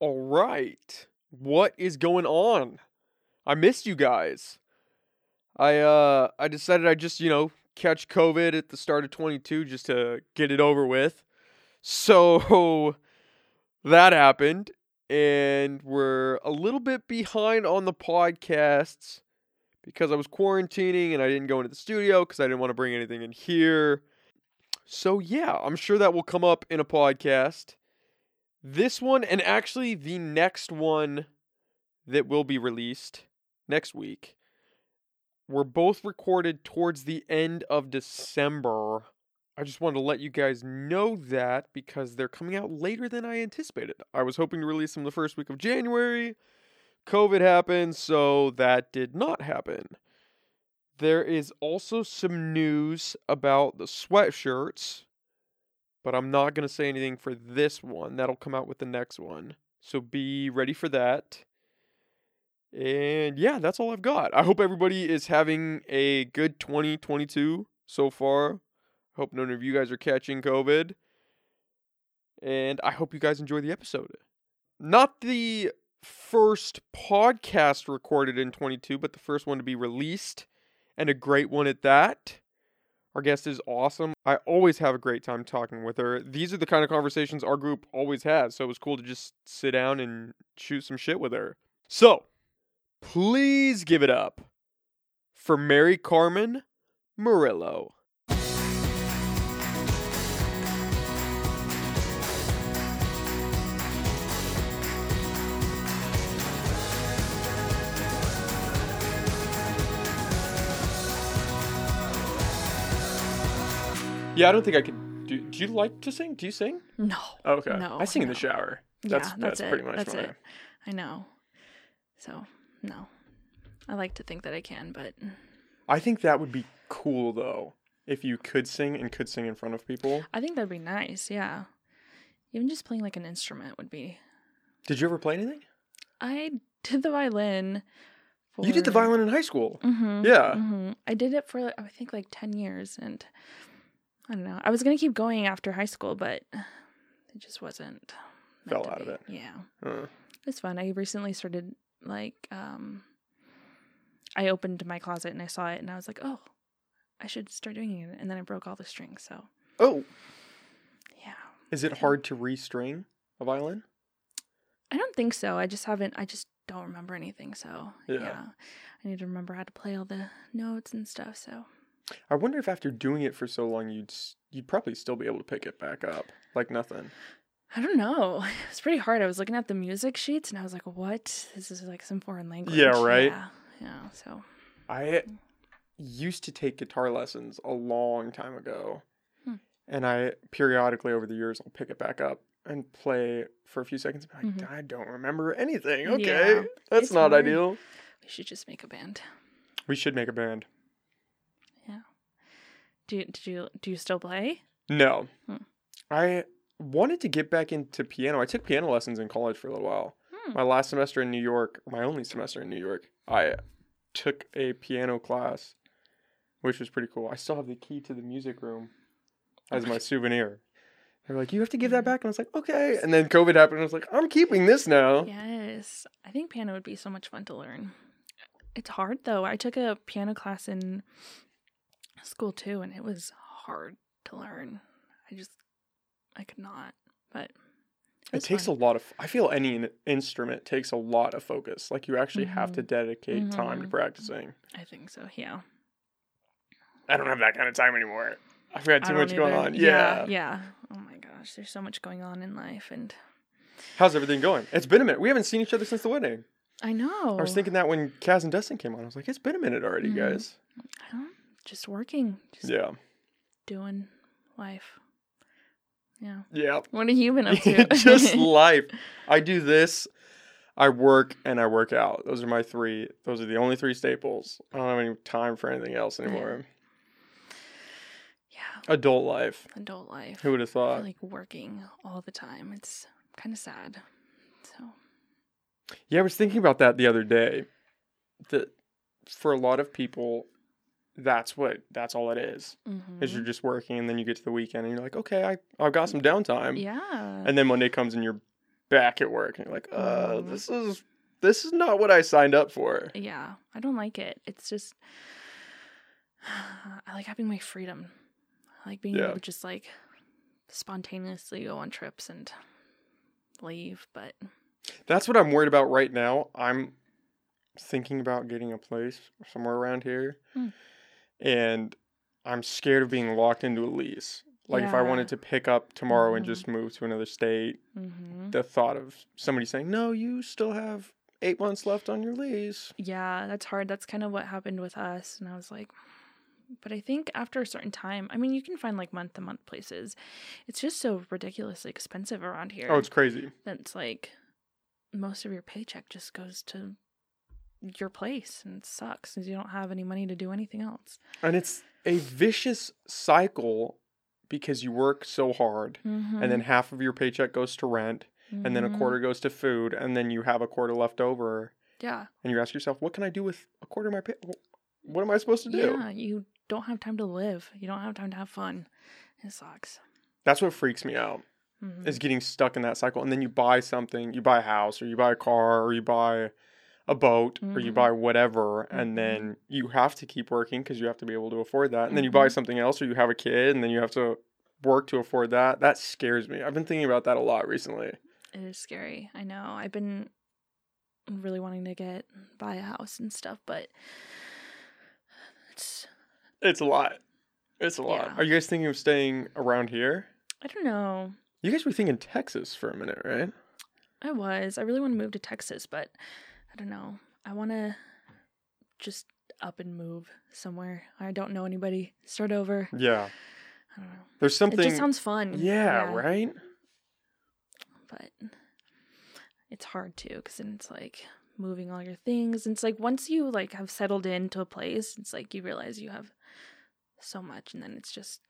All right. What is going on? I missed you guys. I uh I decided I just, you know, catch COVID at the start of 22 just to get it over with. So that happened and we're a little bit behind on the podcasts because I was quarantining and I didn't go into the studio cuz I didn't want to bring anything in here. So yeah, I'm sure that will come up in a podcast. This one and actually the next one that will be released next week were both recorded towards the end of December. I just wanted to let you guys know that because they're coming out later than I anticipated. I was hoping to release them the first week of January. COVID happened, so that did not happen. There is also some news about the sweatshirts, but I'm not going to say anything for this one. That'll come out with the next one. So be ready for that. And yeah, that's all I've got. I hope everybody is having a good 2022 so far. Hope none of you guys are catching COVID. And I hope you guys enjoy the episode. Not the first podcast recorded in 22, but the first one to be released, and a great one at that. Our guest is awesome. I always have a great time talking with her. These are the kind of conversations our group always has, so it was cool to just sit down and shoot some shit with her. So, please give it up for Mary Carmen Murillo. Yeah, I don't think I could. Do, do you like to sing? Do you sing? No. Oh, okay. No, I sing in the shower. That's yeah, that's, that's, it. pretty much that's my. it. I know. So, no. I like to think that I can, but I think that would be cool though, if you could sing and could sing in front of people. I think that'd be nice. Yeah. Even just playing like an instrument would be. Did you ever play anything? I did the violin. For... You did the violin in high school. hmm Yeah. hmm I did it for I think like ten years, and I don't know. I was gonna keep going after high school, but it just wasn't. Fell out of it. Yeah. Uh, It's fun. I recently started like um I opened my closet and I saw it and I was like, "Oh, I should start doing it." And then I broke all the strings. So, oh, yeah. is it hard to restring a violin? I don't think so. I just haven't I just don't remember anything, so Yeah. yeah. I need to remember how to play all the notes and stuff, so. I wonder if after doing it for so long, you'd you'd probably still be able to pick it back up like nothing. I don't know. It was pretty hard. I was looking at the music sheets and I was like, "What? This is like some foreign language." Yeah, right? Yeah. Yeah, so. I used to take guitar lessons a long time ago. Hmm. And I periodically over the years I'll pick it back up and play for a few seconds and be like, Mhm. I don't remember anything. Okay. Yeah, That's it's not ideal. We should just make a band. We should make a band. Do you, did you do you still play? No. Hmm. I wanted to get back into piano. I took piano lessons in college for a little while. Hmm. My last semester in New York, my only semester in New York, I took a piano class, which was pretty cool. I still have the key to the music room as my souvenir. They're like, you have to give that back. And I was like, okay. And then COVID happened. And I was like, I'm keeping this now. Yes. I think piano would be so much fun to learn. It's hard though. I took a piano class in school too and it was hard to learn. I just I could not. But It takes a lot of, I feel any instrument takes a lot of focus. Like you actually have to Mhm. dedicate time to Mhm. practicing. I think so. Yeah. I don't have that kind of time anymore. I've got too much going on. Yeah. Yeah. Oh my gosh, there's so much going on in life and How's everything going? It's been a minute. We haven't seen each other since the wedding. I know. I was thinking that when Kaz and Dustin came on. I was like, it's been a minute already, Mhm. guys. I don't, just working, just Yeah. doing life. Yeah. Yeah. What have you been up to? Just life. I do this, I work, and I work out. Those are my three. Those are the only three staples. I don't have any time for anything else anymore. yeah. Adult life. Adult life. Who would have thought? like working all the time. It's kind of sad. So Yeah, I was thinking about that the other day. That for a lot of people, that's what that's all it is. Is you're mhm. just working, and then you get to the weekend, and you're like, okay, I I've got some downtime. yeah, And then Monday comes, and you're back at work and you're like, uh, Mhm. this is this is not what I signed up for. Yeah, I don't like it. It's just I like having my freedom. I like being Yeah. able to just like spontaneously go on trips and leave, but That's what I'm worried about right now. I'm thinking about getting a place somewhere around here. Hmm. And I'm scared of being locked into a lease. Like if I wanted to pick up tomorrow and Mhm. just move to another state, mhm. the thought of somebody saying, "No, you still have 8 months left on your lease." yeah, that's hard. That's kind of what happened with us. And I was like, but I think after a certain time, I mean, you can find like month to month places. It's just so ridiculously expensive around here. Oh, it's crazy. That's like most of your paycheck just goes to your place and it sucks because you don't have any money to do anything else. And it's a vicious cycle because you work so hard Mm-hmm. and then half of your paycheck goes to rent and then a quarter goes to food and then you have a quarter left over Yeah. and you ask yourself, what can I do with a quarter of my pay? What am I supposed to do? Yeah. You don't have time to live. You don't have time to have fun. It sucks. That's what freaks me out Mhm. is getting stuck in that cycle. And then you buy something, you buy a house or you buy a car or you buy a boat or you Mhm. buy whatever. And Mhm. then you have to keep working because you have to be able to afford that. And then you buy Mhm. something else or you have a kid and then you have to work to afford that. That scares me. I've been thinking about that a lot recently. It is scary. I know. I've been really wanting to get buy a house and stuff, but it's It's a lot. It's a lot. Yeah. Are you guys thinking of staying around here? I don't know. You guys were thinking Texas for a minute, right? I was. I really want to move to Texas, but don't know. I want to just up and move somewhere. I don't know anybody. Start over. Yeah. I don't know. There's something. It just sounds fun. yeah, right? But it's hard too because then it's like moving all your things. And it's like once you like have settled into a place, it's like you realize you have so much, and then it's just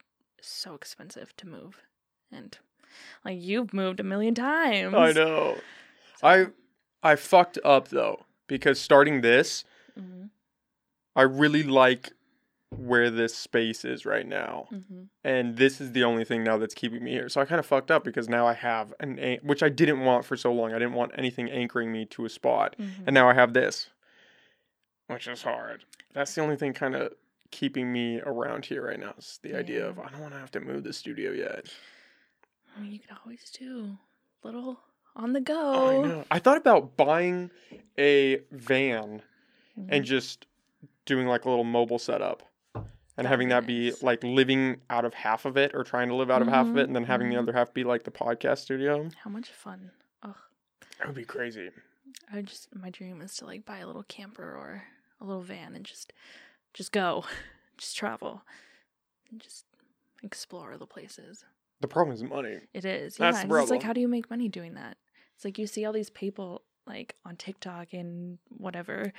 so expensive to move. And like you've moved a million times. I know. I I fucked up though because starting this, hmm I really like where this space is right now. hmm And this is the only thing now that's keeping me here. So I kind of fucked up because now I have an an- which I didn't want for so long. I didn't want anything anchoring me to a spot. hmm And now I have this, which is hard. That's the only thing kind of keeping me around here right now. Is the idea of I don't want to have to move the studio yet. I mean, you could always do little on the go. I know. I thought about buying a van and just doing like a little mobile setup and having that be like living out of half of it or trying to live out of half of it and then having the mhm. other half be like the podcast studio. How much fun! Ugh, That would be crazy. I just my dream is to like buy a little camper or a little van and just just go, just travel, and just explore the places. The problem is money. It is. That's yeah. the and It's like how do you make money doing that? It's like you see all these people like on TikTok and whatever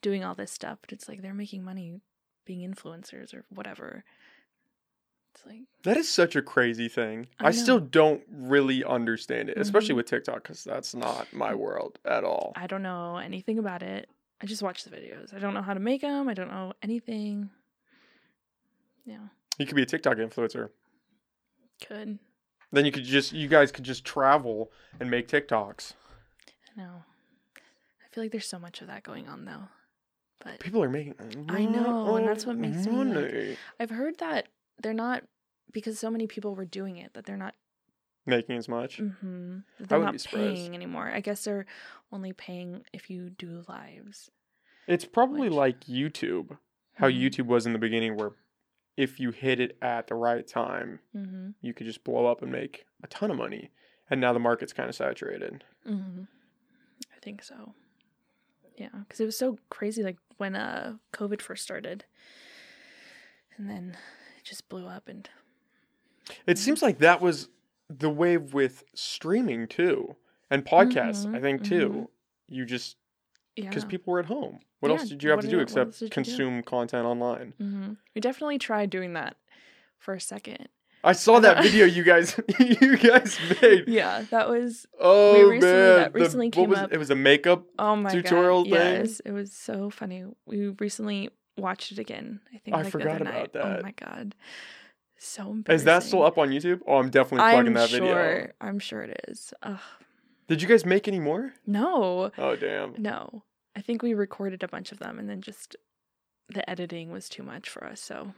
doing all this stuff, but it's like they're making money being influencers or whatever. It's like That is such a crazy thing. I, I still don't really understand it, especially Mhm. with TikTok because that's not my world at all. I don't know anything about it. I just watch the videos. I don't know how to make them. I don't know anything. Yeah, You could be a TikTok influencer. Could. Then you could just, you guys could just travel and make TikToks. I know. I feel like there's so much of that going on though. But People are making. I know, and that's what makes me, like. I've heard that they're not because so many people were doing it that they're not making as much. hmm I they're be paying anymore. I guess they're only paying if you do lives. It's probably Which- like YouTube, how Mhm. YouTube was in the beginning, where if you hit it at the right time, Mm-hmm. you could just blow up and make a ton of money. And now the market's kind of saturated. Mm-hmm. I think so. Yeah, because it was so crazy, like when uh COVID first started, and then it just blew up, and It seems like that was the wave with streaming too, and podcasts. I Mhm, think too. mhm. You just yeah, because people were at home. What Yeah, else did you have to do what except you do? consume content online? hmm we definitely tried doing that for a second. I saw that video you guys you guys made. Yeah, that was Oh we recently- man, that recently what came was up- it? Was a makeup. oh my Tutorial god, thing? yes, it was so funny. We recently watched it again. I think I like the forgot other about night. that. Oh my god, so embarrassing. Is that still up on YouTube? Oh, I'm definitely plugging I'm that sure. video. I'm sure it is. Ugh. Did you guys make any more? No, Oh damn. no. I think we recorded a bunch of them, and then just the editing was too much for us. So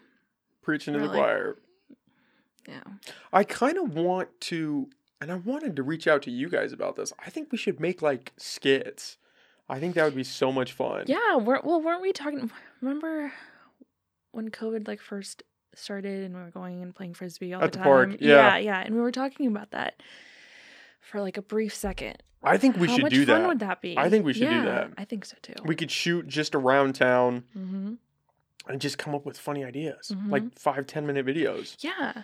Preaching to the choir. yeah, I kind of want to, and I wanted to reach out to you guys about this. I think we should make like skits. I think that would be so much fun. yeah. We're, well, weren't we talking? Remember when COVID like first started, and we were going and playing frisbee all At the the time? park, yeah. yeah, yeah. And we were talking about that for like a brief second. I think we How should much do fun that. would that be? I think we should do Yeah, that. I think so too. We could shoot just around town hmm and just come up with funny ideas, Mhm. like five, ten minute videos. Yeah,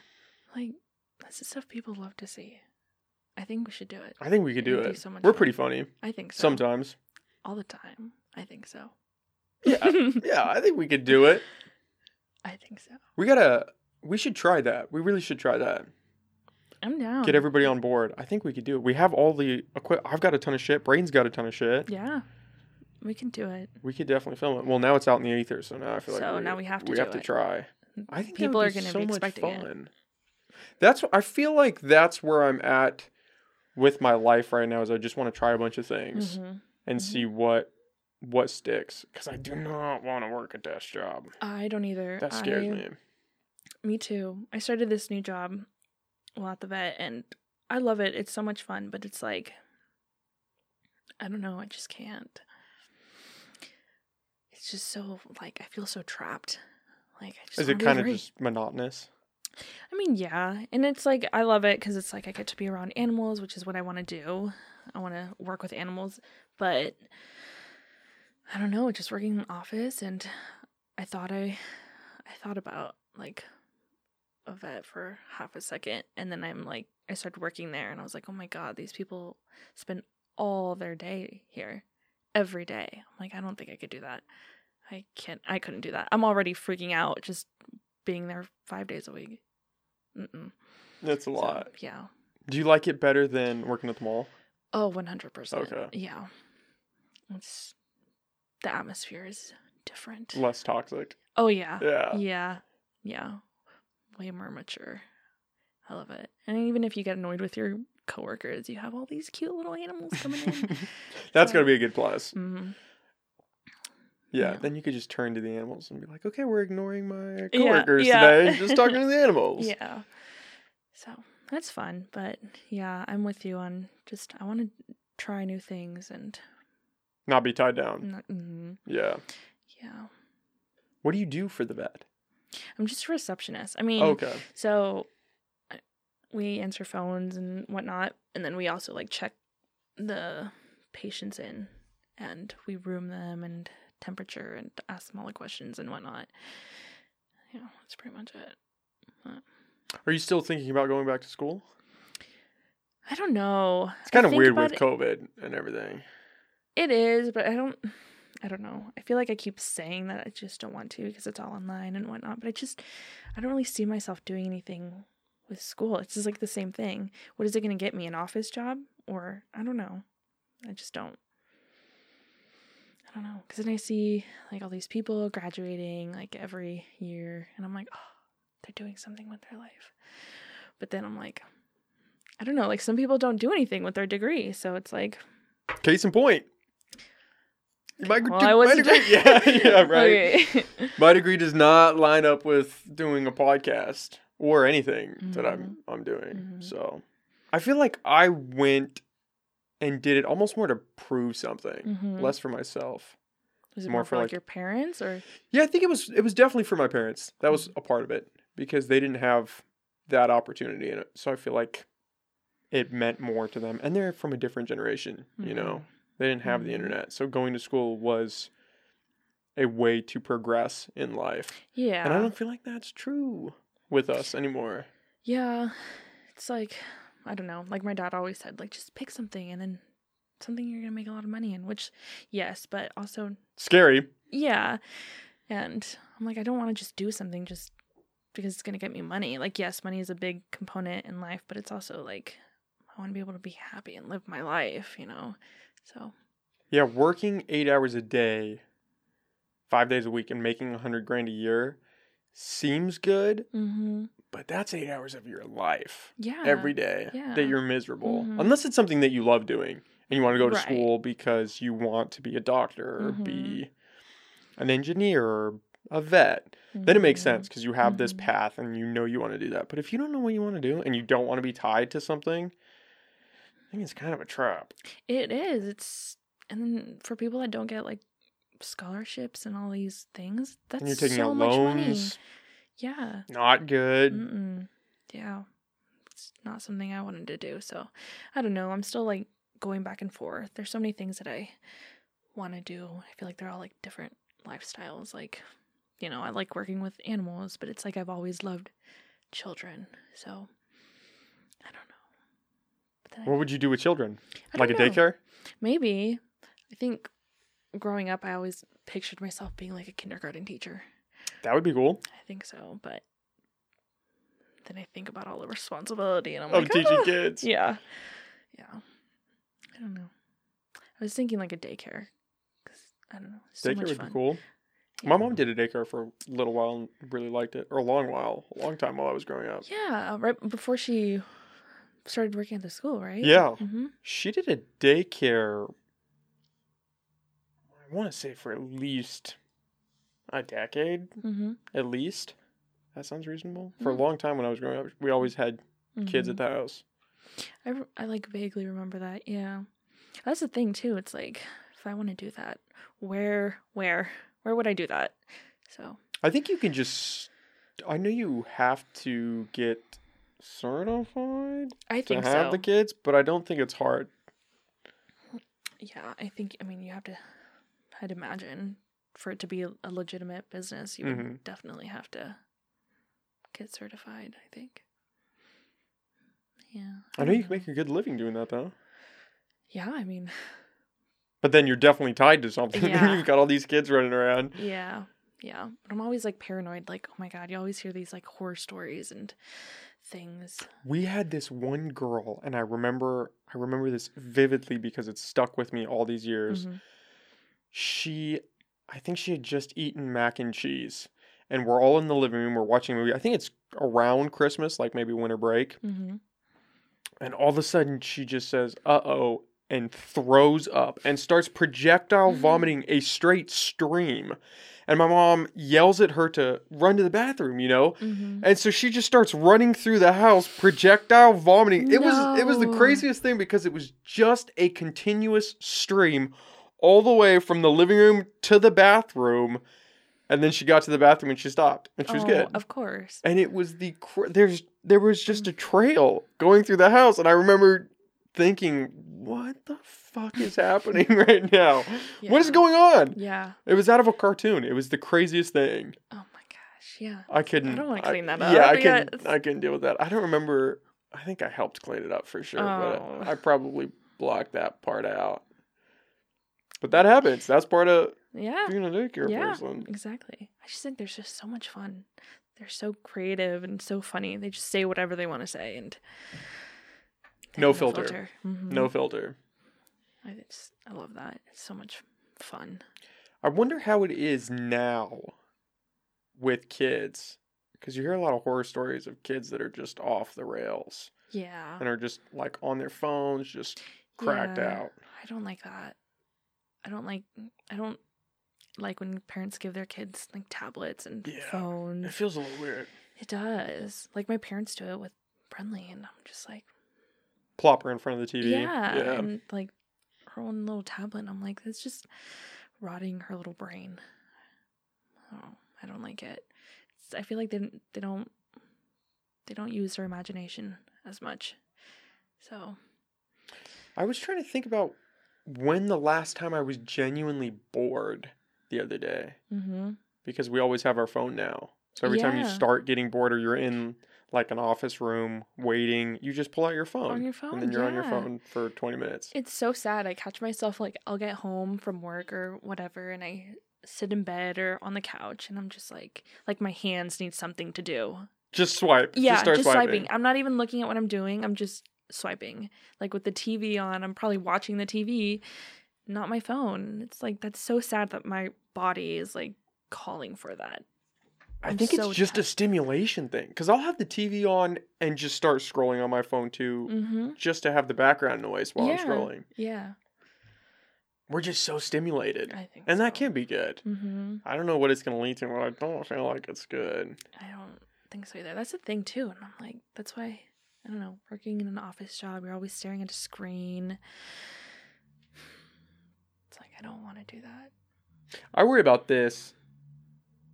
like that's the stuff people love to see. I think we should do it. I think we could do It'd be so much We're fun. pretty funny I think so. sometimes. all the time. I think so. Yeah, yeah, I think we could do it. I think so. We gotta. We should try that. We really should try that. I'm down. Get everybody on board. I think we could do it. We have all the equip. I've got a ton of shit. Brain's got a ton of shit. Yeah, we can do it. We could definitely film it. Well, now it's out in the ether, so now I feel like So now we have to we do have to try. I think people are going to so be expecting it. That's I feel like. That's where I'm at with my life right now. Is I just want to try a bunch of things Mhm. and Mhm. see what what sticks. Because I do not want to work a desk job. I don't either. That scares I- me. Me too. I started this new job while at the vet, and I love it. It's so much fun, but it's like, I don't know. I just can't. It's just so like I feel so trapped. Like I just Is it kind of just monotonous? I mean, yeah, and it's like I love it because it's like I get to be around animals, which is what I want to do. I want to work with animals, but I don't know. Just working in an office, and I thought I, I thought about like a vet for half a second, and then I'm like, I started working there, and I was like, oh my god, these people spend all their day here, every day. I'm like, I don't think I could do that. I can't. I couldn't do that. I'm already freaking out just being there five days a week. Mm-mm. That's a So, lot. yeah. Do you like it better than working at the mall? Oh, 100%. Okay. Yeah. It's the atmosphere is different. Less toxic. Oh yeah. Yeah. Yeah. Yeah. Way more mature. I love it. And even if you get annoyed with your coworkers, you have all these cute little animals coming in. That's So- gonna be a good plus. hmm Yeah, Yeah. then you could just turn to the animals and be like, "Okay, we're ignoring my coworkers yeah. today, just talking to the animals." Yeah. So that's fun. But yeah, I'm with you on just, I want to try new things and, Not be tied down. not, mhm. Yeah. yeah. What do you do for the vet? I'm just a receptionist. I mean, Okay. So uh, we answer phones and whatnot, and then we also like check the patients in, and we room them and temperature and ask them all the questions and whatnot. Yeah, that's pretty much it. Are you still thinking about going back to school? I don't know. It's kind I of weird with it- COVID and everything. It is, but I don't. I don't know. I feel like I keep saying that I just don't want to because it's all online and whatnot. But I just, I don't really see myself doing anything with school. It's just like the same thing. What is it going to get me? An office job? Or I don't know. I just don't. I don't know. Because then I see like all these people graduating like every year, and I'm like, oh, they're doing something with their life. But then I'm like, I don't know. Like some people don't do anything with their degree, so it's like, Case in point. My, well, I my degree, yeah, yeah, right. Okay. My degree does not line up with doing a podcast or anything that I'm I'm doing. Mhm. So I feel like I went and did it almost more to prove something, Mhm. less for myself. Was it more more, for, for like, like- your parents or? Yeah, I think it was it was definitely for my parents. That was a part of it because they didn't have that opportunity in it. So I feel like it meant more to them, and they're from a different generation. You know, they didn't have the Mhm. internet, so going to school was a way to progress in life. Yeah. And I don't feel like that's true with us anymore. Yeah. It's like I don't know. Like my dad always said, like just pick something and then something you're gonna make a lot of money in. Which, yes, but also Scary. yeah. And I'm like, I don't want to just do something just because it's gonna get me money. Like, yes, money is a big component in life, but it's also like I want to be able to be happy and live my life. You know. So Yeah, working eight hours a day, five days a week, and making a hundred grand a year seems good, hmm but that's eight hours of your life Yeah. every day yeah. that you're miserable. Mhm. Unless it's something that you love doing and you want to go to Right. school because you want to be a doctor or Mhm. be an engineer or a vet. Then it makes Mhm. sense because you have this Mhm. path and you know you want to do that. But if you don't know what you want to do and you don't want to be tied to something, I think it's kind of a trap. It is. It's and then for people that don't get like scholarships and all these things, that's and you're taking so out much money. loans. Yeah. Not good. Mm-mm. Yeah. It's not something I wanted to do. So I don't know. I'm still like going back and forth. There's so many things that I want to do. I feel like they're all like different lifestyles. Like, you know, I like working with animals, but it's like I've always loved children. So I don't know. Then I- What would you do with children? I Like a know. daycare? Maybe. I think growing up, I always pictured myself being like a kindergarten teacher. That would be cool. I think so, but then I think about all the responsibility, and I'm Of like, teaching "Ah." kids. Yeah, yeah. I don't know. I was thinking like a daycare because I don't know. So Daycare would fun. be cool. Yeah. My mom did a daycare for a little while and really liked it, or a long while, a long time while I was growing up. Yeah, right before she started working at the school, right? Yeah. hmm She did a daycare, I want to say for at least a decade, hmm at least. That sounds reasonable. For Mhm. a long time when I was growing up, we always had kids at the house. I, I like vaguely remember that. Yeah, that's the thing too. It's like if I want to do that, where, where, where would I do that? So I think you can just. I know you have to get certified I think to have so. the kids, but I don't think it's hard. Yeah, I think. I mean, you have to. I'd imagine for it to be a legitimate business, you would Mhm. definitely have to get certified. I think. Yeah. I know you can make a good living doing that though. Yeah, I mean, But then you're definitely tied to something. Yeah. You've got all these kids running around. yeah, yeah. But I'm always like paranoid. Like, oh my god, you always hear these like horror stories and things. We had this one girl, and I remember I remember this vividly because it stuck with me all these years. Mhm. She I think she had just eaten mac and cheese. And we're all in the living room, we're watching a movie. I think it's around Christmas, like maybe winter break. Mhm. And all of a sudden she just says, uh oh, and throws up and starts projectile Mhm. vomiting a straight stream. And my mom yells at her to run to the bathroom, you know? Mhm. And so she just starts running through the house, projectile vomiting. It was it was the craziest thing because it was just a continuous stream all the way from the living room to the bathroom. And then she got to the bathroom and she stopped and she was Oh, good. Of course. And it was the cr- there's there was just a trail going through the house and I remember thinking, "What the fuck is happening right now? What is going on?" Yeah. It was out of a cartoon. It was the craziest thing. Oh my gosh. Yeah. I couldn't. I don't wanna clean that Yeah, up, I couldn't. I couldn't deal with that. I don't remember. I think I helped clean it up for sure, Oh. but I probably blocked that part out. But that happens. That's part of Yeah. being a daycare Yeah. person. Exactly. I just think there's just so much fun. They're so creative and so funny. They just say whatever they want to say and they No have filter. Mhm. No filter. I just I love that. It's so much fun. I wonder how it is now with kids, because you hear a lot of horror stories of kids that are just off the rails Yeah. and are just like on their phones, just cracked Yeah. out. I don't like that. I don't like I don't like when parents give their kids like tablets and Yeah. It feels a little weird. It does. Like my parents do it with Brenly and I'm just like Plop her in front of the TV. Yeah, Yeah. and like her own little tablet. I'm like, that's just rotting her little brain. Oh, I don't like it. It's, I feel like they don't- they don't they don't use their imagination as much. So I was trying to think about when the last time I was genuinely bored the other day hmm because we always have our phone now. So every time you start getting bored or you're in like an office room waiting, you just pull out your phone. on your phone, and then you're on your phone for 20 minutes. It's so sad. I catch myself like I'll get home from work or whatever, and I sit in bed or on the couch, and I'm just like like my hands need something to do. Just swipe. Yeah, just start just swiping. swiping. I'm not even looking at what I'm doing. I'm just swiping. Like with the TV on, I'm probably watching the TV, not my phone. It's like that's so sad that my body is like calling for that. I I'm think so it's just a stimulation thing because I'll have the TV on and just start scrolling on my phone too, Mm-hmm. just to have the background noise while I'm scrolling. Yeah, We're just so stimulated, I think. and that so. can be good. Mm-hmm. I don't know what it's going to lead to, but I don't feel like it's good. I don't think so either. That's the thing too, and I'm like, that's why I don't know. Working in an office job, you're always staring at a screen. It's like I don't want to do that. I worry about this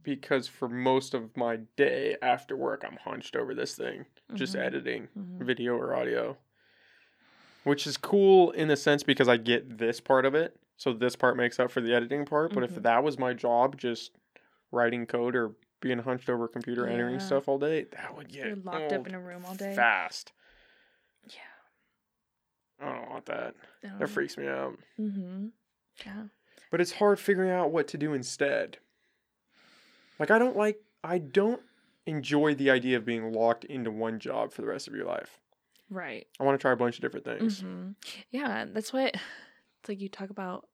because for most of my day after work, I'm hunched over this thing, just Mhm. editing Mhm. video or audio, which is cool in a sense because I get this part of it. So this part makes up for the editing part. But if Mhm. that was my job, just writing code or being hunched over a computer entering stuff all day, that would get You're locked up in a room all day. fast. Yeah, I don't want that. That freaks me out. Mm-hmm. Yeah. But it's hard figuring out what to do instead. Like I don't like I don't enjoy the idea of being locked into one job for the rest of your life. Right. I want to try a bunch of different things. hmm Yeah, that's what it's like. You talk about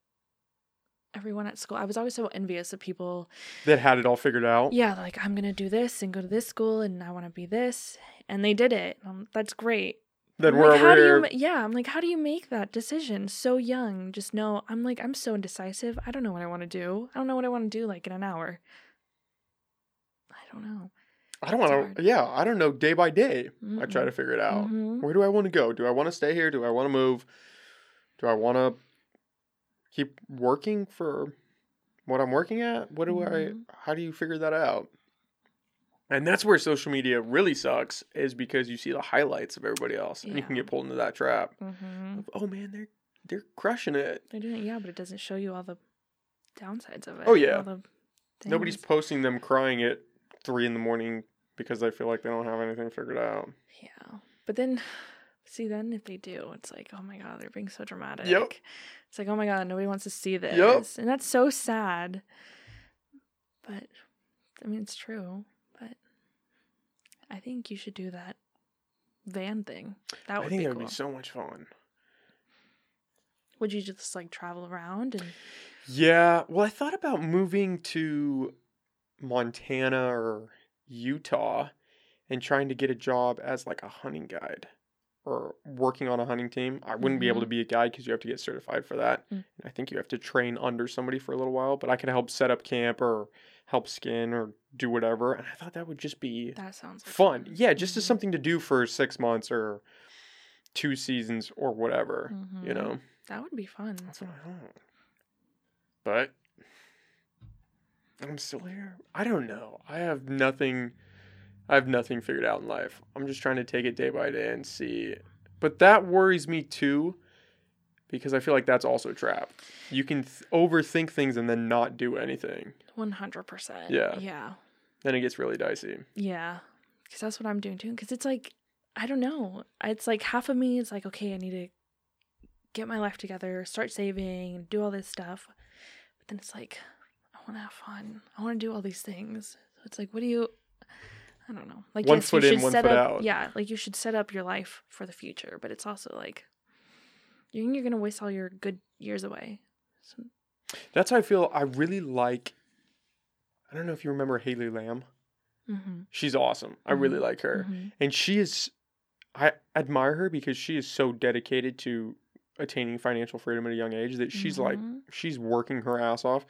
everyone at school. I was always so envious of people. That had it all figured out. Yeah, like I'm gonna do this and go to this school, and I want to be this, and they did it. Um, that's great. Then I'm we're like, over here. you? Yeah, I'm like, how do you make that decision so young? Just know, I'm like, I'm so indecisive. I don't know what I want to do. I don't know what I want to do like in an hour. I don't know. I don't want to. Yeah, I don't know. Day by day, I try to figure it out. Mhm. Where do I want to go? Do I want to stay here? Do I want to move? Do I want to keep working for what I'm working at? What do Mhm. I? How do you figure that out? And that's where social media really sucks, is because you see the highlights of everybody else, and you can get pulled into that trap. Mhm. Of, oh man, they're they're crushing it. They're doing it, yeah, but it doesn't show you all the downsides of it. Oh, yeah. Nobody's posting them crying at three in the morning because they feel like they don't have anything figured out. Yeah, but then, see, then if they do, it's like, oh my god, they're being so dramatic. Yep. It's like, oh my god, nobody wants to see this, Yep. and that's so sad. But I mean, it's true. But I think you should do that van thing. That would. I think be that would cool. be so much fun. would you just like travel around and? Yeah, well, I thought about moving to Montana or Utah and trying to get a job as like a hunting guide or working on a hunting team. I wouldn't be able to be a guide because you have to get certified for that. Mm. I think you have to train under somebody for a little while, but I could help set up camp or help skin or do whatever. And I thought that would just be That sounds like fun. Yeah, just as Mhm. something to do for six months or two seasons or whatever, you Mhm. know? That would be fun. That's what I. But I'm still here. I don't know. I have nothing I have nothing figured out in life. I'm just trying to take it day by day and see. But that worries me too because I feel like that's also a trap. You can th- overthink things and then not do anything. One hundred percent. Yeah. Yeah. Then it gets really dicey. Yeah, because that's what I'm doing too. Because it's like, I don't know. It's like half of me is like, okay, I need to get my life together, start saving, do all this stuff. But then it's like, want to have fun. I want to do all these things. So it's like, what do you? I don't know. Like, One yes, foot you in, should one set foot up. out. Yeah, like you should set up your life for the future. But it's also like, you're you're gonna waste all your good years away. So, That's how I feel. I really like I don't know if you remember Haley Lamb. mm-hmm, She's awesome. I really like her. and she is i admire her because she is so dedicated to attaining financial freedom at a young age that she's like Mhm. she's working her ass off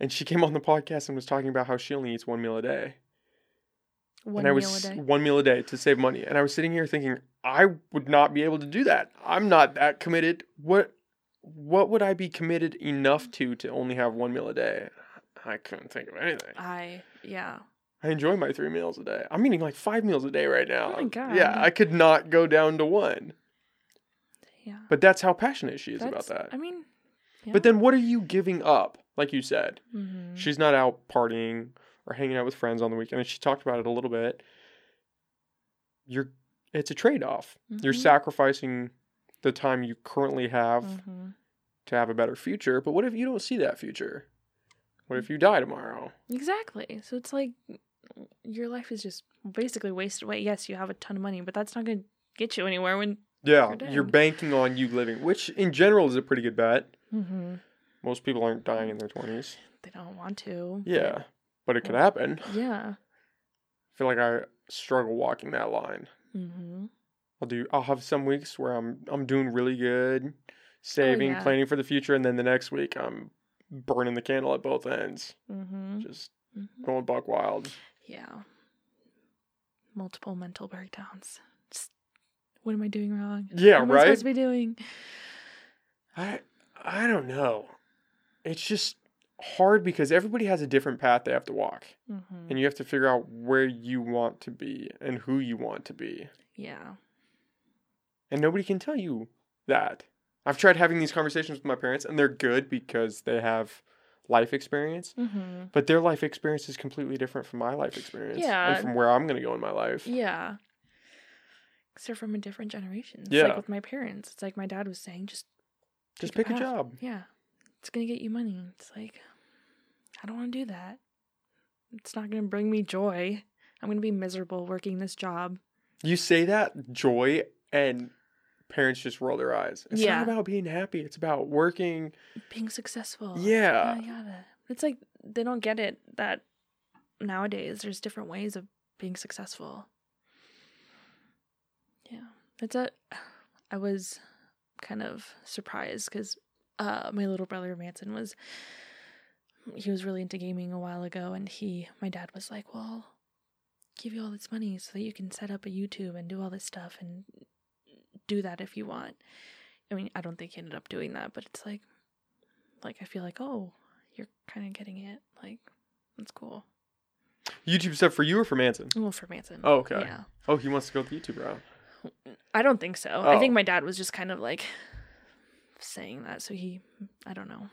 and she came on the podcast and was talking about how she only eats one meal a day one and i meal was a day. one meal a day to save money and i was sitting here thinking i would not be able to do that i'm not that committed what what would i be committed enough to to only have one meal a day i couldn't think of anything I yeah. I enjoy my three meals a day. I'm eating like five meals a day right now. Oh my God. Yeah, I could not go down to one. Yeah. But that's how passionate she is about that. I mean, yeah. But then what are you giving up? Like you said, Mhm. she's not out partying or hanging out with friends on the weekend. And she talked about it a little bit. You're it's a trade-off. You're Mhm. sacrificing the time you currently have Mhm. to have a better future. But what if you don't see that future? What if you die tomorrow? Exactly. So it's like your life is just basically wasted away. Yes, you have a ton of money, but that's not going to get you anywhere when. Yeah, You're you're banking on you living, which in general is a pretty good bet. Mm-hmm. Most people aren't dying in their 20s. They don't want to. Yeah, but it could happen. Yeah. I feel like I struggle walking that line. Mm-hmm. I'll do. I'll have some weeks where I'm I'm doing really good, saving, yeah. planning for the future, and then the next week I'm burning the candle at both ends, Mm-hmm. just hmm going buck wild. Yeah. Multiple mental breakdowns. Just, what am I doing wrong? Yeah, right. what am I supposed to be doing? I I don't know. It's just hard because everybody has a different path they have to walk, Mm-hmm. and you have to figure out where you want to be and who you want to be, Yeah. and nobody can tell you that. I've tried having these conversations with my parents, and they're good because they have life experience. Mm-hmm. But their life experience is completely different from my life experience. Yeah. And from where I'm going to go in my life. Yeah. Because they're from a different generation. It's Yeah. like with my parents. It's like my dad was saying, just Just pick pick a a job. Yeah. It's going to get you money. It's like, I don't want to do that. It's not going to bring me joy. I'm going to be miserable working this job. You say that, joy, and parents just roll their eyes. It's Yeah. not about being happy. It's about working. Being successful. Yeah. Yada, yada. It's like they don't get it that nowadays there's different ways of being successful. Yeah. It's a. I was kind of surprised because uh, my little brother Manson was. He was really into gaming a while ago, and he, my dad was like, "Well, give you all this money so that you can set up a YouTube and do all this stuff and do that if you want." I mean, I don't think he ended up doing that, but it's like, like I feel like, oh, you're kind of getting it. Like, that's cool. YouTube stuff for you or for Manson? Well, for Manson. Oh, okay. Yeah. Oh, he wants to go the YouTube route. I don't think so. I Oh. think my dad was just kind of like saying that, so he, I don't know.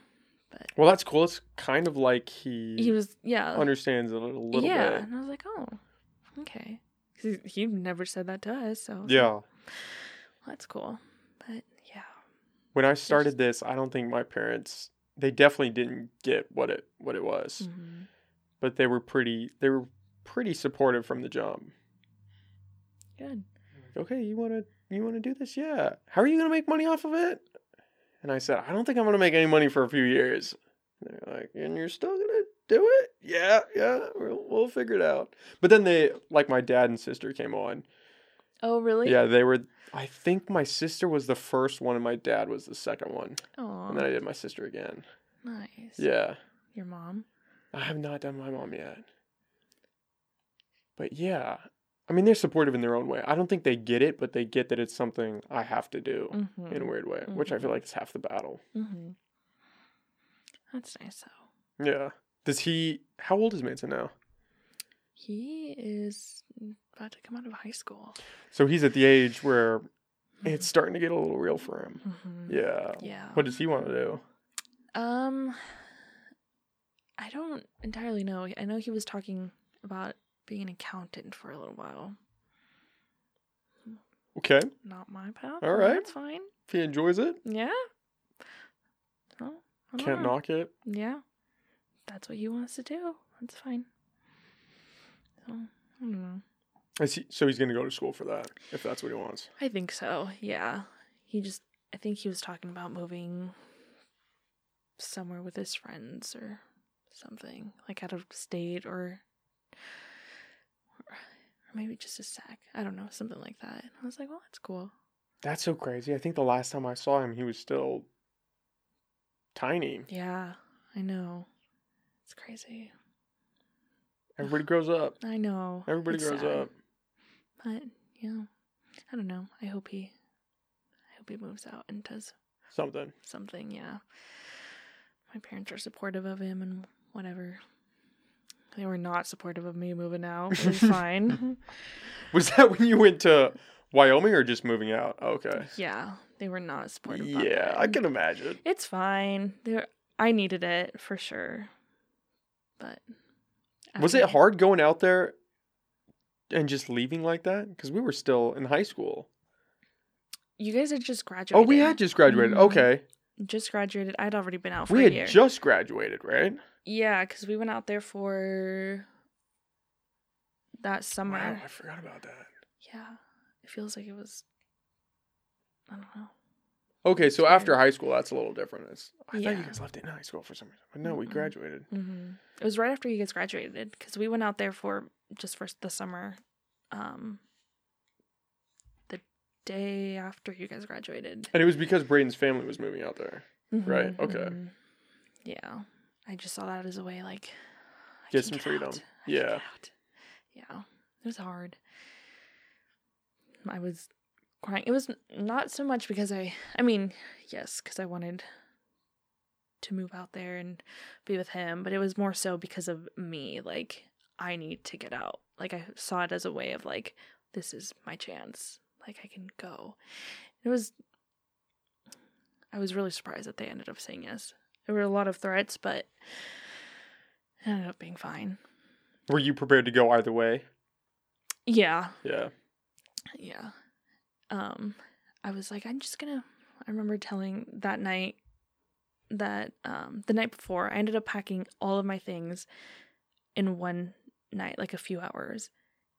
But well, that's cool. It's kind of like he, He was, yeah, understands it a little, little yeah, bit. and I was like, oh, okay. 'Cause he, he never said that to us, so like, Yeah. well, that's cool. But yeah, When I started this, I don't think my parents they definitely didn't get what it what it was. hmm But they were pretty they were pretty supportive from the jump. good. okay, you want to you want to do this? Yeah. How are you going to make money off of it? And I said, I don't think I'm going to make any money for a few years. And they're like, and you're still going to do it? Yeah, yeah, we'll, we'll figure it out. But then they, like my dad and sister came on. Oh, really? Yeah, they were, I think my sister was the first one and my dad was the second one. Oh, And then I did my sister again. nice. Yeah. Your mom. I have not done my mom yet. But yeah, I mean, they're supportive in their own way. I don't think they get it, but they get that it's something I have to do Mm-hmm. in a weird way, which I feel like is half the battle. Mm-hmm. That's nice though. Yeah. Does he, how old is Manson now? He is about to come out of high school. So he's at the age where it's starting to get a little real for him. Mm-hmm. Yeah. Yeah. What does he want to do? Um, I don't entirely know. I know he was talking about being an accountant for a little while. Okay. Not my path. All right. That's fine. If he enjoys it, Yeah. Well, can't know. knock it. Yeah. That's what he wants to do. That's fine. So, I don't know. Is he, so he's going to go to school for that, if that's what he wants. I think so. Yeah. He just I think he was talking about moving somewhere with his friends or something, like out of state or maybe just a Sac. I don't know, something like that. I was like, "Well, that's cool." That's so crazy. I think the last time I saw him, he was still tiny. Yeah, I know. It's crazy. Everybody grows up. I know. Everybody It's grows sad. up. But, yeah. I don't know. I hope he I hope he moves out and does Something. something, yeah. My parents are supportive of him and whatever. They were not supportive of me moving out. It was fine. Was that when you went to Wyoming or just moving out? Okay. yeah, they were not supportive. Yeah, I can imagine. It's fine. There, I needed it for sure. But Was it hard going out there and just leaving like that? Because we were still in high school. You guys had just graduated. Oh, we had just graduated. Mhm. Okay. Just graduated. I'd already been out for We a had year. just graduated, right? yeah, because we went out there for that summer. Wow, I forgot about that. Yeah, it feels like it was. I don't know. Okay, so after high school, that's a little different. It's, I thought you guys left in high school for some reason, but no, we Mm-mm. graduated. hmm It was right after you guys graduated because we went out there for just for the summer. Um, day after you guys graduated. And it was because Braden's family was moving out there. Right, Mhm, okay. mhm. Yeah, I just saw that as a way like Get some freedom. out. I Yeah. get. Yeah, it was hard. I was crying. It was not so much because I. I mean, yes, because I wanted to move out there and be with him, but it was more so because of me. Like I need to get out. Like I saw it as a way of like this is my chance. Like I can go. It was. I was really surprised that they ended up saying yes. There were a lot of threats, but it ended up being fine. Were you prepared to go either way? Yeah, Yeah. yeah. Um, I was like, I'm just gonna. I remember telling that night that um the night before I ended up packing all of my things in one night, like a few hours,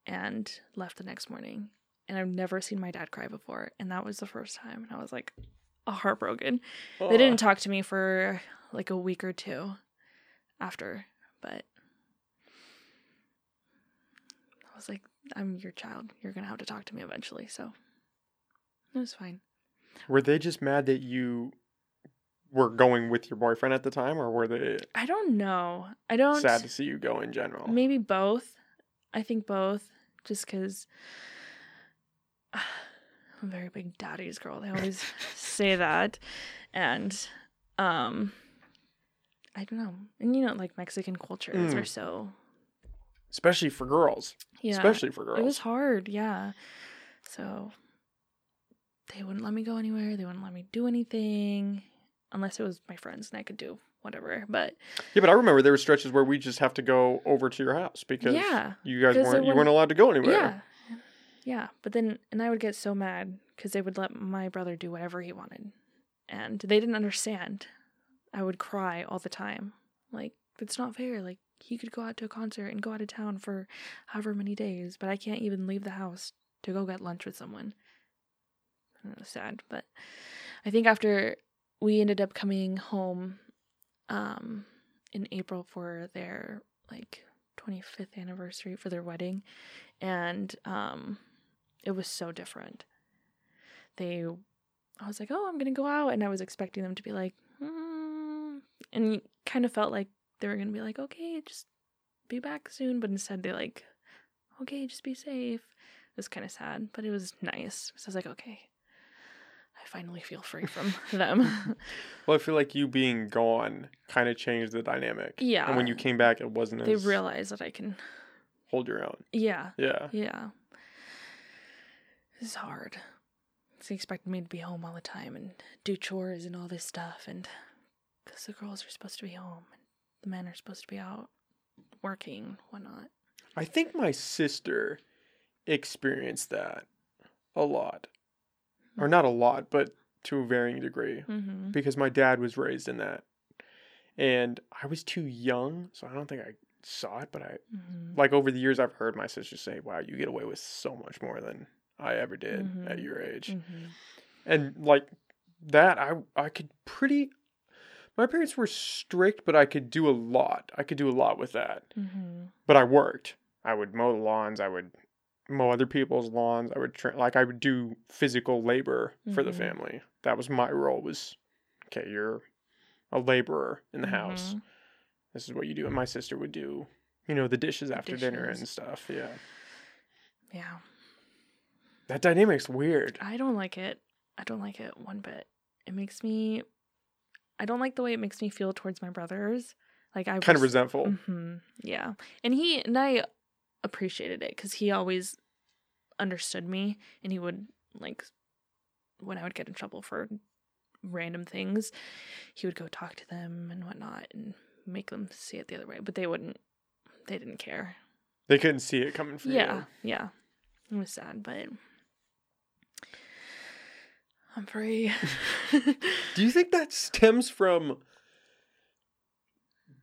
and left the next morning. And I've never seen my dad cry before, and that was the first time. And I was like, heartbroken. They didn't talk to me for like a week or two after, but I was like, I'm your child. You're going to have to talk to me eventually. So it was fine. Were they just mad that you were going with your boyfriend at the time, or were they I don't know. I don't. sad to see you go in general? Maybe both. I think both. Just because I'm a very big daddy's girl. They always say that. And, um, I don't know. And you know, like Mexican cultures Mm. are so. Especially for girls. Yeah. Especially for girls. It was hard, yeah. So they wouldn't let me go anywhere. They wouldn't let me do anything unless it was my friends and I could do whatever. But Yeah, but I remember there were stretches where we just have to go over to your house because yeah, you guys weren't you weren't allowed to go anywhere. yeah, yeah. But then, and I would get so mad because they would let my brother do whatever he wanted, and they didn't understand. I would cry all the time, like it's not fair. Like he could go out to a concert and go out of town for however many days, but I can't even leave the house to go get lunch with someone. It sad, but I think after we ended up coming home, um, in April for their like 25th anniversary for their wedding, and um, it was so different. They, I was like, oh, I'm gonna go out, and I was expecting them to be like, mm, and kind of felt like they were gonna be like, okay, just be back soon, but instead they like, okay, just be safe. It was kind of sad, but it was nice. So I was like, okay, I finally feel free from them. Well, I feel like you being gone kind of changed the dynamic. Yeah. And when you came back, it wasn't as they realize that I can, hold your own. yeah, Yeah. Yeah. It's hard. They expected me to be home all the time and do chores and all this stuff, and because the girls are supposed to be home and the men are supposed to be out working, whatnot. I think my sister experienced that a lot. Or not a lot, but to a varying degree. Mm-hmm. Because my dad was raised in that. And I was too young, so I don't think I saw it, but I Mm-hmm. like over the years I've heard my sister say, Wow, you get away with so much more than I ever did at Mhm. your age. Mm-hmm. and like that i i could pretty my parents were strict but i could do a lot i could do a lot with that Mm-hmm. but i worked i would mow the lawns i would mow other people's lawns i would tra- like i would do physical labor for the Mhm. family that was my role was okay you're a laborer in the house Mhm. this is what you do and my sister would do you know the dishes after dinner and stuff yeah Yeah. That dynamic's weird I don't like it. I don't like it one bit. It makes me. I don't like the way it makes me feel towards my brothers. Like I kind of was- resentful hmm Yeah, and he and I appreciated it because he always understood me, and he would like when I would get in trouble for random things, he would go talk to them and whatnot and make them see it the other way. But they wouldn't. They didn't care. they couldn't see it coming from Yeah, yeah. It was sad, but I'm free. Do you think that stems from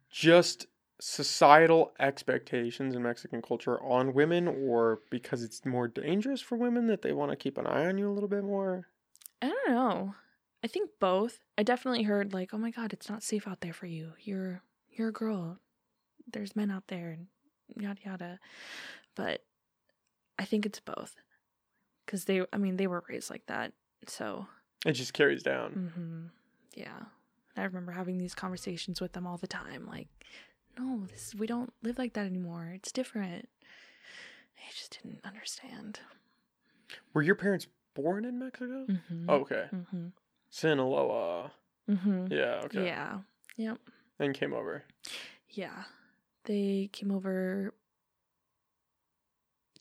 just societal expectations in Mexican culture on women, or because it's more dangerous for women that they want to keep an eye on you a little bit more? I don't know. I think both. I definitely heard like, "Oh my god, it's not safe out there for you. You're you're a girl. There's men out there and yada yada." But I think it's both. Cuz they I mean, they were raised like that. So, It just carries down. hmm yeah. I remember having these conversations with them all the time like, "No, this we don't live like that anymore. It's different." They just didn't understand. Were your parents born in Mexico? Mhm. Okay. Mhm. Sinaloa. Mhm. Yeah, okay. Yeah. Yep. And came over. Yeah. They came over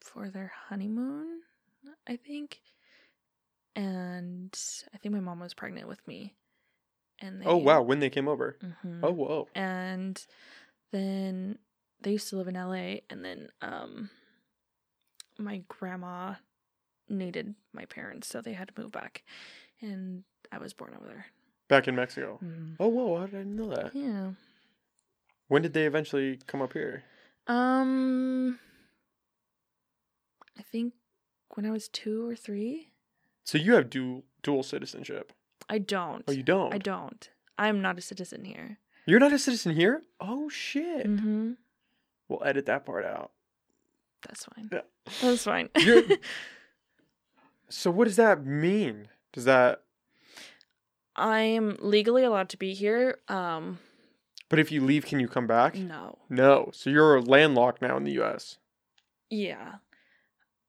for their honeymoon, I think. And I think my mom was pregnant with me. And they, Oh wow, when they came over. Mhm. Oh whoa. And then they used to live in LA and then um my grandma needed my parents, so they had to move back. And I was born over there. Back in Mexico. Mhm. Oh whoa, how did I know that? Yeah. When did they eventually come up here? Um, I think when I was two or three. So you have dual dual citizenship. I don't. Oh, you don't. I don't. I'm not a citizen here. You're not a citizen here. Oh shit. Mm-hmm. We'll edit that part out. That's fine. Yeah. That's fine. So what does that mean? Does that? I am legally allowed to be here. Um, But if you leave, can you come back? no. No. So you're landlocked now in the U.S. Yeah.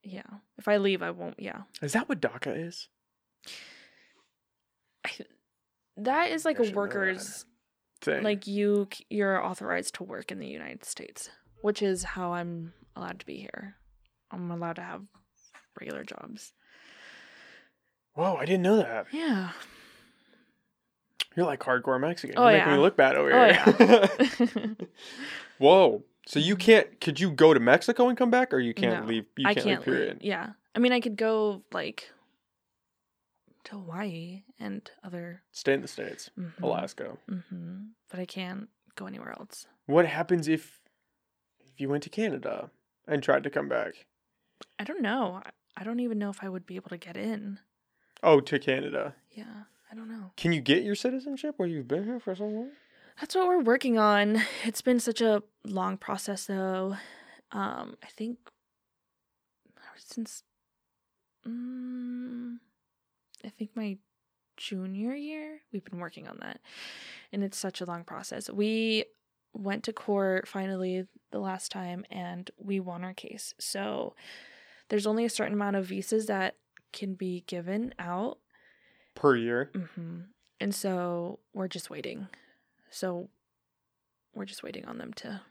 Yeah. If I leave, I won't. Yeah. Is that what DACA is? That is like I a should know that. worker's Thing. like you you're authorized to work in the United States, which is how I'm allowed to be here. I'm allowed to have regular jobs. Whoa, I didn't know that. Yeah. You're like hardcore Mexican. Oh, You're making yeah. me look bad over Oh, here. Whoa. So you can't? Could you go to Mexico and come back, or you can't No, leave? You I can't, can't leave. Period. leave. Yeah. I mean, I could go like to Hawaii and other Stay in the states, mhm, Alaska. mhm, but I can't go anywhere else. What happens if if you went to Canada and tried to come back? I don't know. I- don't even know if I would be able to get in. Oh, to Canada. Yeah, I don't know. Can you get your citizenship when you've been here for so long? That's what we're working on. It's been such a long process, though. Um, I think since, mm, I think my junior year, we've been working on that, and it's such a long process. We went to court finally the last time, and we won our case. So there's only a certain amount of visas that can be given out Per year. hmm And so we're just waiting. So we're just waiting on them to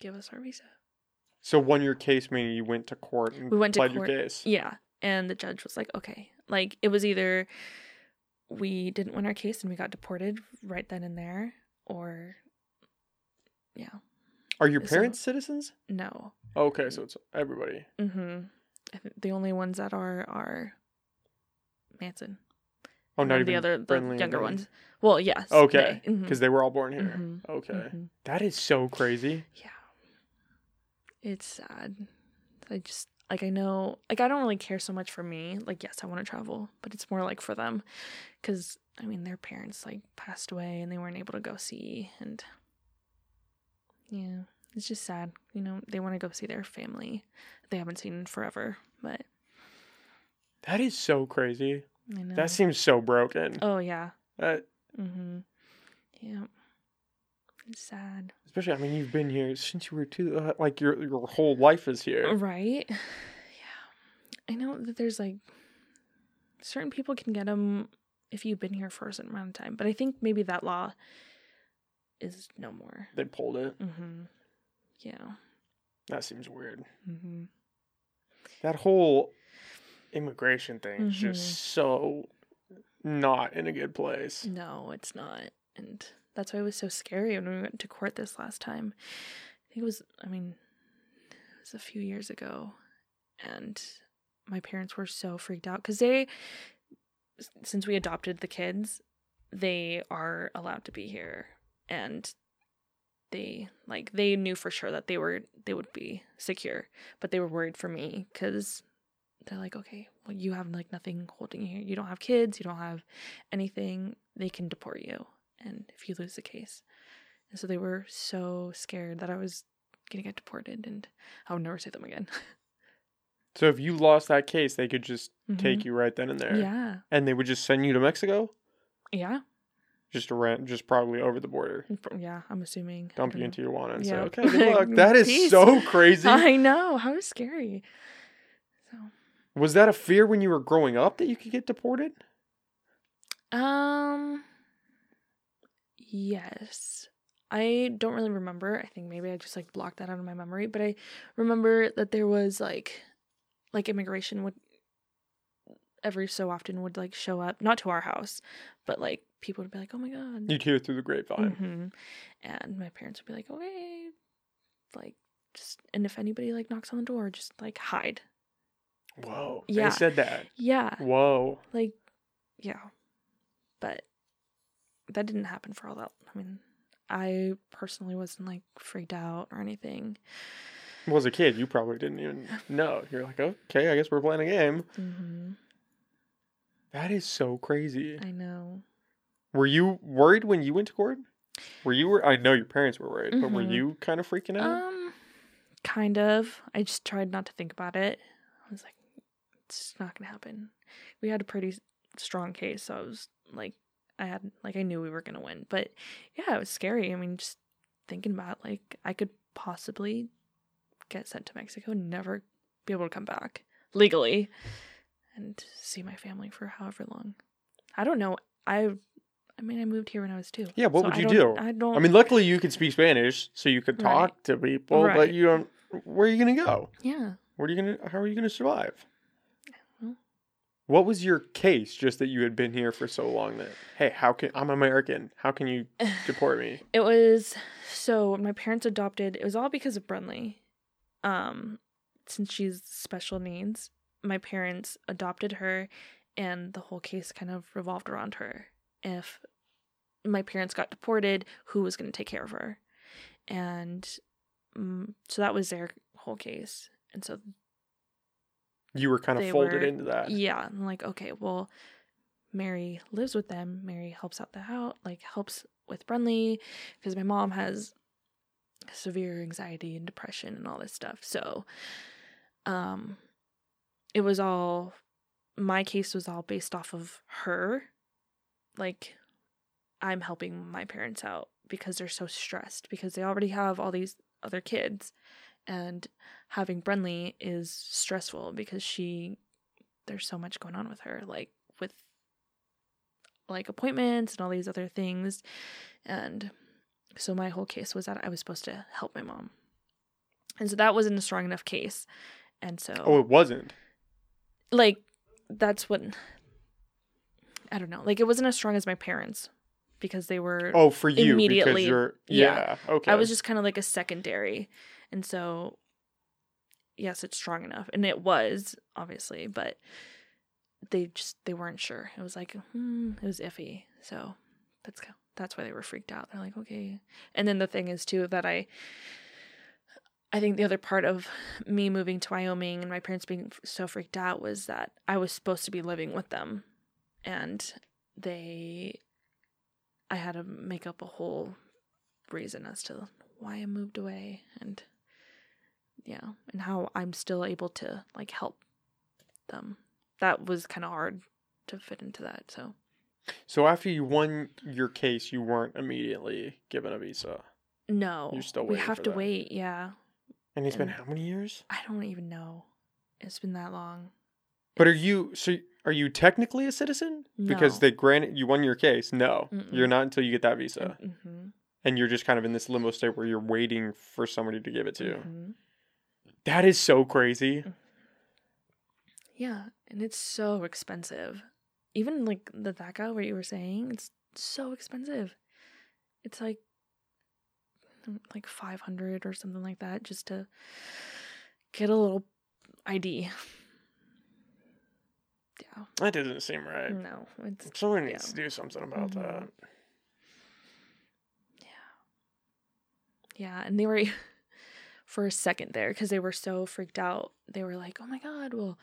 give us our visa. So won your case meaning you went to court and We went to pled court. your case. Yeah. And the judge was like, okay. Like it was either we didn't win our case and we got deported right then and there, or yeah, Are your So- parents citizens? no. Okay, so it's everybody. Mm-hmm. The only ones that are are Manson. Oh, not even the other the younger ones. Well, yes. Okay, they- mhm, because they were all born here. mhm, Okay, mhm. that is so crazy. Yeah. It's sad. I just like I know like I don't really care so much for me. Like yes, I want to travel, but it's more like for them cuz I mean their parents like passed away and they weren't able to go see and yeah, it's just sad. You know, they want to go see their family they haven't seen in forever, but That is so crazy. That seems so broken. Oh yeah. That- Mhm. Yeah. It's sad. especially, I mean, you've been here since you were two. Uh, like your your whole life is here. Right? Yeah. I know that there's like certain people can get them if you've been here for a certain amount of time, but I think maybe that law is no more. They pulled it. Mm-hmm. Yeah. That seems weird. Mm-hmm. That whole immigration thing is Mhm. just so not in a good place. No, it's not. And that's why it was so scary when we went to court this last time. I think it was, I mean, it was a few years ago. And my parents were so freaked out because they, since we adopted the kids, they are allowed to be here. And they, like, they knew for sure that they were, they would be secure. But they were worried for me because they're like, okay, well, you have like nothing holding you here. You don't have kids. You don't have anything. They can deport you, and if you lose the case, and so they were so scared that I was gonna get deported, and I would never see them again. So if you lost that case, they could just take Mhm. you right then and there. Yeah, And they would just send you to Mexico? yeah, Just around just probably over the border. yeah. I'm assuming. Dump you know. into Tijuana and say, Okay, good luck. That is Peace. so crazy. I know how scary. So, Was that a fear when you were growing up that you could get deported? um, yes. I don't really remember. I think maybe I just like blocked that out of my memory, but I remember that there was like like immigration would every so often would like show up, not to our house, but like people would be like, "Oh my god." You'd hear through the grapevine. hmm And my parents would be like, "Okay." Like just and if anybody like knocks on the door, just like hide. Whoa. Yeah. They said that. Yeah. Whoa. like yeah but that didn't happen for all that i mean i personally wasn't like freaked out or anything Well, as a kid, you probably didn't even know. You're like, okay, I guess we're playing a game. hmm That is so crazy. i know Were you worried when you went to court? Were you? Wor- I know your parents were worried, but were Mhm. you kind of freaking out? um kind of i just tried not to think about it i was like it's not gonna happen we had a pretty strong case so i was like i had like i knew we were gonna win but yeah it was scary i mean just thinking about like i could possibly get sent to mexico and never be able to come back legally and see my family for however long i don't know i i mean i moved here when i was two Yeah, what so would you do? i don't I mean, luckily you could speak Spanish, so you could Right. talk to people, but you don't. Where are you gonna go? yeah Where are you gonna? How are you gonna survive? What was your case? Just that you had been here for so long that hey, how can I'm American? How can you deport me? It was so my parents adopted. It was all because of Brunley. Um, since she's special needs, my parents adopted her, and the whole case kind of revolved around her. If my parents got deported, who was going to take care of her? And um, so that was their whole case. And so You were kind of folded were- into that. yeah, I'm like, okay, well, Mary lives with them. Mary helps out the house, like helps with Brunley, because my mom has severe anxiety and depression and all this stuff. So, um, it was all my case was all based off of her. Like, I'm helping my parents out because they're so stressed because they already have all these other kids, and having Brunley is stressful because she there's so much going on with her like with like appointments and all these other things and so my whole case was that I was supposed to help my mom. And so that wasn't a strong enough case. And so Oh, it wasn't. like that's what I don't know. Like it wasn't as strong as my parents because they were Oh, for you because Immediately, you're yeah. yeah. Okay. I was just kind of like a secondary. And so, yes, it's strong enough. And it was, obviously, but they just, they weren't sure. It was like, hmm, it was iffy. So that's, that's why they were freaked out. They're like, okay. And then the thing is, too, that I, I think the other part of me moving to Wyoming and my parents being so freaked out was that I was supposed to be living with them. And they, I had to make up a whole reason as to why I moved away and yeah, and how I'm still able to like help them. That was kind of hard to fit into that. So so after you won your case, you weren't immediately given a visa. no, You're still we have to that. wait. Yeah, And it's been how many years? I don't even know. It's been that long. But are you so are you technically a citizen? Because they granted you won your case. No. Mm-mm. You're not until you get that visa. Mhm, And you're just kind of in this limbo state where you're waiting for somebody to give it to you. mhm. That is so crazy. Yeah, and it's so expensive. Even like the DACA, what you were saying, it's so expensive. It's like mm, like five hundred or something like that just to get a little ID. Yeah, That doesn't seem right. no, it's Someone yeah. needs to do something about Mhm. that. Yeah. Yeah, and they were for a second there because they were so freaked out. They were like, "Oh my god, well,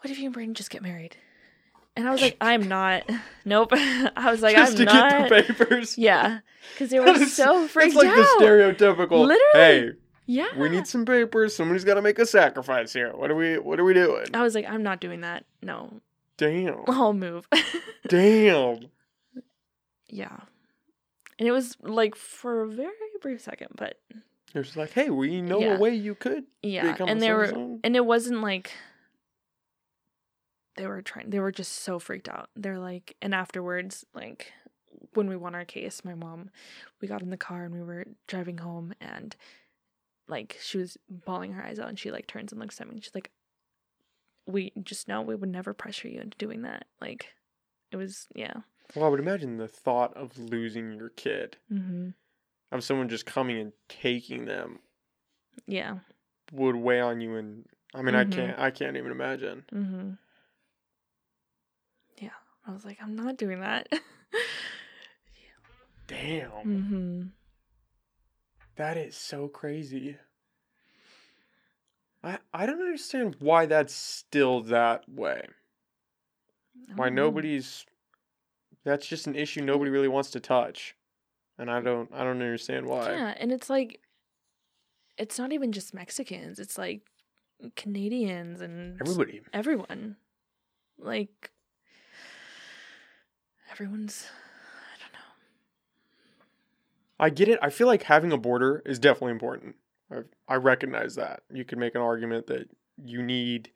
what if you and Braden just get married? And I was like, I'm not. Nope. I was like, just I'm to not. get the papers. Yeah, because they were is- so freaked out. It's like out. the stereotypical. Literally. Hey, yeah, we need some papers. Somebody's got to make a sacrifice here. What are we? What are we doing? I was like, I'm not doing that. No, Damn. I'll move. Damn. yeah, and it was like for a very brief second, but It was like, hey, we know Yeah. a way you could. yeah, Become a and they were, and it wasn't like they were trying. They were just so freaked out. They're like, and afterwards, like when we won our case, my mom, we got in the car and we were driving home, and like she was bawling her eyes out, and she like turns and looks at me, and she's like, "We just know we would never pressure you into doing that." Like, it was yeah. Well, I would imagine the thought of losing your kid, Mm-hmm. Of someone just coming and taking them, Yeah. would weigh on you. And I mean, Mhm. I can't. I can't even imagine. Mm-hmm. Yeah. I was like, I'm not doing that. Damn. mm-hmm. That is so crazy. I I don't understand why that's still that way. Why nobody's that's just an issue nobody really wants to touch. And I don't I don't understand why. Yeah, and it's like, it's not even just Mexicans. It's like Canadians and Everybody. everyone. Like, everyone's. I don't know. I get it. I feel like having a border is definitely important. I I recognize that. You could make an argument that you need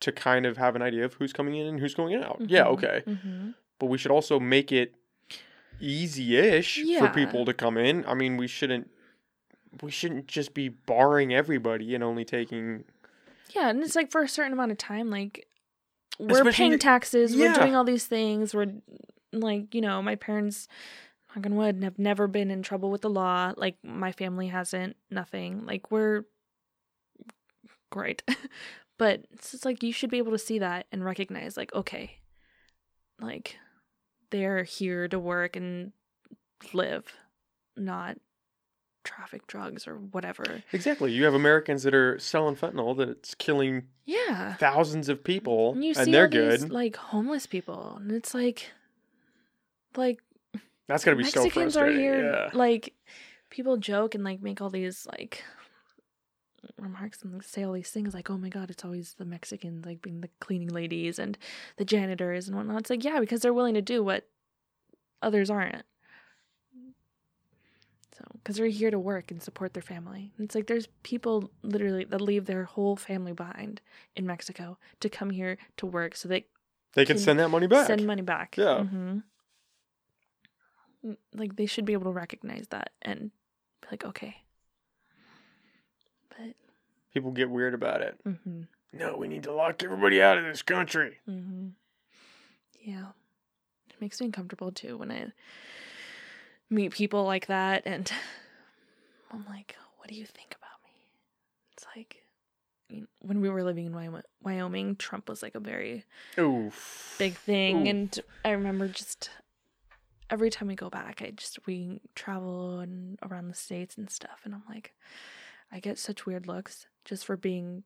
to kind of have an idea of who's coming in and who's going out. Yeah, Mhm, okay. mhm. but we should also make it easy-ish Yeah. for people to come in. I mean, we shouldn't we shouldn't just be barring everybody and only taking Yeah, and it's like for a certain amount of time, like we're Especially paying the- taxes, we're doing all these things, we're like, you know, my parents, knock on wood, have never been in trouble with the law. Like my family hasn't, nothing. Like we're great. but it's just like you should be able to see that and recognize, like, okay, like they're here to work and live, not traffic drugs or whatever. Exactly. You have Americans that are selling fentanyl that it's killing Yeah. thousands of people And you and they're all these, good. like homeless people, and it's like, like that's gonna be so Mexicans are here. Yeah. Like people joke and like make all these like remarks and say all these things like, "Oh my god, it's always the Mexicans like being the cleaning ladies and the janitors and whatnot." It's like, yeah, because they're willing to do what others aren't. So, because they're here to work and support their family. And it's like there's people literally that leave their whole family behind in Mexico to come here to work so they They can can send that money back. send money back. Yeah. hmm Like they should be able to recognize that and be like, okay. People get weird about it. hmm No, we need to lock everybody out of this country. hmm yeah, it makes me uncomfortable too when I meet people like that, and I'm like, what do you think about me? It's like when we were living in Wyoming, Trump was like a very Oof. big thing Ooh. and i remember just every time we go back i just we travel and around the states and stuff and i'm like i get such weird looks just for being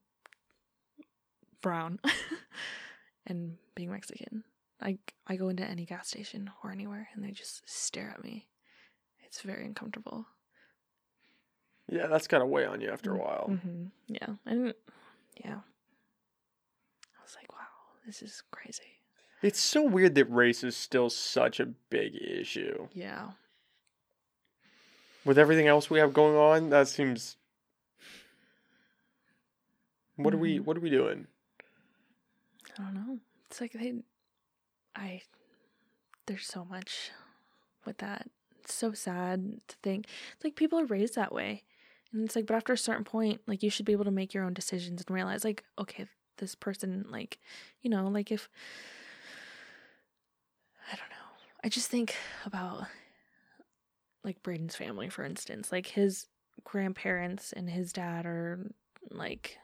brown and being mexican. I i go into any gas station or anywhere and they just stare at me. It's very uncomfortable. Yeah, that's got to weigh on you after a while. hmm yeah and yeah. I was like wow this is crazy. It's so weird that race is still such a big issue. yeah. With everything else we have going on, that seems What are we Mhm. what are we doing? I don't know. It's like they, I, there's so much with that. It's so sad to think. It's like people are raised that way. And it's like, but after a certain point, like you should be able to make your own decisions and realize, like, okay, this person, like, you know, like if, I don't know. I just think about, like, Braden's family, for instance. Like, his grandparents and his dad are, like,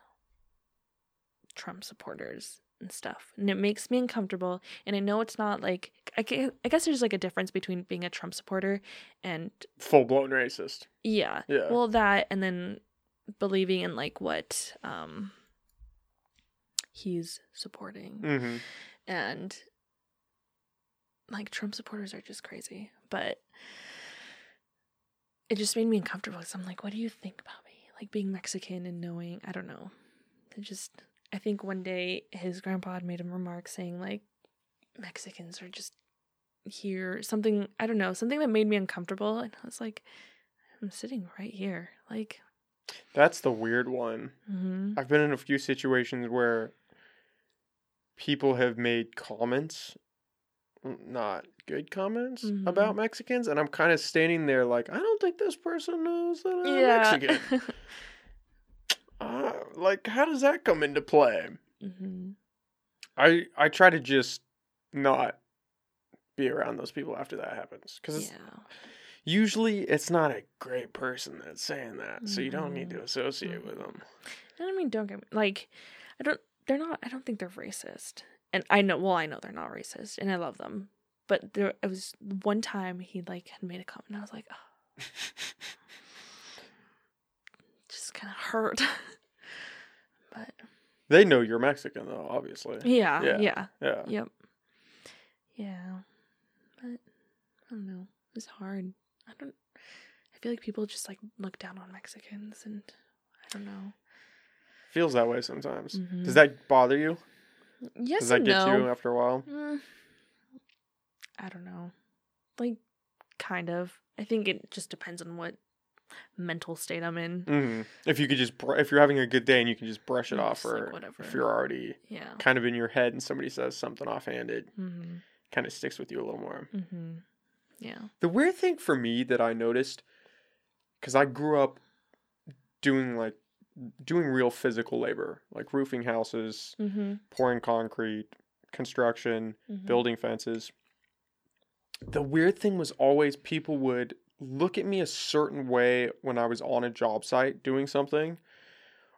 Trump supporters and stuff. And it makes me uncomfortable. And I know it's not like I guess, I guess there's like a difference between being a Trump supporter and Full blown racist. yeah. Yeah. Well, that and then believing in like what um he's supporting. Mm-hmm. And like Trump supporters are just crazy. But it just made me uncomfortable because I'm like, what do you think about me? Like being Mexican and knowing, I don't know. It just, I think one day his grandpa had made a remark saying, like, Mexicans are just here. Something, I don't know, something that made me uncomfortable. And I was like, I'm sitting right here. Like, That's the weird one. mhm. I've been in a few situations where people have made comments not good comments Mhm. about Mexicans, and I'm kind of standing there like, I don't think this person knows that I'm yeah. Mexican. Like, how does that come into play? hmm I I try to just not be around those people after that happens because Yeah. usually it's not a great person that's saying that, so you don't need to associate with them. And I mean, don't get me like, I don't. They're not. I don't think they're racist. And I know. Well, I know they're not racist, and I love them. But there, it was one time he like had made a comment, and I was like, oh, just kind of hurt. but They know you're Mexican though, obviously. yeah, Yeah. yeah, Yeah. yep, yeah. But I don't know. It's hard. I don't. I feel like people just like look down on Mexicans, and I don't know. Feels that way sometimes. Mhm. Does that bother you? Yes Does that get no. you after a while? Mm, I don't know. Like, kind of. I think it just depends on what mental state I'm in. hmm If you could just, br- if you're having a good day and you can just brush it Yeah, off, just, like, or whatever. if you're already Yeah. kind of in your head and somebody says something offhanded, Mm-hmm. kind of sticks with you a little more. Mm-hmm. Yeah. The weird thing for me that I noticed, because I grew up doing like doing real physical labor, like roofing houses, Mm-hmm. pouring concrete, construction, mm-hmm. building fences. The weird thing was always people would look at me a certain way when I was on a job site doing something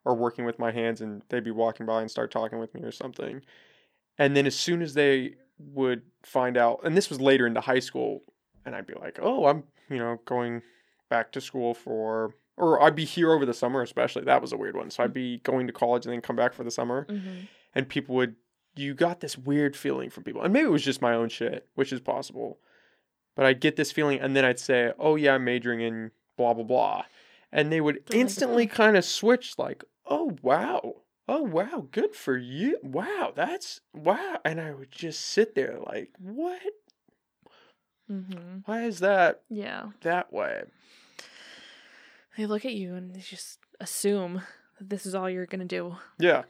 or working with my hands, and they'd be walking by and start talking with me or something. And then as soon as they would find out, and this was later into high school, and I'd be like, oh, I'm, you know, going back to school for, or I'd be here over the summer, especially. That was a weird one. So I'd be going to college and then come back for the summer Mm-hmm. and people would you got this weird feeling from people and maybe it was just my own shit which is possible but i'd get this feeling and then i'd say oh yeah i'm majoring in blah blah blah and they would instantly kind of switch like oh wow oh wow good for you wow that's wow and i would just sit there like what Mm-hmm. why is that Yeah. that way They look at you and they just assume that this is all you're gonna do. yeah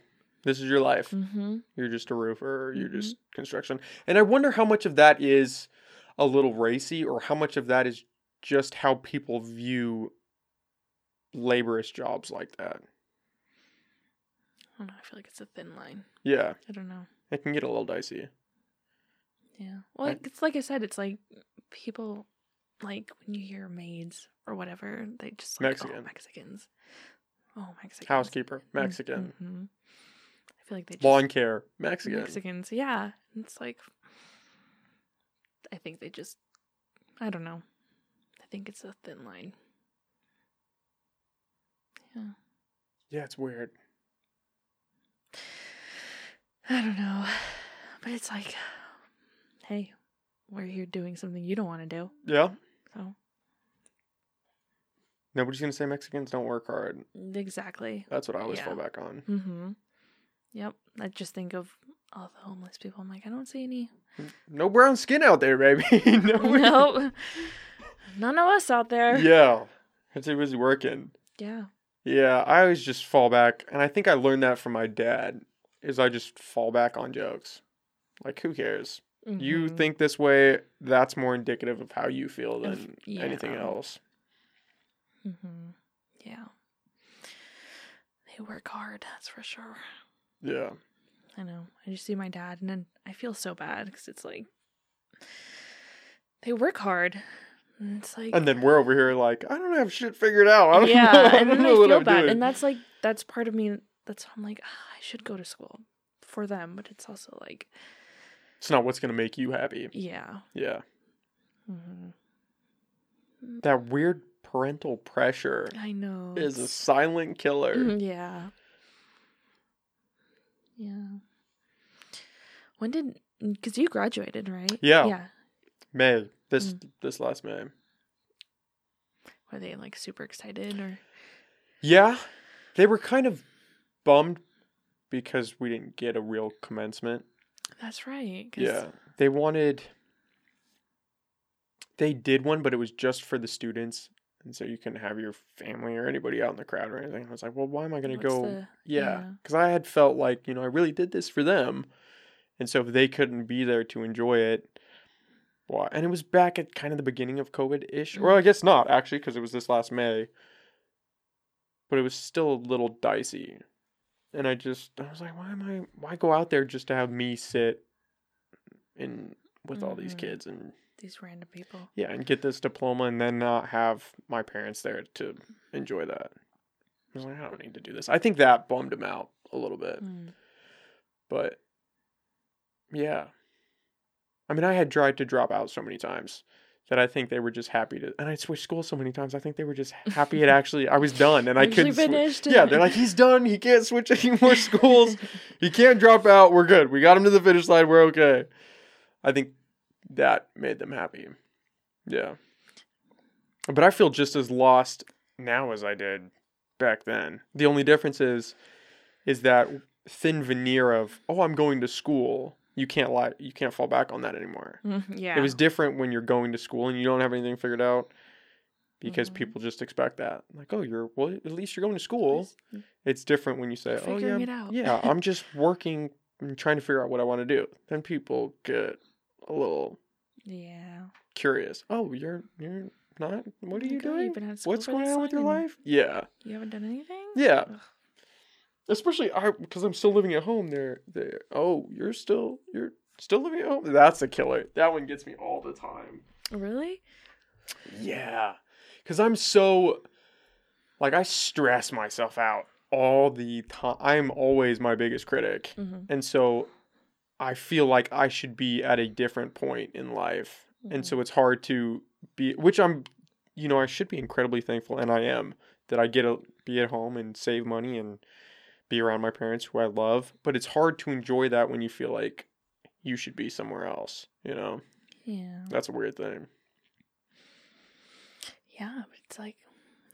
this is your life Mm-hmm. You're just a roofer, you're Mhm. just construction. And I wonder how much of that is a little racy or how much of that is just how people view laborious jobs like that. I don't know. I feel like it's a thin line. Yeah, I don't know. it can get a little dicey. Yeah. Well, I- it's like I said. It's like people like when you hear maids or whatever, they just like Mexican. oh Mexicans. Oh Mexicans. Housekeeper, Mexican. hmm I feel like they just Lawn care, Mexican. Mexicans. Yeah. It's like I think they just I don't know. I think it's a thin line. Yeah. Yeah, it's weird. I don't know. But it's like hey, we're here doing something you don't want to do. Yeah. So Nobody's to say Mexicans don't work hard. exactly. That's what I always Yeah. fall back on. Mm-hmm. Yep. I just think of all the homeless people. I'm like, I don't see any. No brown skin out there, baby. No. None of us out there. Yeah. It's too busy working. Yeah. Yeah, I always just fall back, and I think I learned that from my dad. Is I just fall back on jokes. Like, who cares? You Mhm. think this way, that's more indicative of how you feel than Of- anything else. Mm-hmm. Yeah. They work hard, that's for sure. Yeah. I know. I just see my dad, and then I feel so bad because it's like they work hard. And it's like, And then we're over here like, I don't have shit figured out. I don't yeah, know. I and then I feel I'm bad, doing. and that's like that's part of me. That's I'm like ah, I should go to school for them, but it's also like It's not what's gonna make you happy. yeah, Yeah. hmm That weird parental pressure I know is a silent killer. Mhm, yeah, Yeah. When did? Because you graduated, right? Yeah. Yeah. May this Mm. this last May. Were they like super excited or? Yeah, they were kind of bummed because we didn't get a real commencement. That's right. Yeah, they wanted. They did one, but it was just for the students, and so you couldn't have your family or anybody out in the crowd or anything. I was like, well, why am I going to go? the- yeah, yeah. because I had felt like you know I really did this for them, and so if they couldn't be there to enjoy it, well, and it was back at kind of the beginning of COVID ish, or I Mm. guess not actually because it was this last May, but it was still a little dicey, and I just I was like, why am I? Why go out there just to have me sit in with all these Mhm. kids and These random people. yeah, and get this diploma and then not have my parents there to enjoy that. I was like, I don't need to do this. I think that bummed him out a little bit. Mm. But yeah. I mean, I had tried to drop out so many times that I think they were just happy to, and I switched schools so many times. I think they were just happy it actually, I was done and I couldn't. finished. yeah, they're like, he's done. He can't switch any more schools. he can't drop out. We're good. We got him to the finish line. We're okay. I think that made them happy. Yeah. But I feel just as lost now as I did back then. The only difference is is that thin veneer of, oh, I'm going to school. You can't lie you can't fall back on that anymore. Mm, yeah. It was different when you're going to school and you don't have anything figured out because Mhm. people just expect that. Like, oh, you're well, at least you're going to school. It's different when you say, "Oh yeah, it out." yeah, I'm just working and trying to figure out what I want to do." Then people get a little Yeah. curious. Oh, you're you're not. What are Oh you God, doing? been out of school What's going on with your life? Yeah, You haven't done anything. yeah. Ugh. Especially I because I'm still living at home. They're they oh you're still you're still living at home. That's a killer. That one gets me all the time. Really? Yeah. Cuz I'm so like I stress myself out all the time. I'm always my biggest critic. Mm-hmm. And so I feel like I should be at a different point in life. And so it's hard to be which I'm you know, I should be incredibly thankful and I am that I get to be at home and save money and be around my parents who I love, but it's hard to enjoy that when you feel like you should be somewhere else, you know. Yeah. That's a weird thing. Yeah, but it's like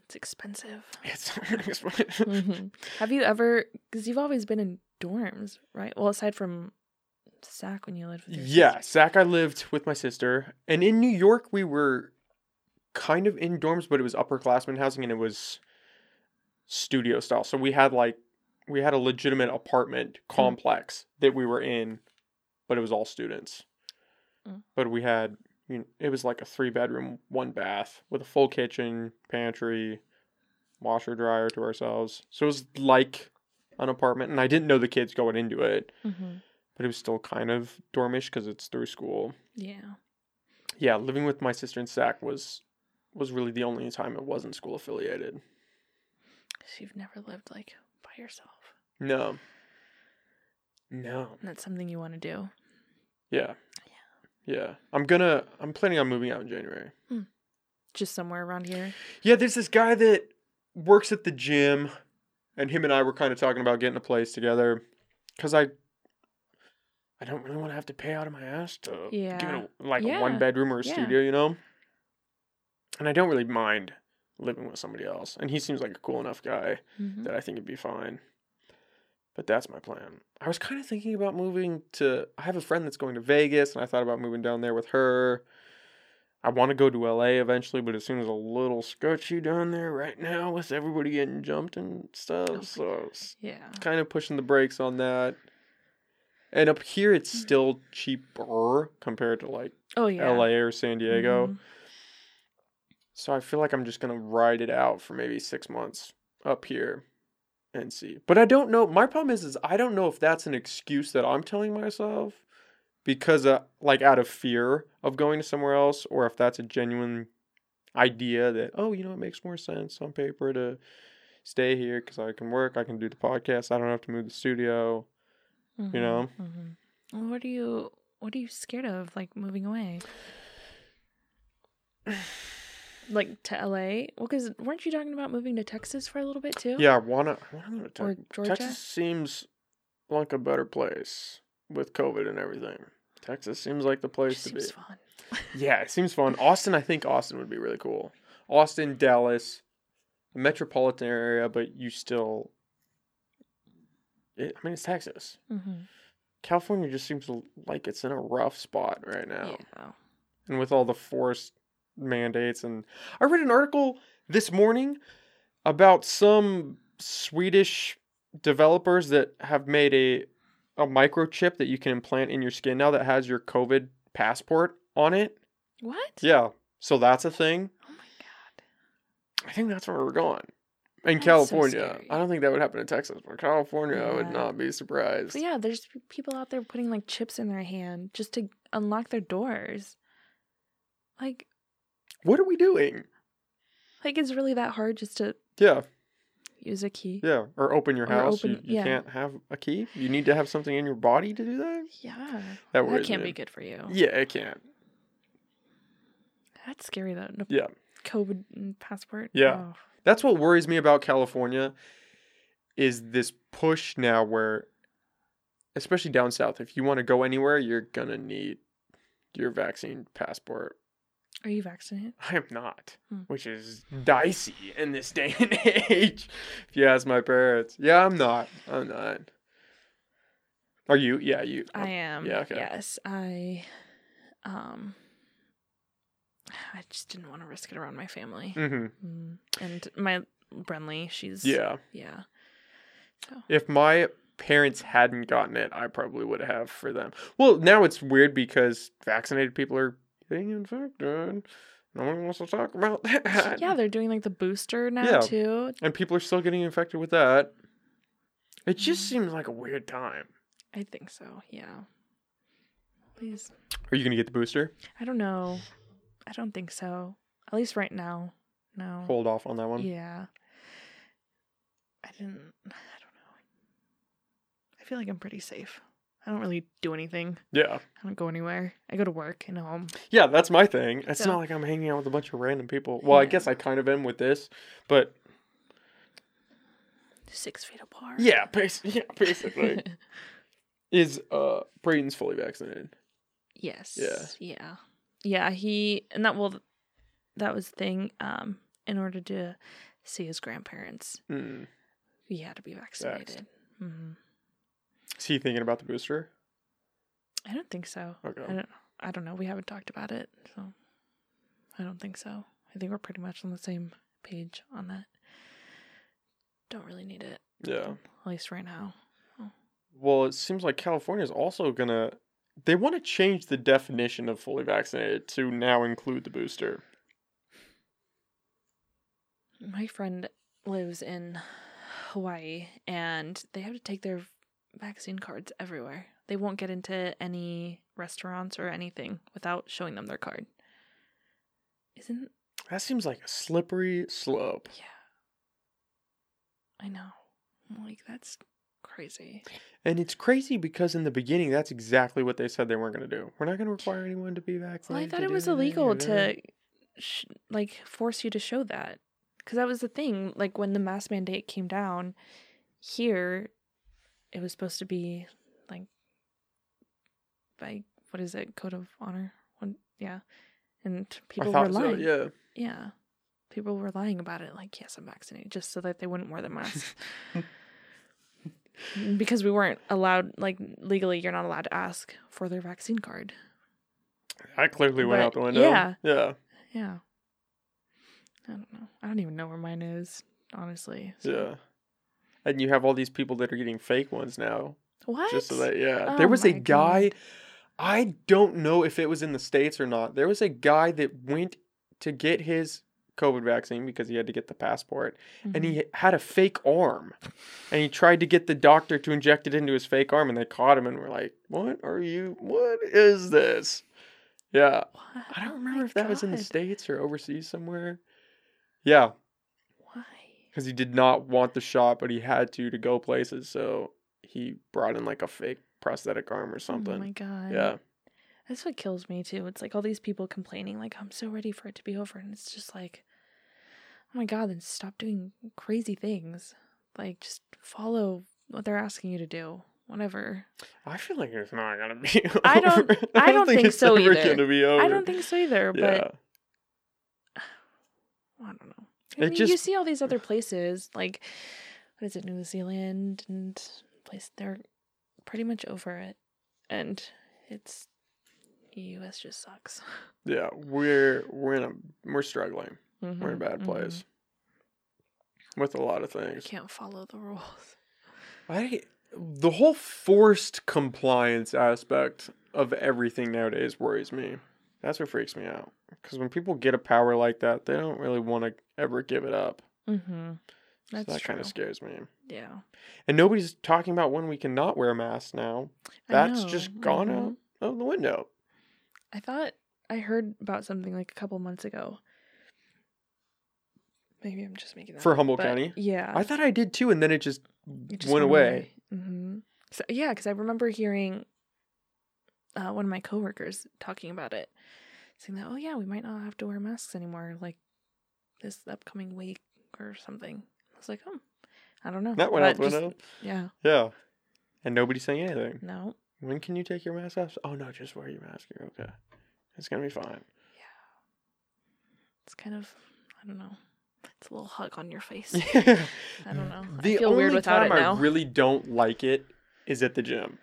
it's expensive. It's hmm Have you ever? Because you've always been in dorms, right? Well, aside from SAC when you lived with your Yeah, sister. Sac I lived with my sister, and in New York we were kind of in dorms, but it was upperclassmen housing, and it was studio style. So we had like we had a legitimate apartment complex that we were in, but it was all students. Mm. But we had you know, it was like a three bedroom, one bath with a full kitchen, pantry, washer dryer to ourselves. So it was like an apartment, and I didn't know the kids going into it Mhm. But it was still kind of dormish because it's through school. Yeah. Yeah, living with my sister in Sac was was really the only time it wasn't school affiliated. So you've never lived like by yourself. No. No. And that's something you want to do. Yeah. Yeah. I'm gonna I'm planning on moving out in January. Hmm. Just somewhere around here. Yeah, there's this guy that works at the gym and him and I were kind of talking about getting a place together cuz I I don't really want to have to pay out of my ass to give Yeah. it a, like a one bedroom or a Yeah. studio, you know? And I don't really mind living with somebody else. And he seems like a cool enough guy Mhm. that I think it'd be fine. But that's my plan. I was kind of thinking about moving to. I have a friend that's going to Vegas, and I thought about moving down there with her. I want to go to LA eventually, but it seems a little sketchy down there right now with everybody getting jumped and stuff. Oh, so I was Yeah. kind of pushing the brakes on that. And up here, it's Mm. still cheaper compared to like Oh yeah. LA or San Diego. Mhm. So I feel like I'm just gonna ride it out for maybe six months up here and see. But I don't know. My problem is, is I don't know if that's an excuse that I'm telling myself because, uh, like, out of fear of going to somewhere else, or if that's a genuine idea that oh, you know, it makes more sense on paper to stay here because I can work, I can do the podcast, I don't have to move the studio. Mhm. know? Mhm. What are you? What are you scared of? Like moving away? Like to LA? Well, because weren't you talking about moving to Texas for a little bit too? Yeah, I wanna, I wanna to Or Georgia? Texas seems like a better place with COVID and everything. Texas seems like the place to be. Fun. Yeah, it seems fun. Austin, I think Austin would be really cool. Austin, Dallas, metropolitan area, but you still. It, I mean, it's Texas. Mm-hmm. California just seems like it's in a rough spot right now. Yeah. And with all the forced mandates. And I read an article this morning about some Swedish developers that have made a, a microchip that you can implant in your skin now that has your COVID passport on it. What? Yeah. So that's a thing. Oh my god. I think that's where we're going. In That's so California. I don't think that would happen in Texas, but California, I would not be surprised. But yeah, there's people out there putting like chips in their hand just to unlock their doors. Like, What are we doing? like it's really that hard just to Yeah, use a key? yeah. Or open your Or house. open- you you yeah. can't have a key. You need to have something in your body to do that. Yeah. That That can't be good for you. Yeah, it can't. That's scary though. No Yeah. COVID and passport. Yeah. Oh. That's what worries me about California is this push now where especially down south, if you want to go anywhere, you're gonna need your vaccine passport. Are you vaccinated? I am not, Hmm. which is dicey in this day and age. If you ask my parents, yeah, I'm not. I'm not. Are you? Yeah, you. I am. yeah, okay. Yes, I. Um. I just didn't want to risk it around my family. hmm Mm. And my Brenly, she's Yeah. yeah. So If my parents hadn't gotten it, I probably would have for them. Well, now it's weird because vaccinated people are getting infected. No one wants to talk about that. yeah, they're doing like the booster now Yeah. too. And people are still getting infected with that. It just Mm. seems like a weird time. I think so. Yeah. Please. Are you going to get the booster? I don't know. I don't think so. At least right now. No. Hold off on that one. Yeah. I didn't. I don't know. I feel like I'm pretty safe. I don't really do anything. Yeah. I don't go anywhere. I go to work and home. Yeah, that's my thing. It's So- not like I'm hanging out with a bunch of random people. Well, I guess I kind of am with this, but Six feet apart. yeah, bas- yeah basically. Is uh Braden's fully vaccinated? yes. Yeah. Yeah. Yeah. He and that well, that was the thing. Um, in order to see his grandparents, Mm. he had to be vaccinated. hmm Is he thinking about the booster? I don't think so. Okay. I don't. I don't know. We haven't talked about it, so I don't think so. I think we're pretty much on the same page on that. Don't really need it, Yeah. at least right now. Well, it seems like California is also gonna. They want to change the definition of fully vaccinated to now include the booster. My friend lives in Hawaii, and they have to take their vaccine cards everywhere. They won't get into any restaurants or anything without showing them their card. Isn't That seems like a slippery slope. yeah? I know. Like that's crazy. And it's crazy because in the beginning, that's exactly what they said they weren't going to do. We're not going to require anyone to be Well, I thought it was illegal to, sh- like, force you to show that. Because that was the thing. Like, when the mask mandate came down here, it was supposed to be, like, by, what is it, code of honor? One, yeah. And people were thought so, lying. yeah. Yeah. People were lying about it. Like, yes, I'm vaccinated, just so that they wouldn't wear the mask. because we weren't allowed, like, legally, you're not allowed to ask for their vaccine card. That clearly went But, out the window. yeah. Yeah. Yeah. I don't know. I don't even know where mine is, honestly. so- Yeah. And you have all these people that are getting fake ones now. What? Just so that, yeah. Oh there was a guy, God. I don't know if it was in the States or not. There was a guy that went to get his COVID vaccine because he had to get the passport and Mhm. he had a fake arm. And he tried to get the doctor to inject it into his fake arm and they caught him and were like, What are you? What is this? Yeah. What? I don't Oh remember my if that was in the States or overseas somewhere. Yeah. Why? because he did not want the shot, but he had to to go places. So he brought in like a fake prosthetic arm or Oh something. my god. yeah, That's what kills me too. It's like all these people complaining, like, I'm so ready for it to be over. And it's just like, oh my god, then stop doing crazy things. Like, just follow what they're asking you to do. whatever. I feel like it's not gonna be. I don't- over. I don't think it's so ever either. Gonna be over. I don't think so either, but Yeah. I don't know. I mean, you see all these other places, like what is it, New Zealand and place they're pretty much over it, and it's U.S. just sucks. Yeah, we're we're in a we're struggling. We're in a bad mhm. place with a lot of You things. can't follow the rules. I the whole forced compliance aspect of everything nowadays worries me. That's what freaks me out. Because when people get a power like that, they don't really want to ever give it up. Mm-hmm. So that kind of scares me. Yeah, And nobody's talking about when we can not wear masks now. That's just gone mhm. out of the window. I thought I heard about something like a couple months ago. Maybe I'm just making that For up, Humboldt but County? Yeah, I thought I did too, and then it just It just went away. hmm So, yeah, because I remember hearing uh, one of my coworkers talking about it, saying that, oh yeah, we might not have to wear masks anymore, like this upcoming week or something. I was like, oh, I don't know. That went out the just- window. Yeah, Yeah. And nobody's saying anything. no, When can you take your mask off? Oh no, just wear your mask. You're okay. It's gonna be fine. Yeah. It's kind of, I don't know. It's a little hug on your face. I I don't know. I The feel only weird without time it now. I really don't like it is at the gym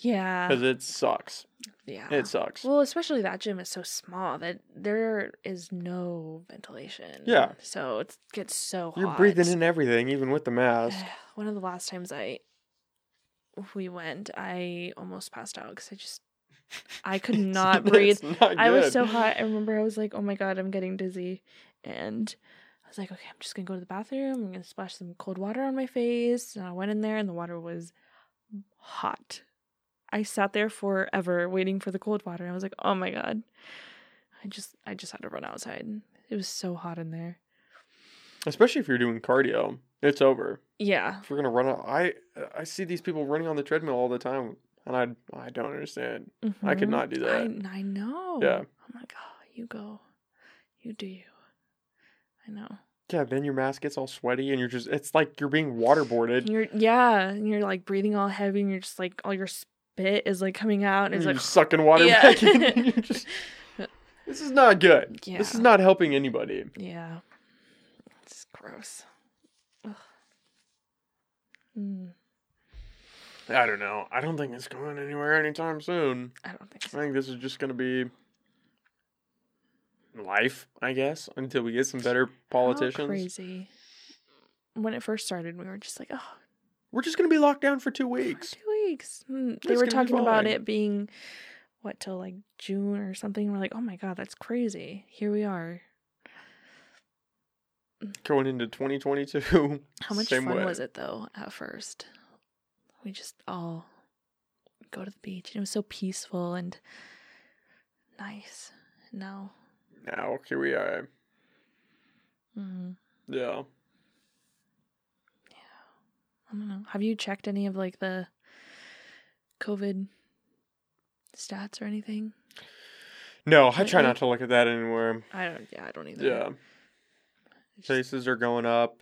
yeah, because it sucks. yeah. It sucks. Well, especially that gym is so small that there is no ventilation. Yeah. So it gets so hot. You're breathing in everything, even with the mask. One of the last times I we went, I almost passed out because I just I could not breathe. Not I was good. so hot. I remember I was like, "Oh my god, I'm getting dizzy," and I was like, "Okay, I'm just gonna go to the bathroom. I'm gonna splash some cold water on my face." And I went in there, and the water was hot. I sat there forever waiting for the cold water. I was like, "Oh my god!" I just, I just had to run outside. It was so hot in there. Especially if you're doing cardio, it's over. Yeah, If you're gonna run out, I I see these people running on the treadmill all the time, and I I don't understand. I could Mhm. not do that. I, I know. Yeah. I'm like, oh, you go, you do you. I know. Yeah, then your mask gets all sweaty, and you're just it's like you're being waterboarded. And you're yeah, and you're like breathing all heavy, and you're just like all your spit is like coming out, and And it's you're like sucking water Yeah. back in. you're just, this is not good. Yeah. This is not helping anybody. yeah, it's gross. Ugh. Mm, I don't know. I don't think it's going anywhere anytime soon. I don't think I think this is just gonna be life, I guess, until we get some better How politicians. crazy. When it first started, we were just like, oh, We're just gonna be locked down for two for weeks. two weeks. Mm, They It's were talking about it being what till like June or something. We're like, oh my god, that's crazy. Here we are. Going into 2022. How much fun way. was it though at first? We just all go to the beach and it was so peaceful and nice. No. Now here we are. Mm, Yeah. I don't know. Have you checked any of like the COVID stats or anything? No, I try not to look at that anymore. I don't yeah, I don't either. Yeah. Just- Cases are going up.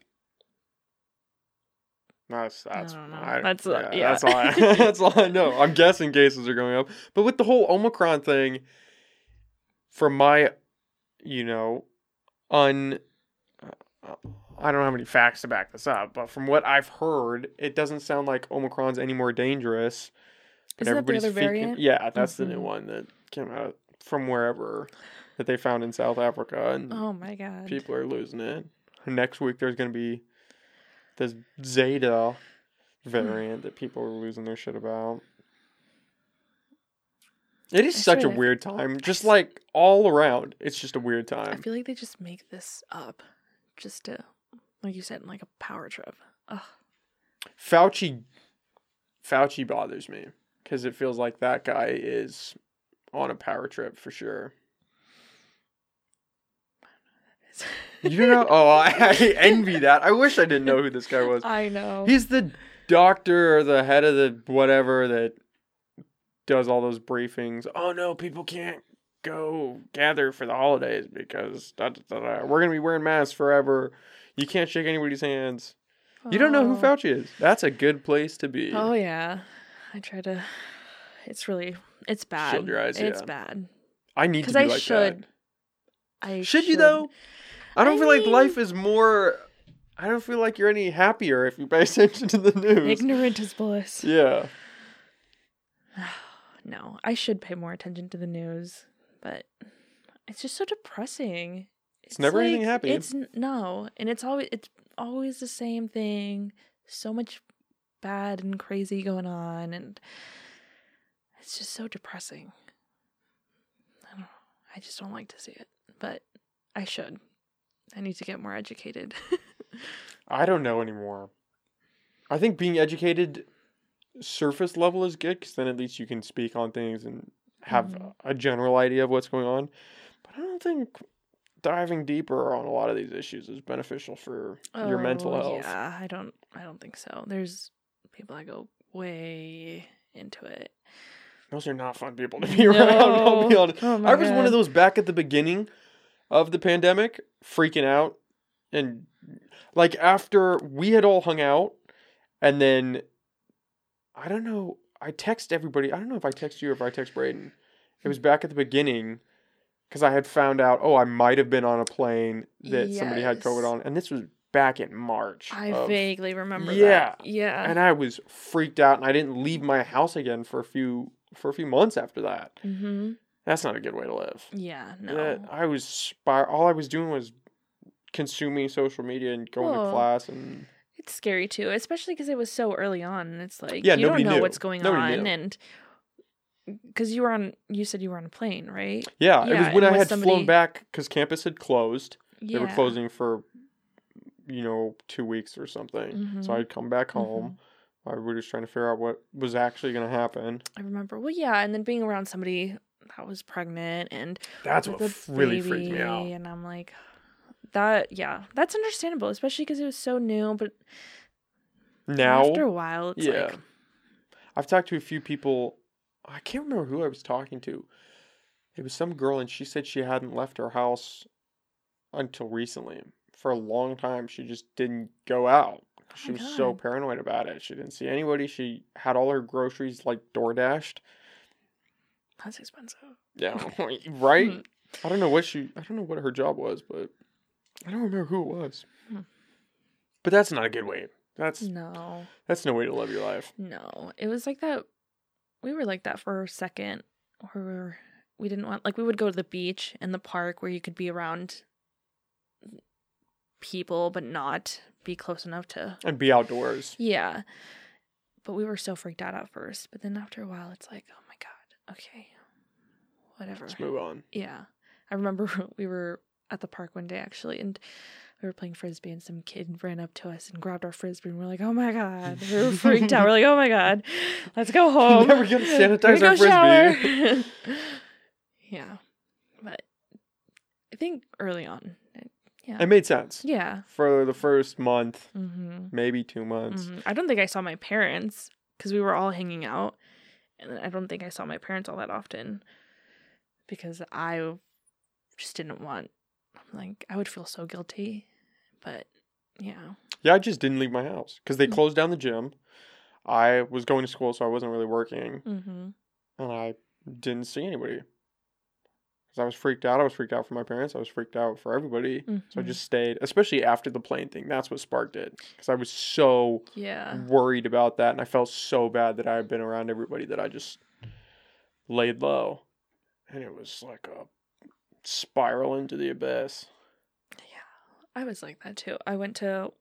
That's that's don't know. I- That's, uh, yeah. that's all I, that's all I know. I'm guessing cases are going up, but with the whole Omicron thing, from my, you know, un, uh, I don't have any facts to back this up, but from what I've heard, it doesn't sound like Omicron's any more dangerous. But Isn't that the other freaking- variant? Yeah, that's the new Mhm. one that came out from wherever that they found in South Africa, and Oh my god. people are losing it. Next week there's gonna be this Zeta variant that people are losing their shit about. It is I such a weird time, just like all around. It's just a weird time. I feel like they just make this up just to like you said, in like a power trip. Ugh. Fauci, Fauci bothers me because it feels like that guy is on a power trip for sure. You know? Oh, I, I envy that. I wish I didn't know who this guy was. I know. He's the doctor or the head of the whatever that does all those briefings. Oh no, people can't go gather for the holidays because da, da, da, we're gonna be wearing masks forever. You can't shake anybody's hands. You don't know who Oh. Fauci is. That's a good place to be. Oh yeah. I try to. It's really, it's bad. Shield your eyes, It's yeah. bad. I need to be I like should. that. I Should you though? I don't I feel like life is more. I don't feel like you're any happier if you pay attention to the news. Ignorant is bliss. Yeah. No, I should pay more attention to the news, but it's just so depressing. It's, never anything happy. It's no, and it's always it's always the same thing. So much bad and crazy going on, and it's just so depressing. I don't know. I just don't like to see it, but I should. I need to get more educated. I don't know anymore. I think being educated surface level is good because then at least you can speak on things and have Mhm. a general idea of what's going on. But I don't think diving deeper on a lot of these issues is beneficial for your mental Oh, health. Yeah, I don't. I don't think so. There's people that go way into it. Those are not fun people to be around. I'll be honest. Oh I was one of those back at the beginning of the pandemic, freaking out. And like after we had all hung out, and then I don't know, I text everybody. I don't know if I text you or if I text Braden. It was back at the beginning because I had found out, oh, I might have been on a plane that somebody had COVID on. And this was back in March. I of- vaguely remember Yeah. that. Yeah. and I was freaked out and I didn't leave my house again for a few for a few months after that. mm-hmm. That's not a good way to live. Yeah. No. That- I was spir- all I was doing was consuming social media and going to class and It's scary too, especially because it was so early on, and it's like Yeah, you don't know knew. what's going Nobody on, knew. and because you were on, you said you were on a plane, right? yeah, it was when I was had flown back because campus had closed. Yeah. They were closing for you know two weeks or something. So Mhm. I'd come back home. I we were just trying to figure out what was actually going to happen. I remember. Well, yeah, and then being around somebody that was pregnant and That's what really freaked me out. and I'm like, that. Yeah, that's understandable, especially because it was so new. But Now after a while, it's yeah. like, I've talked to a few people. I can't remember who I was talking to. It was some girl, and she said she hadn't left her house until recently. For a long time, she just didn't go out. She my was so paranoid about it. She didn't see anybody. She had all her groceries like door dashed. that's expensive. Yeah, right. Hmm. I don't know what she. I don't know what her job was, but I don't remember who it was. Hmm. But that's not a good way. That's No, that's no way to live your life. no, it was like that. We were like that for a second, were, we didn't want like we would go to the beach and the park where you could be around people but not be close enough to And be outdoors. Yeah. But we were so freaked out at first. But then after a while, it's like, oh my God, okay, whatever. Let's move on. Yeah. I remember we were at the park one day actually, and we were playing frisbee, and some kid ran up to us and grabbed our frisbee, and we're like, oh my God. We were freaked out. We're like, oh my God, let's go home. Never gonna sanitize our frisbee. yeah. But I think early on, it, yeah. It made sense yeah. for the first month, Mm-hmm. maybe two months. Mhm. I don't think I saw my parents because we were all hanging out, and I don't think I saw my parents all that often because I just didn't want. Like I would feel so guilty, but yeah, Yeah, I just didn't leave my house because they Mm. closed down the gym. I was going to school, so I wasn't really working, mm-hmm. and I didn't see anybody. Because I was freaked out. I was freaked out for my parents. I was freaked out for everybody. So I Mhm. just stayed, especially after the plane thing. That's what sparked it. Because I was so yeah, worried about that, and I felt so bad that I had been around everybody that I just laid low, and it was like a spiral into the abyss. Yeah, I was like that too. I went to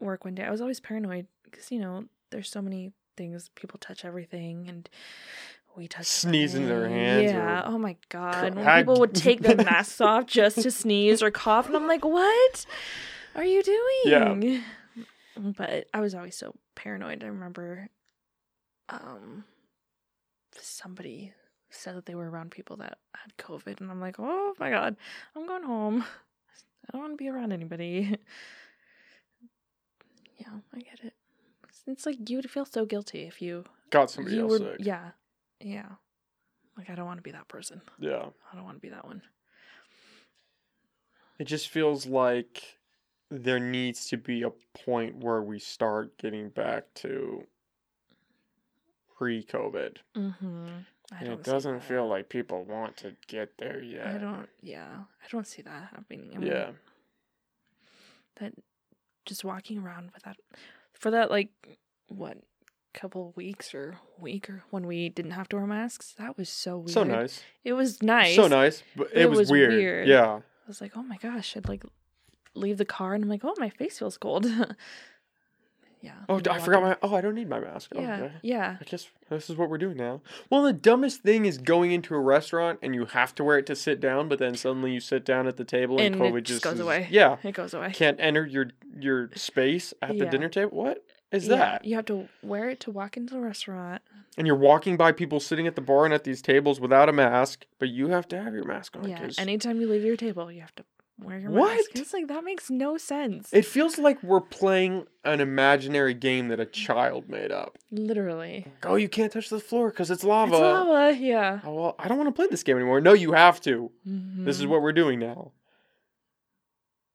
work one day. I was always paranoid because you know there's so many things. People touch everything, and we touch Sneeze in their hands Yeah. Oh my god. When people would take their masks off just to sneeze or cough, and I'm like, what are you doing? Yeah. But I was always so paranoid. I remember, um, somebody said that they were around people that had COVID, and I'm like, oh my god, I'm going home. I don't want to be around anybody. yeah, I get it. It's- It's like you would feel so guilty if you Got somebody you else would sick. yeah yeah like I don't want to be that person. yeah. I don't want to be that one. It just feels like there needs to be a point where we start getting back to pre-COVID. Mm-hmm. I it doesn't feel like people want to get there yet. I don't. Yeah, I don't see that happening. I mean, Yeah. that just walking around with that for that like what couple weeks or week or when we didn't have to wear masks. That was so weird. So nice. It was nice. So nice, but it, It was, was weird. weird. Yeah. I was like, oh my gosh, I'd like leave the car and I'm like, oh my face feels cold. yeah. Oh, I forgot my. Oh, I don't need my mask. Oh, yeah. Okay. Yeah. I guess this is what we're doing now. Well, the dumbest thing is going into a restaurant and you have to wear it to sit down, but then suddenly you sit down at the table and, And COVID just just goes is- away. Yeah, It goes away. can't enter your your space at the Yeah. dinner table. What is Yeah, that? You have to wear it to walk into the restaurant. And you're walking by people sitting at the bar and at these tables without a mask, but you have to have your mask on. Yeah. Anytime you leave your table, you have to wear your What? mask. It's like that makes no sense. It feels like we're playing an imaginary game that a child made up. Literally. Oh, you can't touch the floor because it's lava. It's lava, yeah. Oh, well, I don't want to play this game anymore. No, you have to. Mm-hmm. This is what we're doing now.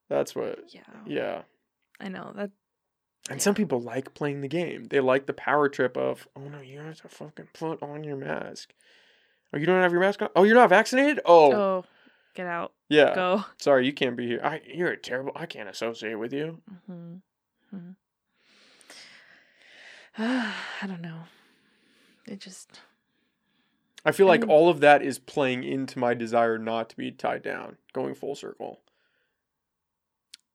That's what. Yeah. Yeah. I know that And some people like playing the game. They like the power trip of, oh no, you have to fucking put on your mask. Oh, you don't have your mask on? Oh, you're not vaccinated? Oh, oh, get out. yeah. Go. Sorry, you can't be here. I, you're a terrible. I can't associate with you. hmm I don't know. It just I feel like all of that is playing into my desire not to be tied down, going full circle.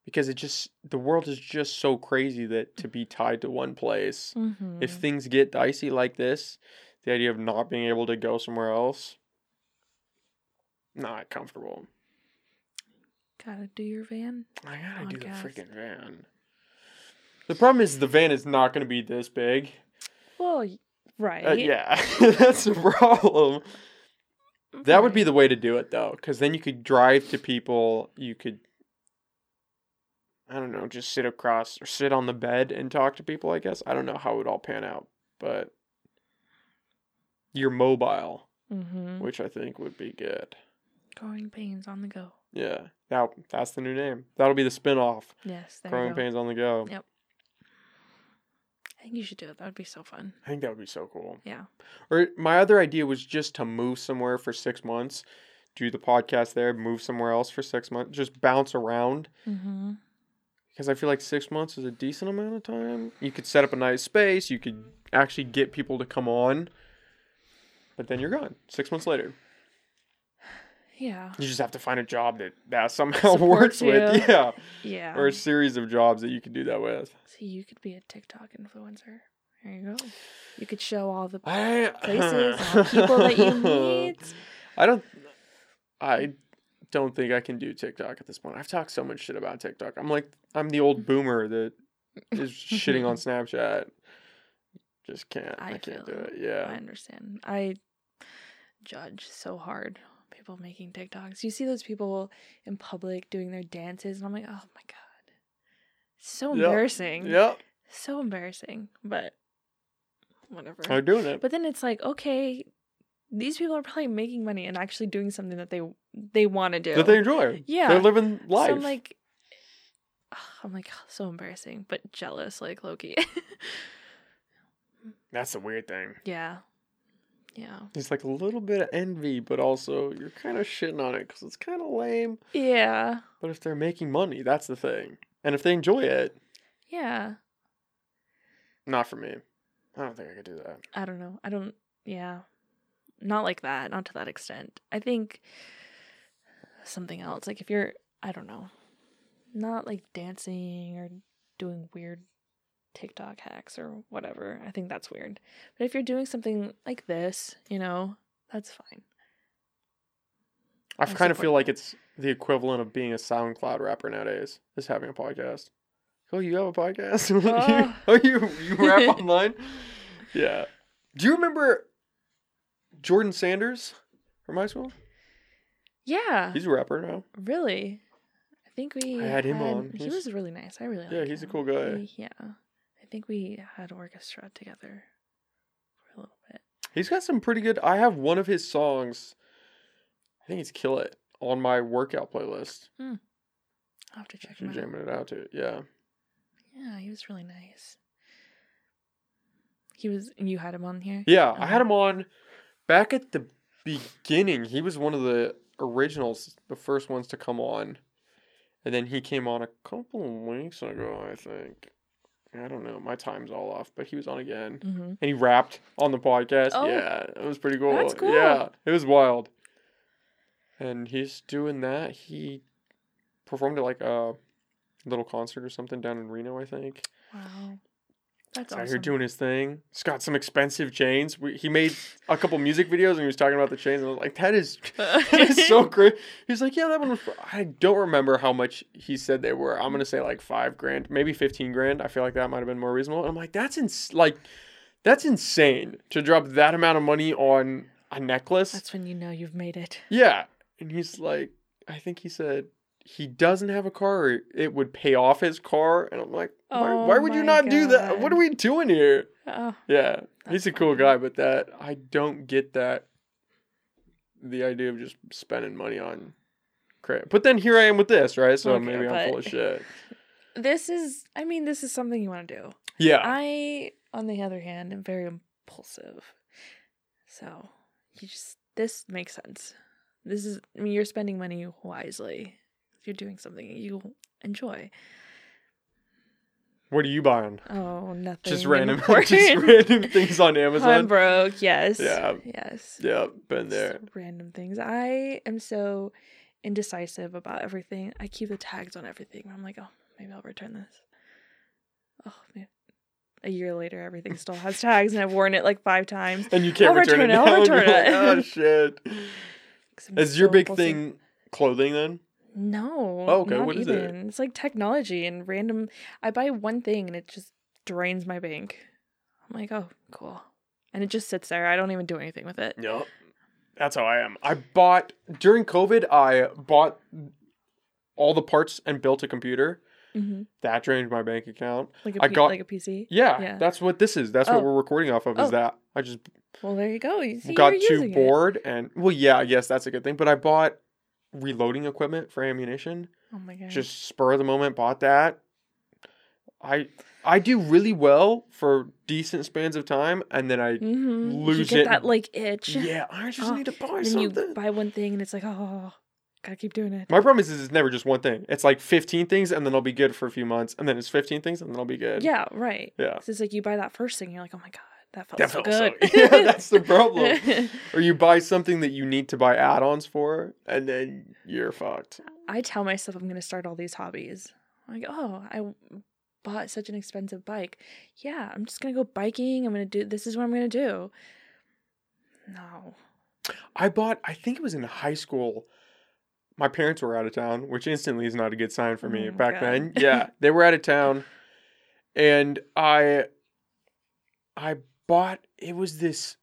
Because it just, the world is just so crazy that to be tied to one place, mhm. if things get dicey like this, the idea of not being able to go somewhere else, not comfortable. gotta do your van. I gotta do the freaking van. The problem is the van is not going to be this big. Well, right. Uh, yeah, that's the problem. That would be the way to do it though, because then you could drive to people. You could, I don't know, just sit across or sit on the bed and talk to people. I guess I don't know how it would all pan out, but you're mobile, Mhm. which I think would be good. Growing pains on the go. Yeah, that that's the new name. That'll be the spin-off. Yes, Growing pains on the go. Yep. I think you should do it. That would be so fun. I think that would be so cool. Yeah. Or my other idea was just to move somewhere for six months, do the podcast there, move somewhere else for six months, just bounce around. Mm-hmm. Because I feel like six months is a decent amount of time. You could set up a nice space, you could actually get people to come on, but then you're gone six months later. Yeah. You just have to find a job that that somehow works with. you. Yeah. Yeah. Or a series of jobs that you can do that with. See, you could be a TikTok influencer. There you go. You could show all the I, places, all people that you meet. I don't. I don't think I can do TikTok at this point. I've talked so much shit about TikTok. I'm like, I'm the old boomer that is shitting on Snapchat. Just can't. I, I can't do it. Yeah. I understand. I judge so hard people making TikToks. You see those people in public doing their dances, and I'm like, oh my god, so Yep. embarrassing. Yep. So embarrassing. But whatever. I'm doing it. But then it's like, okay, these people are probably making money and actually doing something that they they want to do. That they enjoy. Yeah. They're living life. So I'm like, I'm like so embarrassing, but jealous, like lowkey. That's the weird thing. yeah, yeah, It's like a little bit of envy, but also you're kind of shitting on it because it's kind of lame. yeah, But if they're making money, that's the thing. And if they enjoy it, yeah. not for me. I don't think I could do that. I don't know. I don't. Yeah, not like that. Not to that extent. I think something else. Like if you're, I don't know, not like dancing or doing weird TikTok hacks or whatever. I think that's weird. But if you're doing something like this, you know, that's fine. I I kind of feel like it's the equivalent of being a SoundCloud rapper nowadays, is having a podcast. Oh, you have a podcast? Oh. oh, you you rap online? Yeah. Do you remember Jordan Sanders from high school? Yeah, He's a rapper now. really. I think we I had him on. He He's- was really nice. I really Yeah, he's a cool guy. He- yeah, think we had orchestra together for a little bit. He's got some pretty good. I have one of his songs. I think it's "Kill It" on my workout playlist. Hmm. I'll have to check Actually, him out. jamming it out to it. Yeah. Yeah, he was really nice. He was. You had him on here. Yeah, I had him on back at the beginning. He was one of the originals, the first ones to come on. And then he came on a couple of weeks ago, I think. I don't know. My time's all off, but he was on again. Mm-hmm. And he rapped on the podcast. Oh, yeah, it was pretty cool. that's cool. Yeah, it was wild. And he's doing that. He performed at like a little concert or something down in Reno, I think. Wow. That's He's out awesome. here doing his thing. He's got some expensive chains. We, he made a couple music videos and he was talking about the chains. And I was like, that is, that is so great. He's like, yeah, that one was. I don't remember how much he said they were. I'm gonna say like five grand, maybe fifteen grand. I feel like that might have been more reasonable. And I'm like, that's ins- like, that's insane to drop that amount of money on a necklace. That's when you know you've made it. Yeah. And he's like, I think he said he doesn't have a car or it would pay off his car. And I'm like, why, Oh why would you not do that? What are we doing here? Oh, Yeah. he's a cool funny. guy, but that, I don't get that. The idea of just spending money on crap. But then here I am with this, right? So Okay, maybe I'm full of shit. this is. I mean, this is something you want to do. Yeah. I, on the other hand, am very impulsive. So you just this makes sense. This is. I mean, you're spending money wisely. If you're doing something you enjoy. what are you buying? Oh, nothing. Just random, just random things on Amazon. I'm broke. Yes. Yeah. Yes. Yeah, been Just there. Random things. I am so indecisive about everything. I keep the tags on everything. I'm like, oh, maybe I'll return this. Oh, man. A year later, everything still has tags, and I've worn it like five times. And you can't I'll return, return it. it, I'll return like, it. oh shit! Is your big impulsive. thing clothing then? No. Oh, okay, what is it? It's like technology and random. I buy one thing and it just drains my bank. I'm like, oh, cool. And it just sits there. I don't even do anything with it. Yep. That's how I am. I bought during COVID. I bought all the parts and built a computer. hmm That drained my bank account. Like a I got- like a PC. Yeah, Yeah. that's what this is. That's Oh. what we're recording off of. Is Oh. that I just Well, there you go. You see, got you're too using it. bored and well, yeah, I guess that's a good thing. But I bought reloading equipment for ammunition. Oh my god. Just spur of the moment, bought that. I I do really well for decent spans of time, and then I mm-hmm. you lose get it. that like itch. yeah, I just Oh, need to buy And then you buy one thing and it's like, oh, gotta keep doing it. My problem is, is it's never just one thing. It's like 15 things and then I'll be good for a few months. And then it's 15 things and then I'll be good. Yeah, right. Yeah. 'Cause it's like you buy that first thing, you're like, oh my god, that felt That so felt so- good. Yeah, that's the problem. Or you buy something that you need to buy add ons for and then you're fucked. I tell myself I'm gonna start all these hobbies. I'm like, oh, I bought such an expensive bike. Yeah, I'm just gonna go biking. I'm gonna do this is what I'm gonna do. No. I bought, I think it was in high school. My parents were out of town, which instantly is not a good sign for me Oh back God. then. Yeah, they were out of town. And I I bought it was this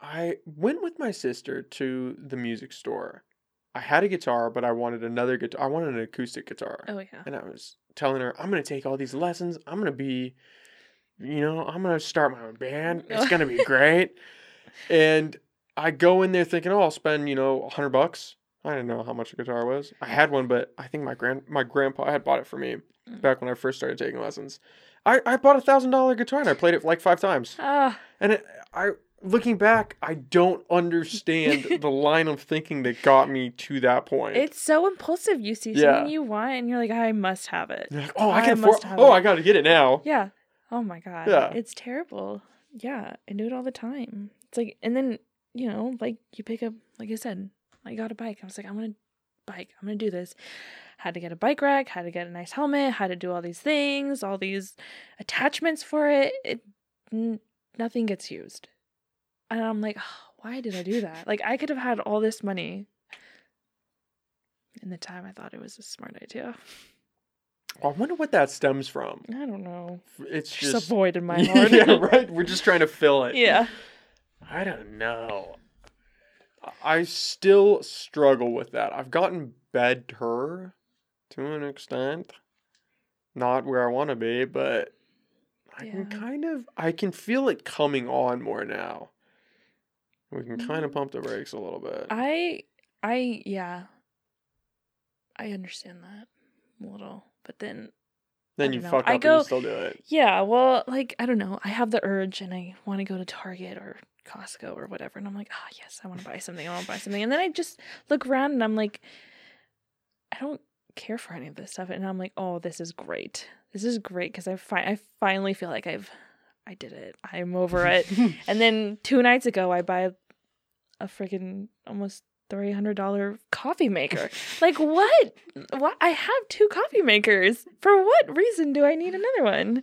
I went with my sister to the music store. I had a guitar, but I wanted another guitar. I wanted an acoustic guitar. Oh yeah. And I was telling her, I'm going to take all these lessons. I'm going to be, you know, I'm going to start my own band. It's going to be great. And I go in there thinking, oh, I'll spend, you know, a hundred bucks. I didn't know how much a guitar was. I had one, but I think my grand my grandpa had bought it for me Mm. back when I first started taking lessons. I, I bought a thousand dollar guitar and I played it like five times. Ah, And it, I looking back, I don't understand the line of thinking that got me to that point. it's so impulsive. You see Yeah. something you want and you're like, I must have it. Like, oh, I I can afford. must Oh, it. I got to get it now. Yeah. Oh my god. Yeah. It's terrible. Yeah, I do it all the time. It's like, and then you know, like you pick up, like I said, I got a bike. I was like, I'm gonna bike. I'm gonna do this. Had to get a bike rack. Had to get a nice helmet. Had to do all these things, all these attachments for it. It n- nothing gets used, and I'm like, "Oh, why did I do that? Like I could have had all this money. In the time, I thought it was a smart idea. I wonder what that stems from. I don't know. It's Just, just a void in my heart. yeah, right. We're just trying to fill it. Yeah. I don't know. I still struggle with that. I've gotten better to an extent. Not where I want to be, but I can kind of I can feel it coming on more now. We can kind of Mm. pump the brakes a little bit. I I yeah. I understand that a little. But then Then you know. fuck up I and go- you still do it. Yeah, well, like I don't know. I have the urge and I want to go to Target or Costco or whatever, and I'm like, ah, yes, I want to buy something. I want to buy something, and then I just look around and I'm like, I don't care for any of this stuff, and I'm like, oh, this is great. This is great because I fi- I finally feel like I've I did it. I'm over it. and then two nights ago, I buy a freaking almost three hundred dollar coffee maker. like what? What? I have two coffee makers. For what reason do I need another one?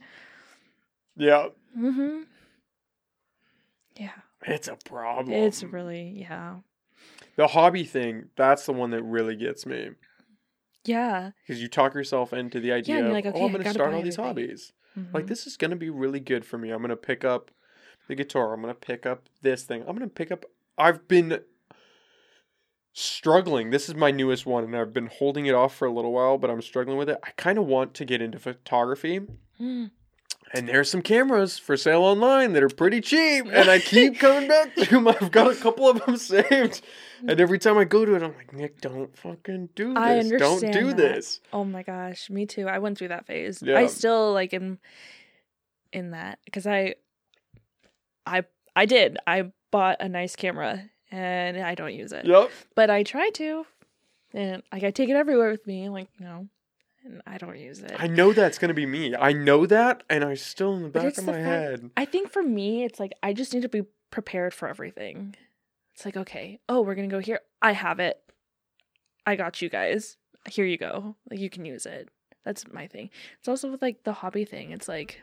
yeah, Mm-hmm. Yeah, it's a problem. it's really yeah, the hobby thing. That's the one that really gets me yeah. because you talk yourself into the idea you're of, like, oh, okay, I'm going to start all these everything." hobbies. Like Mhm. this is going to be really good for me. I'm going to pick up the guitar. I'm going to pick up this thing. I'm going to pick up. I've been struggling. This is my newest one, and I've been holding it off for a little while, but I'm struggling with it. I kind of want to get into photography. Mm. And there's some cameras for sale online that are pretty cheap, and I keep coming back to them. I've got a couple of them saved, and every time I go to it, I'm like, Nick, don't fucking do this. I don't do that. this. Oh my gosh, me too. I went through that phase. Yeah. I still like am in that because I, I, I did. I bought a nice camera and I don't use it, Yep. but I try to, and like I take it everywhere with me. Like no, and I don't use it. I know that's gonna be me. I know that, and I'm still in the back of the my fact- head. I think for me, it's like I just need to be prepared for everything. It's like, okay, oh, we're gonna go here. I have it. I got you guys. Here you go. Like you can use it. That's my thing. It's also with like the hobby thing. It's like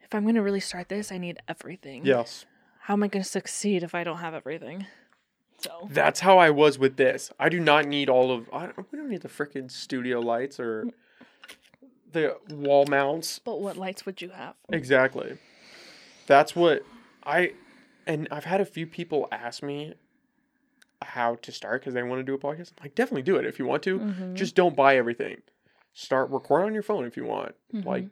if I'm gonna really start this, I need everything. Yes. How am I gonna succeed if I don't have everything? So That's how I was with this. I do not need all of. I don't, we don't need the freaking studio lights or the wall mounts. But what lights would you have? Exactly. That's what I. And I've had a few people ask me how to start because they want to do a podcast. I'm like, definitely do it if you want to. Mhm. Just don't buy everything. Start record on your phone if you want. Like, Mhm.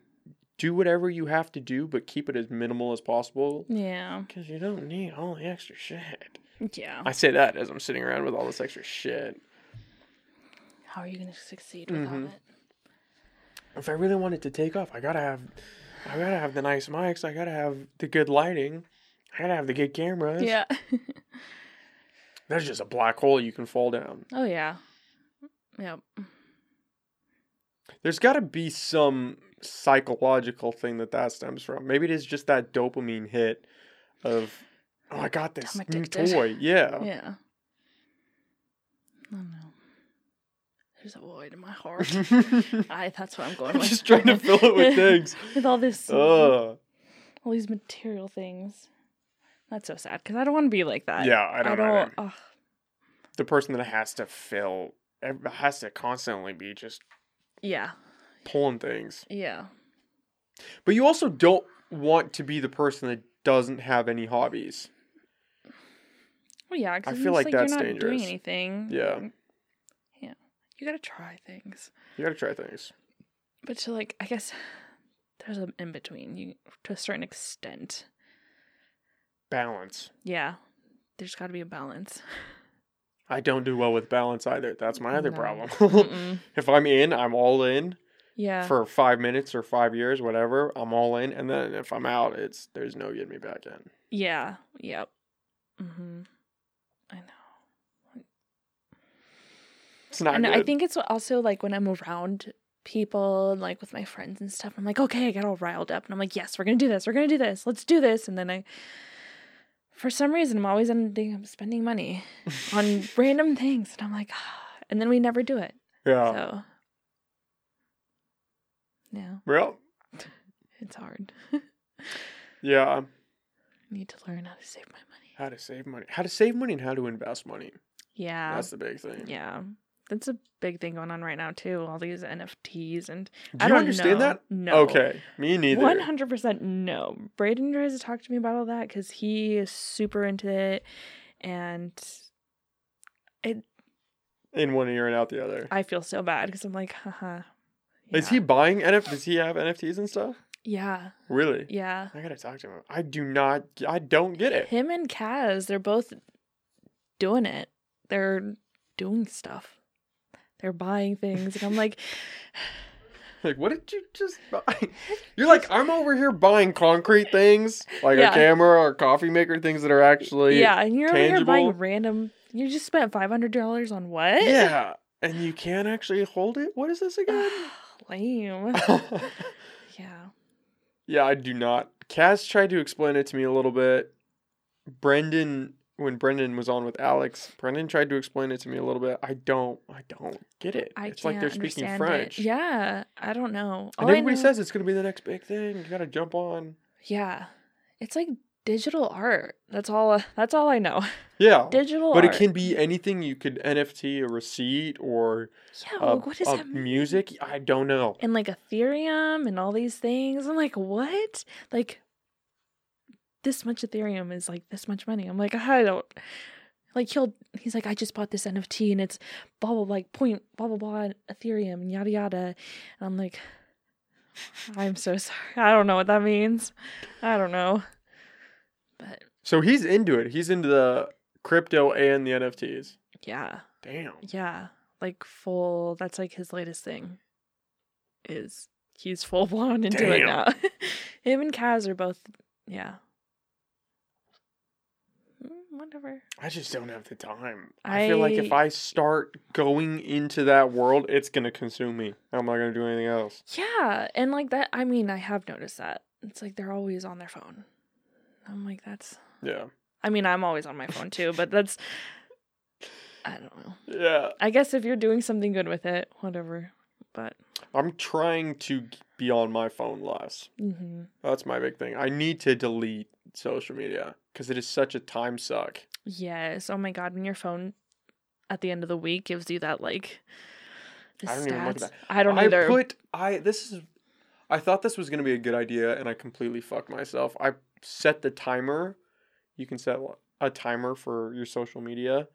do whatever you have to do, but keep it as minimal as possible. Yeah. Because you don't need all the extra shit. Yeah. I say that as I'm sitting around with all this extra shit. How are you gonna succeed without Mhm. it? If I really wanted to take off, I gotta have, I gotta have the nice mics. I gotta have the good lighting. I gotta have the good cameras. Yeah. That's just a black hole you can fall down. oh yeah. Yep. There's got to be some psychological thing that that stems from. Maybe it is just that dopamine hit of, oh, I got this new addicted." toy. Yeah. Yeah. I don't know. There's a void in my heart. I that's what I'm going I'm with. just trying to fill it with things. with all this Ugh. all these material things. That's so sad because I don't want to be like that. Yeah, I don't, know. ugh. The person that has to fill, has to constantly be just yeah. pulling things. Yeah. But you also don't want to be the person that doesn't have any hobbies. Well, yeah. Cause I feel like you're that's not dangerous. doing anything. Yeah. Yeah. You gotta try things, You gotta try things. but to like, I guess there's an in between. You to a certain extent. Balance. Yeah. There's got to be a balance. I don't do well with balance either. That's my other No. problem. If I'm in, I'm all in Yeah. for five minutes or five years, whatever. I'm all in, and then if I'm out, it's there's no getting me back in. Yeah. Yep. Mhm. I know. It's not and good. I think it's also like when I'm around people, like with my friends and stuff, I'm like, okay, I get all riled up, and I'm like, yes, we're gonna do this, we're gonna do this, let's do this, and then I, for some reason, I'm always ending up spending money on random things, and I'm like, ah, and then we never do it. yeah. So, yeah, Well, it's hard. yeah. I need to learn how to save my money. How to save money? How to save money and how to invest money. Yeah, That's the big thing. yeah. That's a big thing going on right now too. All these NFTs and Do I you don't understand know. that? No. Okay. Me neither. One hundred percent no. Braden tries to talk to me about all that because he is super into it, and it. In one ear and out the other. I feel so bad because I'm like, haha. Is he buying NFT? Does he have NFTs and stuff? Yeah, Really? yeah. I gotta talk to him. I do not. I don't get it. Him and Kaz, they're both doing it. They're doing stuff. They're buying things, and I'm like, Like, what did you just buy? You're like, I'm over here buying concrete things, like Yeah. a camera or coffee maker, things that are actually yeah, and you're over here buying random. You just spent five hundred dollars on what? Yeah, and you can't actually hold it. What is this again? Lame. Yeah. yeah, I do not. Cass tried to explain it to me a little bit. Brendan, when Brendan was on with Alex, Brendan tried to explain it to me a little bit. I don't, I don't get it. I it's like they're speaking French. It. Yeah, I don't know. And All I everybody know- says it's gonna be the next big thing. You gotta jump on. Yeah, it's like digital art. That's all. That's all I know. Yeah. Digital But art. it can be anything. You could NFT a receipt or Yeah, uh, like, what uh, that music. I don't know. and like Ethereum and all these things. I'm like, what? Like this much Ethereum is like this much money. I'm like, I don't like he'll he's like, I just bought this NFT and it's blah blah like point blah blah blah Ethereum and yada yada. And I'm like I'm so sorry. I don't know what that means. I don't know. But So he's into it. He's into the crypto and the NFTs. yeah. Damn. Yeah. Like full that's like his latest thing. Is he's full blown into it Damn. now. Him and Kaz are both yeah. Whatever. I just don't have the time. I, feel like if I- I start going into that world, it's gonna consume me. I'm not gonna do anything else. Yeah. And like that I mean, I have noticed that. It's like they're always on their phone. I'm like, that's Yeah. I mean, I'm always on my phone too, but that's I don't know. Yeah. I guess if you're doing something good with it, whatever. But I'm trying to be on my phone less. hmm That's my big thing. I need to delete social media because it is such a time suck. Yes. Oh my god, when your phone at the end of the week gives you that like I don't even look at that. I don't I either. put I this is I thought this was gonna be a good idea and I completely fucked myself. I set the timer. You can set a timer for your social media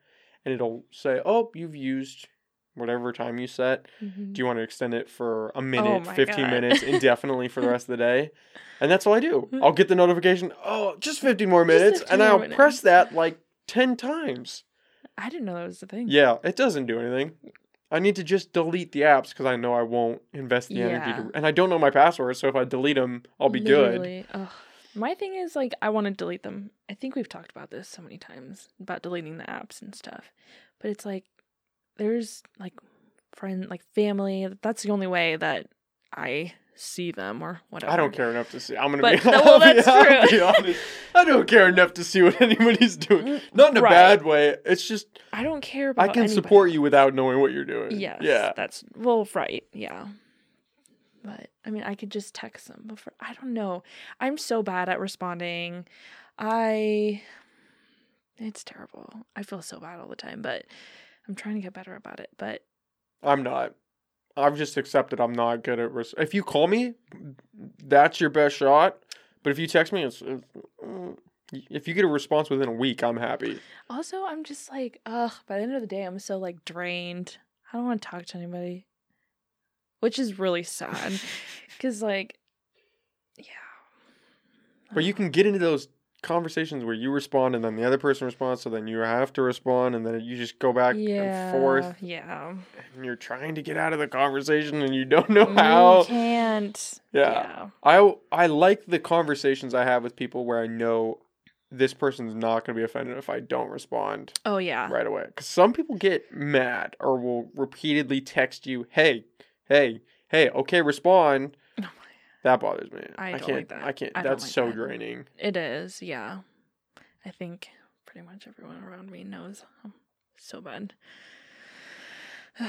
and it'll say, Oh, you've used whatever time you set. Mhm. Do you want to extend it for a minute, my 15 God. minutes, indefinitely for the rest of the day? And that's all I do. I'll get the notification, oh, just 15 more minutes, 15 and more I'll minutes. press that like 10 times. I didn't know that was the thing. Yeah, it doesn't do anything. I need to just delete the apps because I know I won't invest the energy to. And I don't know my passwords, so if I delete them, I'll be good. Ugh. My thing is like I want to delete them. I think we've talked about this so many times about deleting the apps and stuff. But it's like there's like friend like family. That's the only way that I see them or whatever. I don't care enough to see. I'm gonna But- be. well, I'll be- that's I'll true. honest. I don't care enough to see what anybody's doing. Mm, Not in a Right. bad way. It's just I don't care about. I can anybody. support you without knowing what you're doing. Yes. Yeah. That's well, right. Yeah. But I mean, I could just text them. But for, I don't know. I'm so bad at responding. I. It's terrible. I feel so bad all the time, but I'm trying to get better about it. But I'm not. I've just accepted I'm not good at. Res- if you call me, that's your best shot. But if you text me, it's. it's if you get a response within a week, I'm happy. also, I'm just like, ugh. By the end of the day, I'm so like drained. I don't want to talk to anybody, which is really sad. Because like, yeah. But you can get into those conversations where you respond and then the other person responds, so then you have to respond, and then you just go back yeah, and forth, Yeah. and you're trying to get out of the conversation and you don't know how. You can't. Yeah. yeah. I I like the conversations I have with people where I know this person's not going to be offended if I don't respond Oh yeah. right away. Because some people get mad or will repeatedly text you, "Hey, hey, hey, okay, respond." That bothers me. I don't can't. like. I can't. I that's like so that. draining. It is, yeah. I think pretty much everyone around me knows I'm so bad.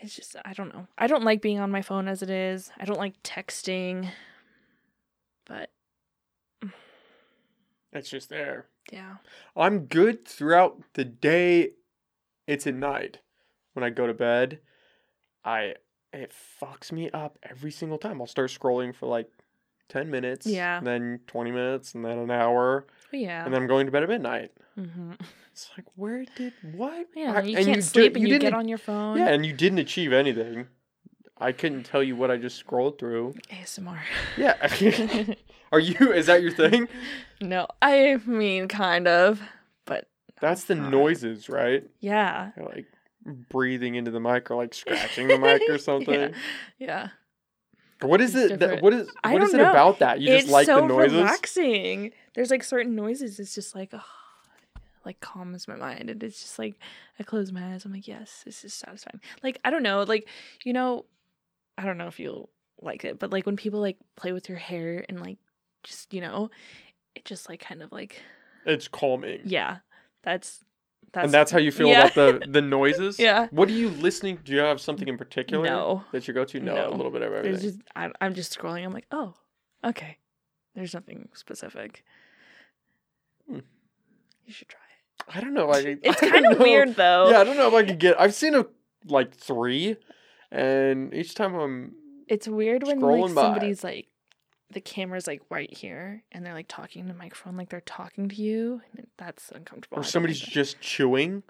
It's just I don't know. I don't like being on my phone as it is. I don't like texting. But It's just there. yeah. I'm good throughout the day. It's at night when I go to bed. I it fucks me up every single time. I'll start scrolling for like ten minutes, Yeah. then twenty minutes, and then an hour, yeah. and then I'm going to bed at midnight. hmm It's like where did what? Yeah, I- you can't do- sleep and you, get didn't- on your phone. Yeah, and you didn't achieve anything. I couldn't tell you what I just scrolled through. ASMR. Yeah, are you? Is that your thing? no, I mean kind of, but That's the not. noises, right? yeah. You're like breathing into the mic or like scratching the mic or something. Yeah. What is It's it? That, what is I what is it know. about that? You it's just like so the noises? relaxing. There's like certain noises. It's just like, oh, like calms my mind, and it's just like I close my eyes. I'm like, yes, this is satisfying. Like I don't know, like you know, I don't know if you'll like it, but like when people like play with your hair and like just you know, it just like kind of like It's calming. yeah, that's that's and that's how you feel yeah. about the the noises. Yeah. What are you listening? Do you have something in particular No. that you go to? No, No. a little bit of everything. There's just I, I'm just scrolling. I'm like, oh, okay. There's nothing specific. Hmm. You should try it. I don't know. Like It's kind of weird though. Yeah, I don't know if I could get. I've seen a like three, and each time I'm It's weird when like by. somebody's like the camera's like right here and they're like talking to the microphone like they're talking to you. And that's uncomfortable. Or somebody's like just chewing,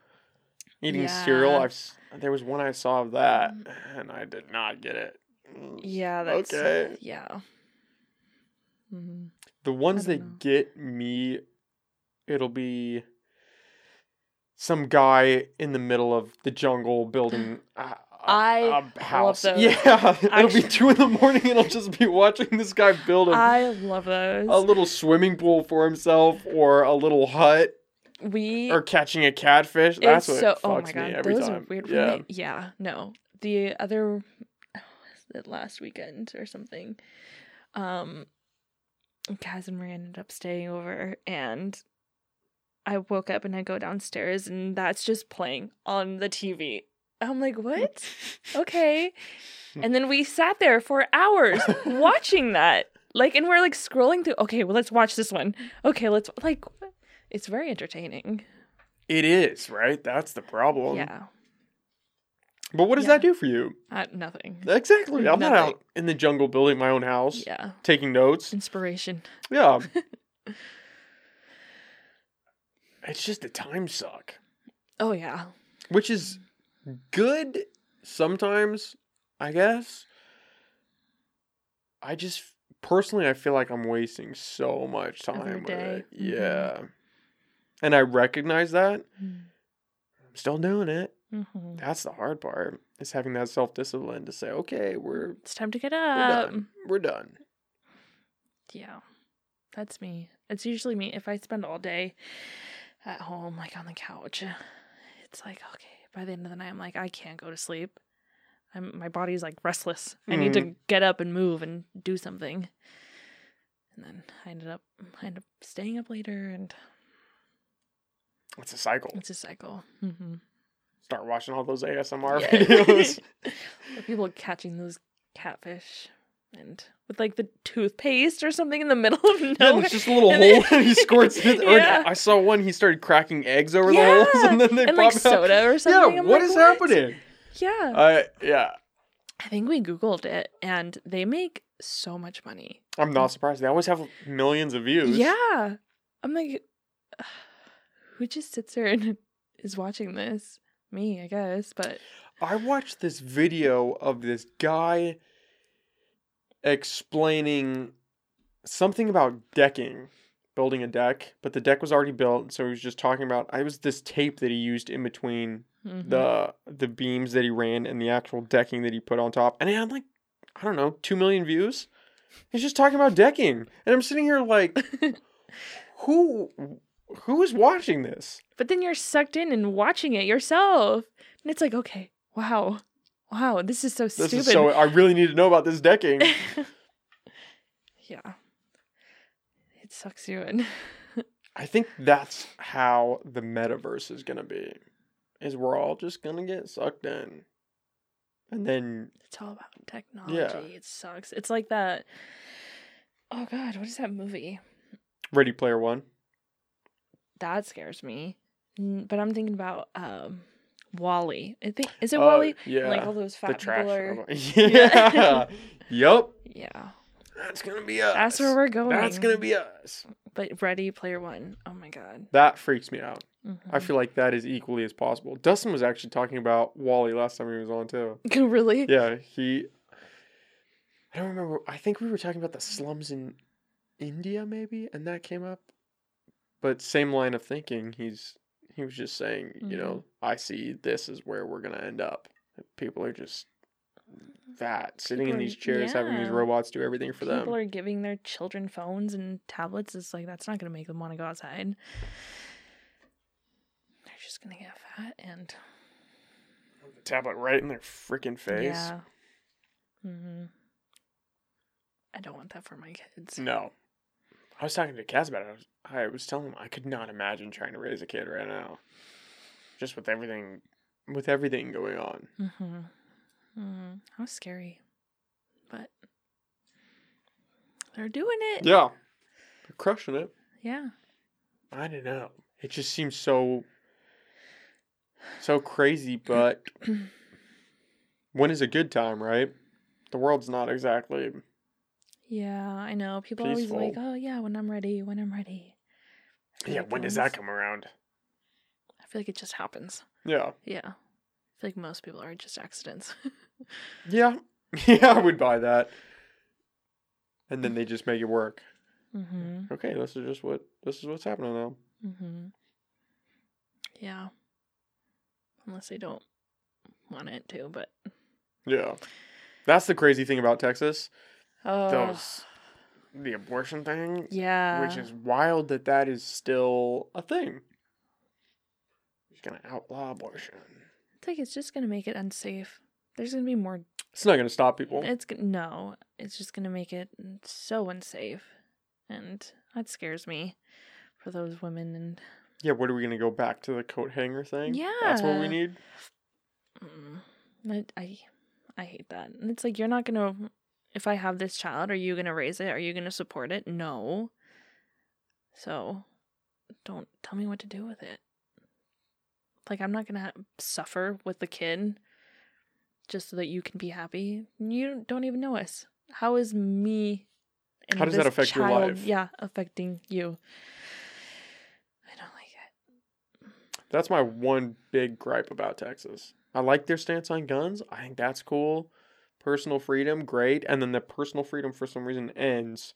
eating cereal. I've there was one I saw of that, Mm. and I did not get it. Mm. Yeah, that's Okay. Yeah. hmm The ones that know. get me, it'll be some guy in the middle of the jungle building. A, a- I a love house. those. Yeah, it'll be two in the morning, and I'll just be watching this guy build a, I love those. a little swimming pool for himself, or a little hut, we or catching a catfish. That's it's what so fucks oh my god, me every those time. are weird. Yeah. Yeah, yeah, no. The other was it last weekend or something. Um, Kaz and Maria ended up staying over, and I woke up and I go downstairs, and that's just playing on the TV. I'm like, what? okay. And then we sat there for hours watching that. Like, and we're like scrolling through. Okay, well, let's watch this one. Okay, let's like. It's very entertaining. It is right. That's the problem. yeah. But what does Yeah. that do for you? Uh, nothing. Exactly. I'm not out in the jungle building my own house, Yeah. taking notes. Inspiration. Yeah. it's just a time suck, Oh yeah. which is good sometimes, I guess. I just personally, I feel like I'm wasting so much time with it. Mhm. Yeah. And I recognize that. Mm-hmm. I'm still doing it. hmm That's the hard part. Is having that self discipline to say, okay, we're It's time to get we're up. done. We're done. Yeah. That's me. It's usually me. If I spend all day at home, like on the couch, it's like, okay, by the end of the night, I'm like, I can't go to sleep. I'm, my body's like restless. I need to get up and move and do something. And then I ended up, I ended up staying up later, and It's a cycle. it's a cycle. hmm Start watching all those ASMR Yeah. videos. People catching those catfish and with like the toothpaste or something in the middle of Yeah, nowhere. it's just a little And hole then- and he squirts it. Yeah. I saw one, he started cracking eggs over Yeah, the holes and then they and pop like out. soda or something. Yeah, I'm what like, is happening? Yeah. I yeah. I think we Googled it and they make so much money. I'm not surprised. They always have millions of views. Yeah. I'm like, who just sits there and is watching this? Me, I guess. But I watched this video of this guy explaining something about decking, building a deck, but the deck was already built, so he was just talking about I was this tape that he used in between mhm. the the beams that he ran and the actual decking that he put on top. And it had like I don't know, 2 million views. He's just talking about decking. And I'm sitting here like who who is watching this? but then you're sucked in and watching it yourself. And it's like, okay, wow. Wow, this is so This stupid. is so I really need to know about this decking. yeah. It sucks you in. I think that's how the metaverse is gonna be. Is we're all just gonna get sucked in. And then It's all about technology. Yeah. It sucks. It's like that. Oh God, what is that movie? Ready Player One. That scares me. But I'm thinking about um, WALL-E. I think is it Uh, WALL-E? Yeah. Like all those the fat trash. people are. Yeah. yep. Yeah, That's gonna be us. that's where we're going. That's gonna be us. But Ready Player One. Oh my God. That freaks me out. I Mhm. feel like that is equally as possible. Dustin was actually talking about WALL-E last time he was on too. really? Yeah, he. I don't remember. I think we were talking about the slums in India, maybe, and that came up. But same line of thinking. He's He was just saying, you know, I see this is where we're gonna end up. People are just fat, sitting in People are- these chairs, having these robots do everything for People them. People are giving their children phones and tablets. It's like that's not going to make them want to go outside. They're just going to get fat and tablet right in their freaking face. yeah. hmm I don't want that for my kids. No. I was talking to Kaz about it. I was, I was telling him I could not imagine trying to raise a kid right now. Just with everything with everything going on. Mm-hmm. Mm-hmm. That was scary, but they're doing it. Yeah. They're crushing it. Yeah. I don't know. It just seems so so crazy, but when is a good time, right? The world's not exactly Yeah, I know. People are always like, "Oh yeah, when I'm ready, when I'm ready." Yeah, when does that come around? I feel like it just happens. Yeah. Yeah, I feel like most people are just accidents. Yeah. Yeah, I would buy that. And then they just make it work. mm-hmm. Okay, this is just what this is what's happening now. Mm-hmm. Yeah. Unless they don't want it to, but Yeah. That's the crazy thing about Texas. oh, Those the abortion thing, yeah, which is wild that that is still a thing. He's gonna outlaw abortion. it's like it's just gonna make it unsafe. There's gonna be more. It's not gonna stop people. It's no. It's just gonna make it so unsafe, and that scares me for those women. And yeah, what are we gonna go back to the coat hanger thing? Yeah, that's what we need. mm, I, I, I hate that. And it's like you're not gonna. If I have this child, are you gonna raise it? Are you gonna support it? No. So, don't tell me what to do with it. Like I'm not gonna suffer with the kid just so that you can be happy. You don't even know us. How is me? and How does that affect your child- life? Yeah, affecting you. I don't like it. That's my one big gripe about Texas. I like their stance on guns. I think that's cool. Personal freedom, great. And then the personal freedom for some reason ends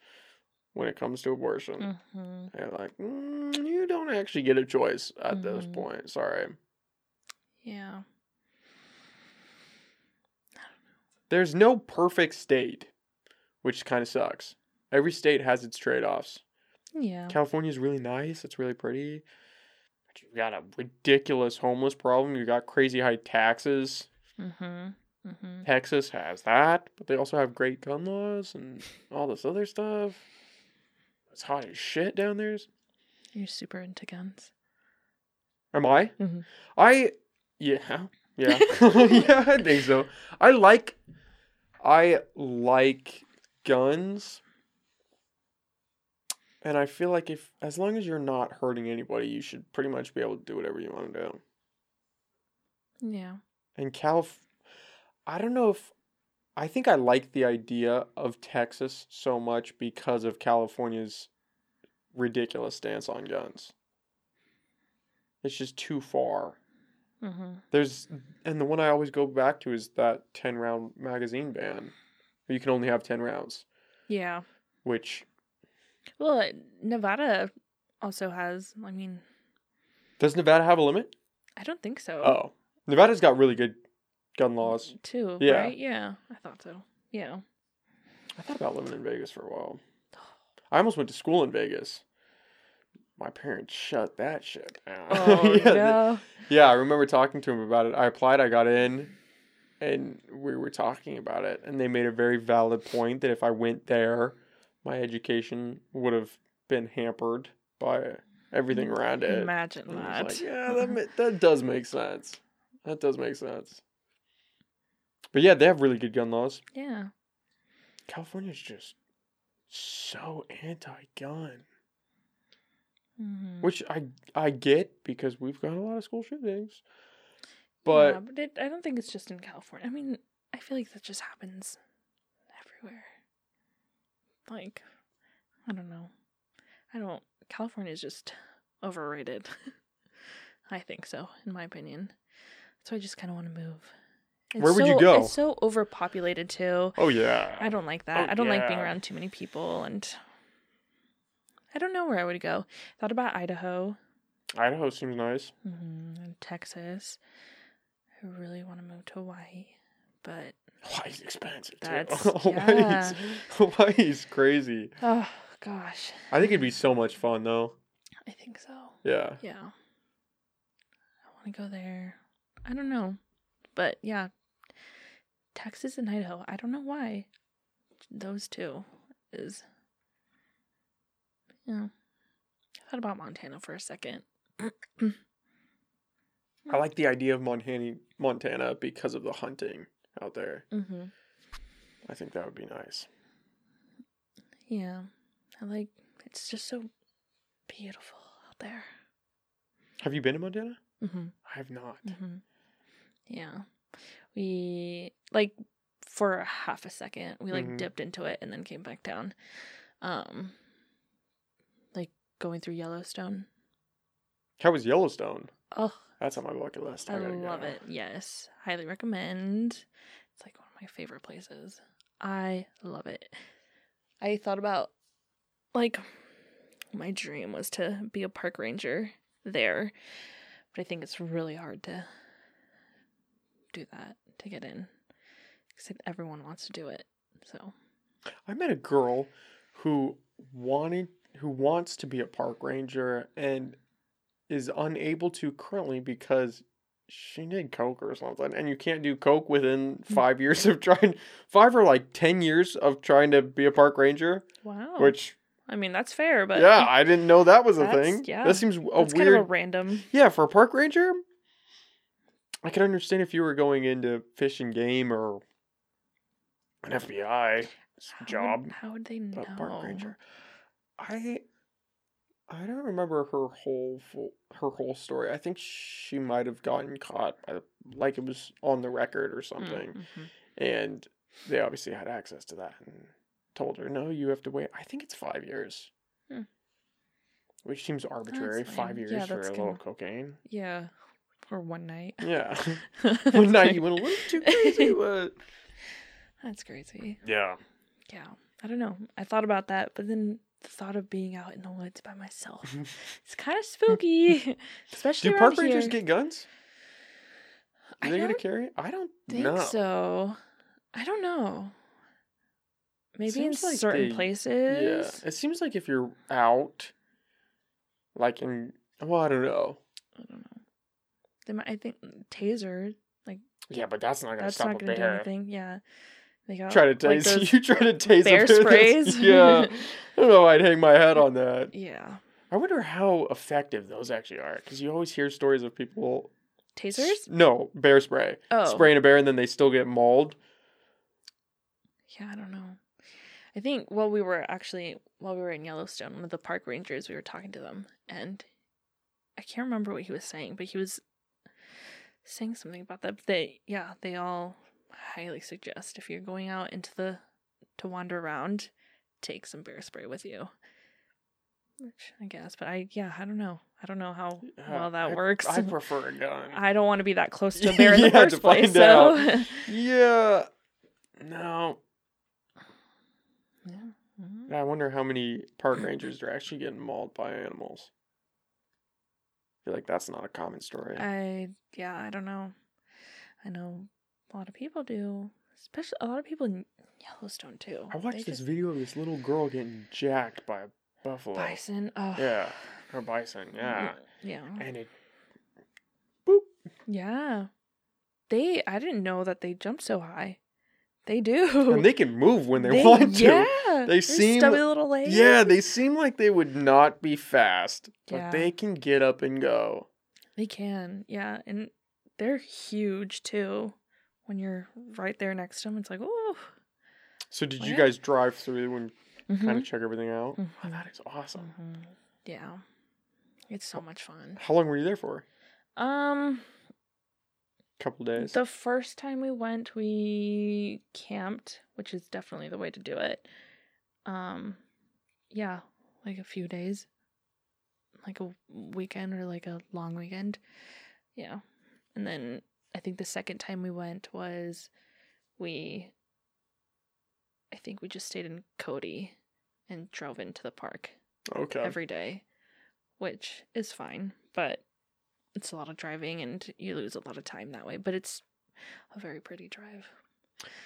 when it comes to abortion. hmm They're like, mm, you don't actually get a choice at this Mhm. point. Sorry. Yeah. There's no perfect state, which kind of sucks. Every state has its trade offs. Yeah. California's really nice. It's really pretty. But you got a ridiculous homeless problem. You got crazy high taxes. Mm-hmm. Mm-hmm. Texas has that, but they also have great gun laws and all this other stuff. It's hot as shit down there. You're super into guns. Am I? Mhm. I yeah. Yeah. yeah, I think so. I like I like guns. And I feel like if as long as you're not hurting anybody, you should pretty much be able to do whatever you want to do. Yeah. And Calif I don't know if I think I like the idea of Texas so much because of California's ridiculous stance on guns. It's just too far. Mm-hmm. There's and the one I always go back to is that 10 round magazine ban. You can only have 10 rounds, Yeah. which Well, uh, Nevada also has. I mean, does Nevada have a limit? I don't think so. Oh. Nevada's got really good gun laws. Too. Yeah. Right? Yeah. I thought so. Yeah. I thought about living in Vegas for a while. I almost went to school in Vegas. My parents shut that shit down. Oh yeah, no. yeah, I remember talking to him about it. I applied, I got in, and we were talking about it. And they made a very valid point that if I went there, my education would have been hampered by everything around it. Imagine that. like, yeah, that, that does make sense. That does make sense. But yeah, they have really good gun laws. yeah. California's just so anti-gun, Mhm. which I I get because we've got a lot of school shootings. yeah, But but it, I don't think it's just in California. I mean, I feel like that just happens everywhere. Like, I don't know. I don't. California is just overrated. I think so, in my opinion. So I just kind of want to move. It's Where would you go? It's so overpopulated too. oh yeah, I don't like that. Oh, I don't like being around too many people, and I don't know where I would go. Thought about Idaho. Idaho seems nice. hmm And Texas. I really want to move to Hawaii, but Hawaii's expensive too. That's- Hawaii's, Hawaii's crazy. oh gosh, I think it'd be so much fun though. I think so. Yeah. Yeah. I want to go there. I don't know. But yeah, Texas and Idaho. I don't know why. Those two is. Yeah. I thought about Montana for a second. I like the idea of Montana, Montana because of the hunting out there. mm-hmm. I think that would be nice. Yeah. I like it's just so beautiful out there. Have you been to Montana? Mm-hmm. I have not. Mm-hmm. Yeah. We like for a half a second, we like Mhm. dipped into it and then came back down. Um like going through Yellowstone. How was Yellowstone? Oh, That's on my bucket list. I, I love go. it. Yes. Highly recommend. It's like one of my favorite places. I love it. I thought about like my dream was to be a park ranger there. But I think it's really hard to do that to get in. Cuz everyone wants to do it. So, I met a girl who wanted who wants to be a park ranger and is unable to currently because she did coke or something and you can't do coke within Hmm. five years of trying five or like ten years of trying to be a park ranger wow. which I mean, that's fair, but yeah i didn't know that was a thing yeah. that seems a weird kind of a random. yeah for a park ranger i could understand if you were going into fish and game or an fbi How would- job how would they know? park ranger. I I don't remember her whole full, her whole story. I think she might have gotten caught by the, like it was on the record or something, mhm. and they obviously had access to that and told her, "No, you have to wait." I think it's five years, Hmm. which seems arbitrary. Five years Yeah, for a little cocaine. Yeah. For one night. Yeah, one night you went a little too crazy, but That's crazy. yeah. Yeah. I don't know. I thought about that, but then the thought of being out in the woods by myself. It's kind of spooky. Especially Do park rangers here. get guns? Are I they gonna carry? I don't think know. so. I don't know. Maybe in like certain they- places. Yeah, it seems like if you're out, like in, well, I don't know. I don't know. They might I think taser, like Yeah, but that's not gonna that's stop not a gonna do bear. anything. Yeah. They got Try to like tase those- you. Try to tase bear bear. sprays. yeah, I don't know. I'd hang my head on that. Yeah. I wonder how effective those actually are, because you always hear stories of people. Tasers? No, bear spray. Oh. Spraying a bear and then they still get mauled. Yeah, I don't know. I think while we were actually while we were in Yellowstone, one of the park rangers, we were talking to them, and I can't remember what he was saying, but he was saying something about that. But they, yeah, they all highly suggest if you're going out into the to wander around, take some bear spray with you. Which I guess, but I yeah, I don't know. I don't know how Uh, well that I- works. I prefer a gun. I don't want to be that close to a bear in the Yeah, to first place. find So yeah. No. yeah. Mhm. I wonder how many park rangers are actually getting mauled by animals. Feel like that's not a common story. I yeah, I don't know. I know a lot of people do, especially a lot of people in Yellowstone too. I watched They this just- video of this little girl getting jacked by a buffalo. bison. Oh, Yeah, her bison. Yeah, mm, yeah, and it. Boop. Yeah. They, I didn't know that they jump so high. They do. And they can move when they, want to. Yeah, They seem- stubby little legs. Yeah, they seem like they would not be fast, but Yeah. they can get up and go. they can. Yeah, and they're huge too. When you're right there next to them, it's like, oh, So did you guys drive through and Mm-hmm. kind of check everything out? Oh, Mhm. that is awesome. Mhm. yeah, it's so much fun. How long were you there for? Um, couple days. The first time we went, we camped, which is definitely the way to do it. Um, yeah, like a few days, like a weekend or like a long weekend. Yeah, and then I think the second time we went was we. I think we just stayed in Cody and drove into the park okay. every day, which is fine. but it's a lot of driving and you lose a lot of time that way. But it's a very pretty drive.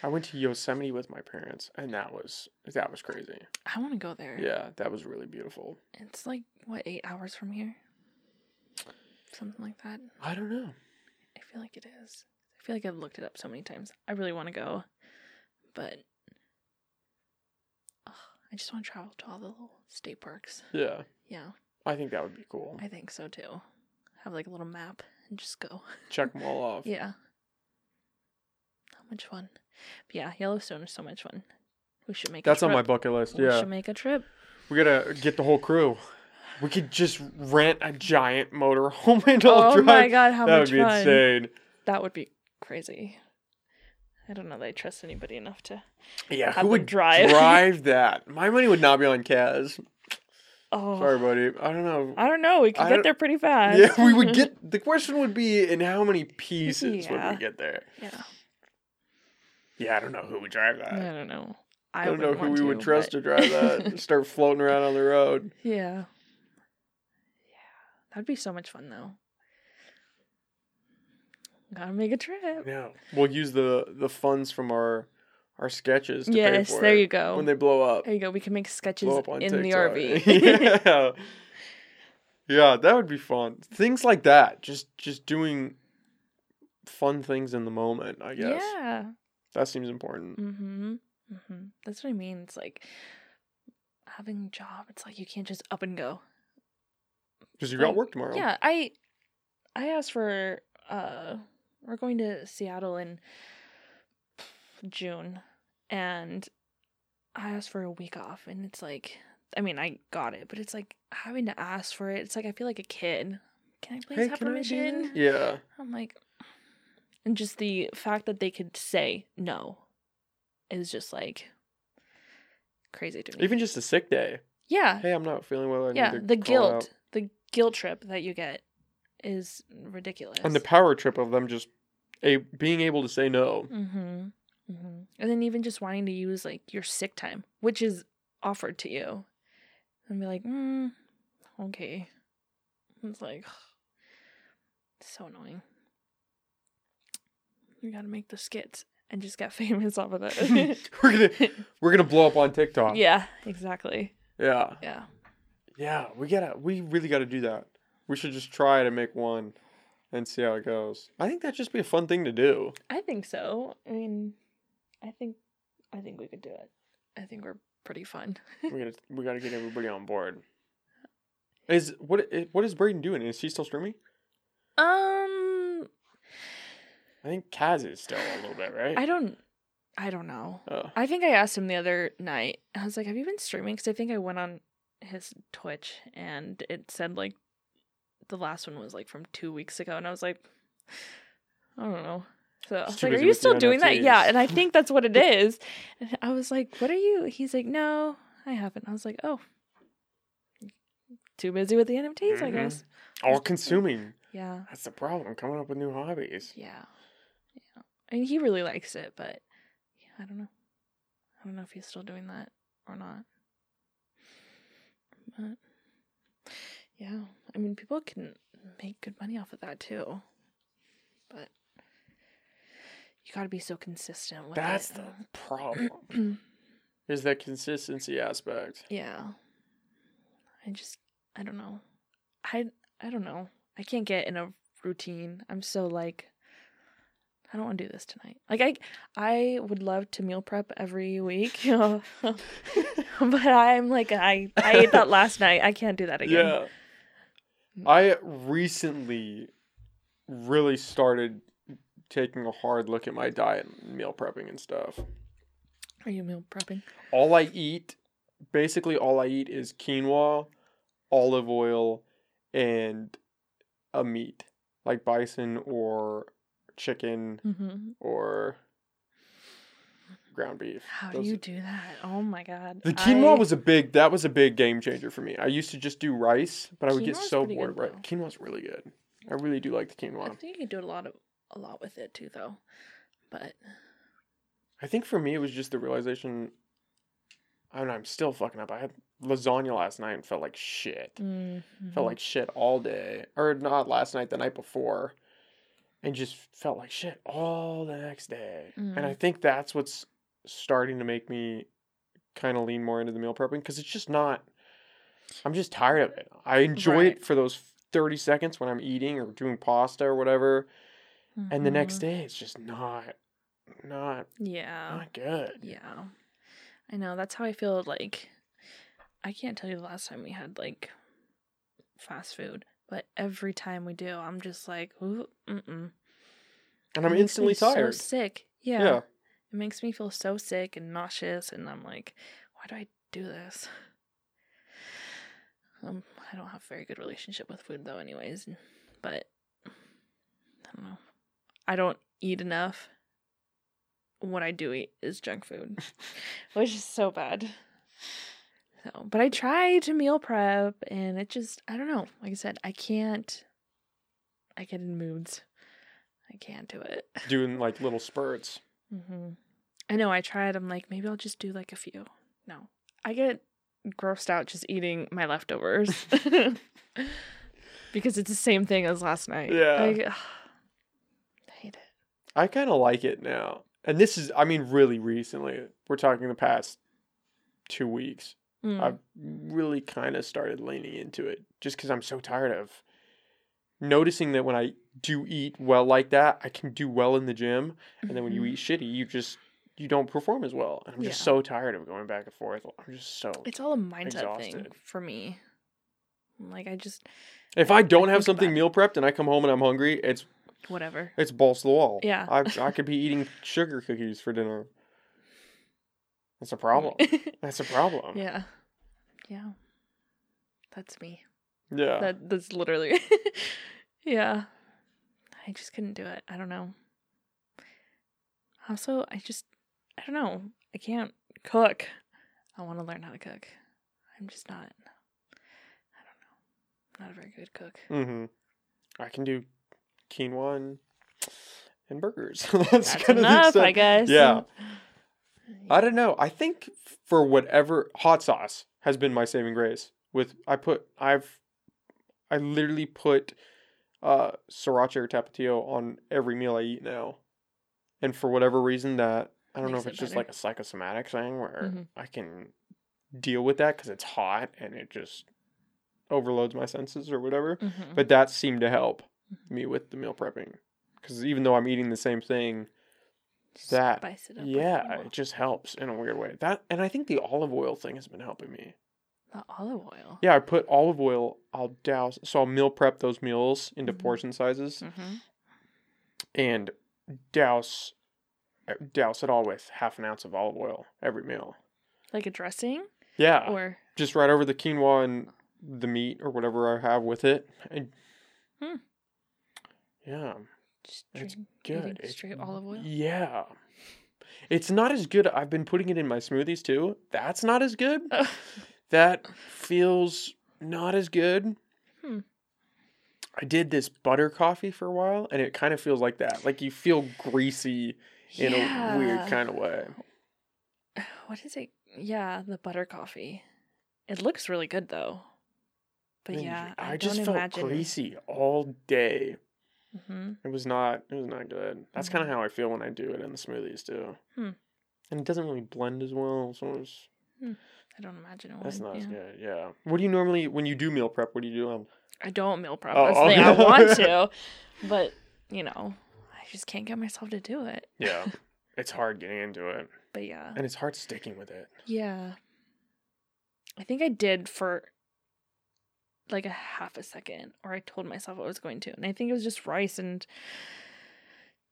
I went to Yosemite with my parents, and that was that was crazy. I want to go there. Yeah, that was really beautiful. It's like what eight hours from here, something like that. I don't know. I feel like it is. I feel like I've looked it up so many times. I really want to go, but ugh, I just want to travel to all the little state parks. Yeah, Yeah, I think that would be cool. I think so too. Have like a little map and just go. Check them all off. Yeah. How much fun. But yeah, Yellowstone is so much fun. We should make That's on my bucket list. Yeah. We Yeah, should make a trip. we gotta get the whole crew. We could just rent a giant motorhome and all oh drive. Oh drive. my god, how that much would be fun. insane. That would be crazy. I don't know that I trust anybody enough to Yeah, Have who them would drive. drive that? My money would not be on Kaz. Oh Sorry, buddy. I don't know. I don't know. We could I get don't- there pretty fast. Yeah, we would get. The question would be, in how many pieces would we get there? Yeah. Yeah, I don't know who would drive that. I don't know. I, I, don't know who we would trust but- to drive that. Start floating around on the road. yeah. Yeah. That'd be so much fun though. Gotta make a trip. Yeah, we'll use the the funds from our our sketches. To Yes, there it you go. When they blow up, There you go. We can make sketches in TikTok. the RV. yeah, yeah, that would be fun. Things like that. Just just doing fun things in the moment. I guess Yeah. that seems important. Mm-hmm. Mm-hmm. That's what I mean. It's like having a job. It's like you can't just up and go. Because you got Like, work tomorrow. Yeah, I I asked for uh we're going to Seattle in June and I asked for a week off and it's like I mean I got it, but it's like having to ask for it. It's like I feel like a kid. Can I please Hey, have can I permission? Yeah. I'm like and just the fact that they could say no is just like crazy to me. Even just a sick day. yeah. Hey, I'm not feeling well. I yeah, need to the call guilt, out. the guilt trip that you get is ridiculous. and the power trip of them just a being able to say no. mm-hmm. Hmm And then even just wanting to use like your sick time, which is offered to you, and be like, mm, okay. It's like so annoying. You gotta make the skits and just get famous off of it. we're gonna we're gonna blow up on TikTok. yeah, exactly. Yeah. Yeah. Yeah. We gotta we really gotta do that. We should just try to make one and see how it goes. I think that'd just be a fun thing to do. I think so. I mean, I think I think we could do it. I think we're pretty fun. We gotta we gotta get everybody on board. Is what what is Braden doing? Is he still streaming? Um, I think Kaz is still a little bit, right? I don't I don't know. Oh. I think I asked him the other night. I was like, "Have you been streaming?" Cuz I think I went on his Twitch and it said like the last one was like from 2 weeks ago and I was like I don't know. So I was like, "Are you still doing that?" Yeah, and I think that's what it is. And I was like, "What are you?" He's like, "No, I haven't." I was like, "Oh, too busy with the NFTs, I Mhm. guess." All consuming. Yeah. That's the problem. Coming up with new hobbies. Yeah. Yeah. I mean, he really likes it, but yeah, I don't know. I don't know if he's still doing that or not. But yeah, I mean, people can make good money off of that too. But you got to be so consistent with That's it. the problem. is that consistency aspect. yeah. I just I don't know. I I don't know. I can't get in a routine. I'm so like I don't want to do this tonight. Like I I would love to meal prep every week, you know. but I'm like I I ate that last night. I can't do that again. Yeah. I recently really started taking a hard look at my diet and meal prepping and stuff. Are you meal prepping? All I eat, basically all I eat is quinoa, olive oil, and a meat, like bison or chicken Mm-hmm. or ground beef. How do Those- you do that? Oh my god. The quinoa I- was a big that was a big game changer for me. I used to just do rice, but I would get so bored. good, Right, quinoa's really good. I really do like the quinoa. I think you can do a lot of a lot with it too though. But I think for me it was just the realization. I know. I'm still fucking up. I had lasagna last night and felt like shit. Mhm. Felt like shit all day, or not last night, the night before, and just felt like shit all the next day. And I Mm. think that's what's starting to make me kind of lean more into the meal prepping because it's just not. I'm just tired of it. I enjoy Right. it for those 30 seconds when I'm eating or doing pasta or whatever, and the next Mhm. day it's just not, not, Yeah. not good. Yeah. I know. That's how I feel like I can't tell you the last time we had like fast food, but every time we do, I'm just like, ooh, mm-mm. And I'm It makes me instantly tired. So sick. Yeah. yeah. It makes me feel so sick and nauseous, and I'm like, why do I do this? Um, I don't have a very good relationship with food though, anyways. But I don't know. I don't eat enough. What I do eat is junk food, which is so bad. So, but I try to meal prep, and it just I don't know. Like I said, I can't. I get in moods. I can't do it. Doing like little spurts. Mm-hmm. I know. I tried. I'm like, maybe I'll just do like a few. No, I get grossed out just eating my leftovers because it's the same thing as last night. Yeah. Like, ugh, I hate it. I kind of like it now. And this is, I mean, really recently. We're talking the past two weeks. Mm. I've really kind of started leaning into it just because I'm so tired of noticing that when I do eat well like that, I can do well in the gym. And then when you Mhm. eat shitty, you just, you don't perform as well. And I'm just Yeah. so tired of going back and forth. I'm just so. it's all a mindset thing for me. Like I just If I don't have something meal prepped and I come home and I'm hungry, it's whatever. it's balls to the wall. Yeah. I I could be eating sugar cookies for dinner. That's a problem. That's a problem. yeah, yeah. That's me. Yeah. That that's literally. yeah. I just couldn't do it. I don't know. Also, I just I don't know. I can't cook. I want to learn how to cook. I'm just not I don't know. Not a very good cook. mm-hmm. I can do quinoa and, and burgers. That's, That's kind enough, of the I guess. Yeah. I don't know. I think for whatever hot sauce has been my saving grace. With I put I've I literally put uh sriracha or tapatio on every meal I eat now. And for whatever reason that I don't know if it it's just like a psychosomatic thing where Mhm. I can deal with that cuz it's hot and it just overloads my senses or whatever. Mhm. But that seemed to help. Me with the meal prepping cuz even though I'm eating the same thing that- Spice it up. yeah, it just helps in a weird way. That and I think the olive oil thing has been helping me. The olive oil. Yeah, I put olive oil. I'll douse. So I'll meal prep those meals into Mhm. portion sizes Mm-hmm. and douse uh, douse it all with half an ounce of olive oil every meal. Like a dressing, Yeah, or just right over the quinoa and the meat or whatever I have with it. And Hmm. Yeah, just It's drink- good. It's- straight olive oil. Yeah. It's not as good. I've been putting it in my smoothies too. That's not as good. That feels not as good. Hmm. I did this butter coffee for a while and it kind of feels like that. Like you feel greasy in a weird kind of way. What is it? Yeah, the butter coffee. It looks really good though. But And yeah, I, I, just felt imagine. greasy all day. Hmm It was not it was not good. That's kind of how I feel when I do it in the smoothies too. Hmm. And it doesn't really blend as well, so it's, I don't imagine it that's would. not as yeah. good. Yeah. What do you normally when you do meal prep? What do you do? Um, I don't meal prep. Oh, That's the. I want to, but you know, I just can't get myself to do it. yeah, it's hard getting into it, But yeah, and it's hard sticking with it. yeah. I think I did for like a half a second, or I told myself I was going to, and I think it was just rice and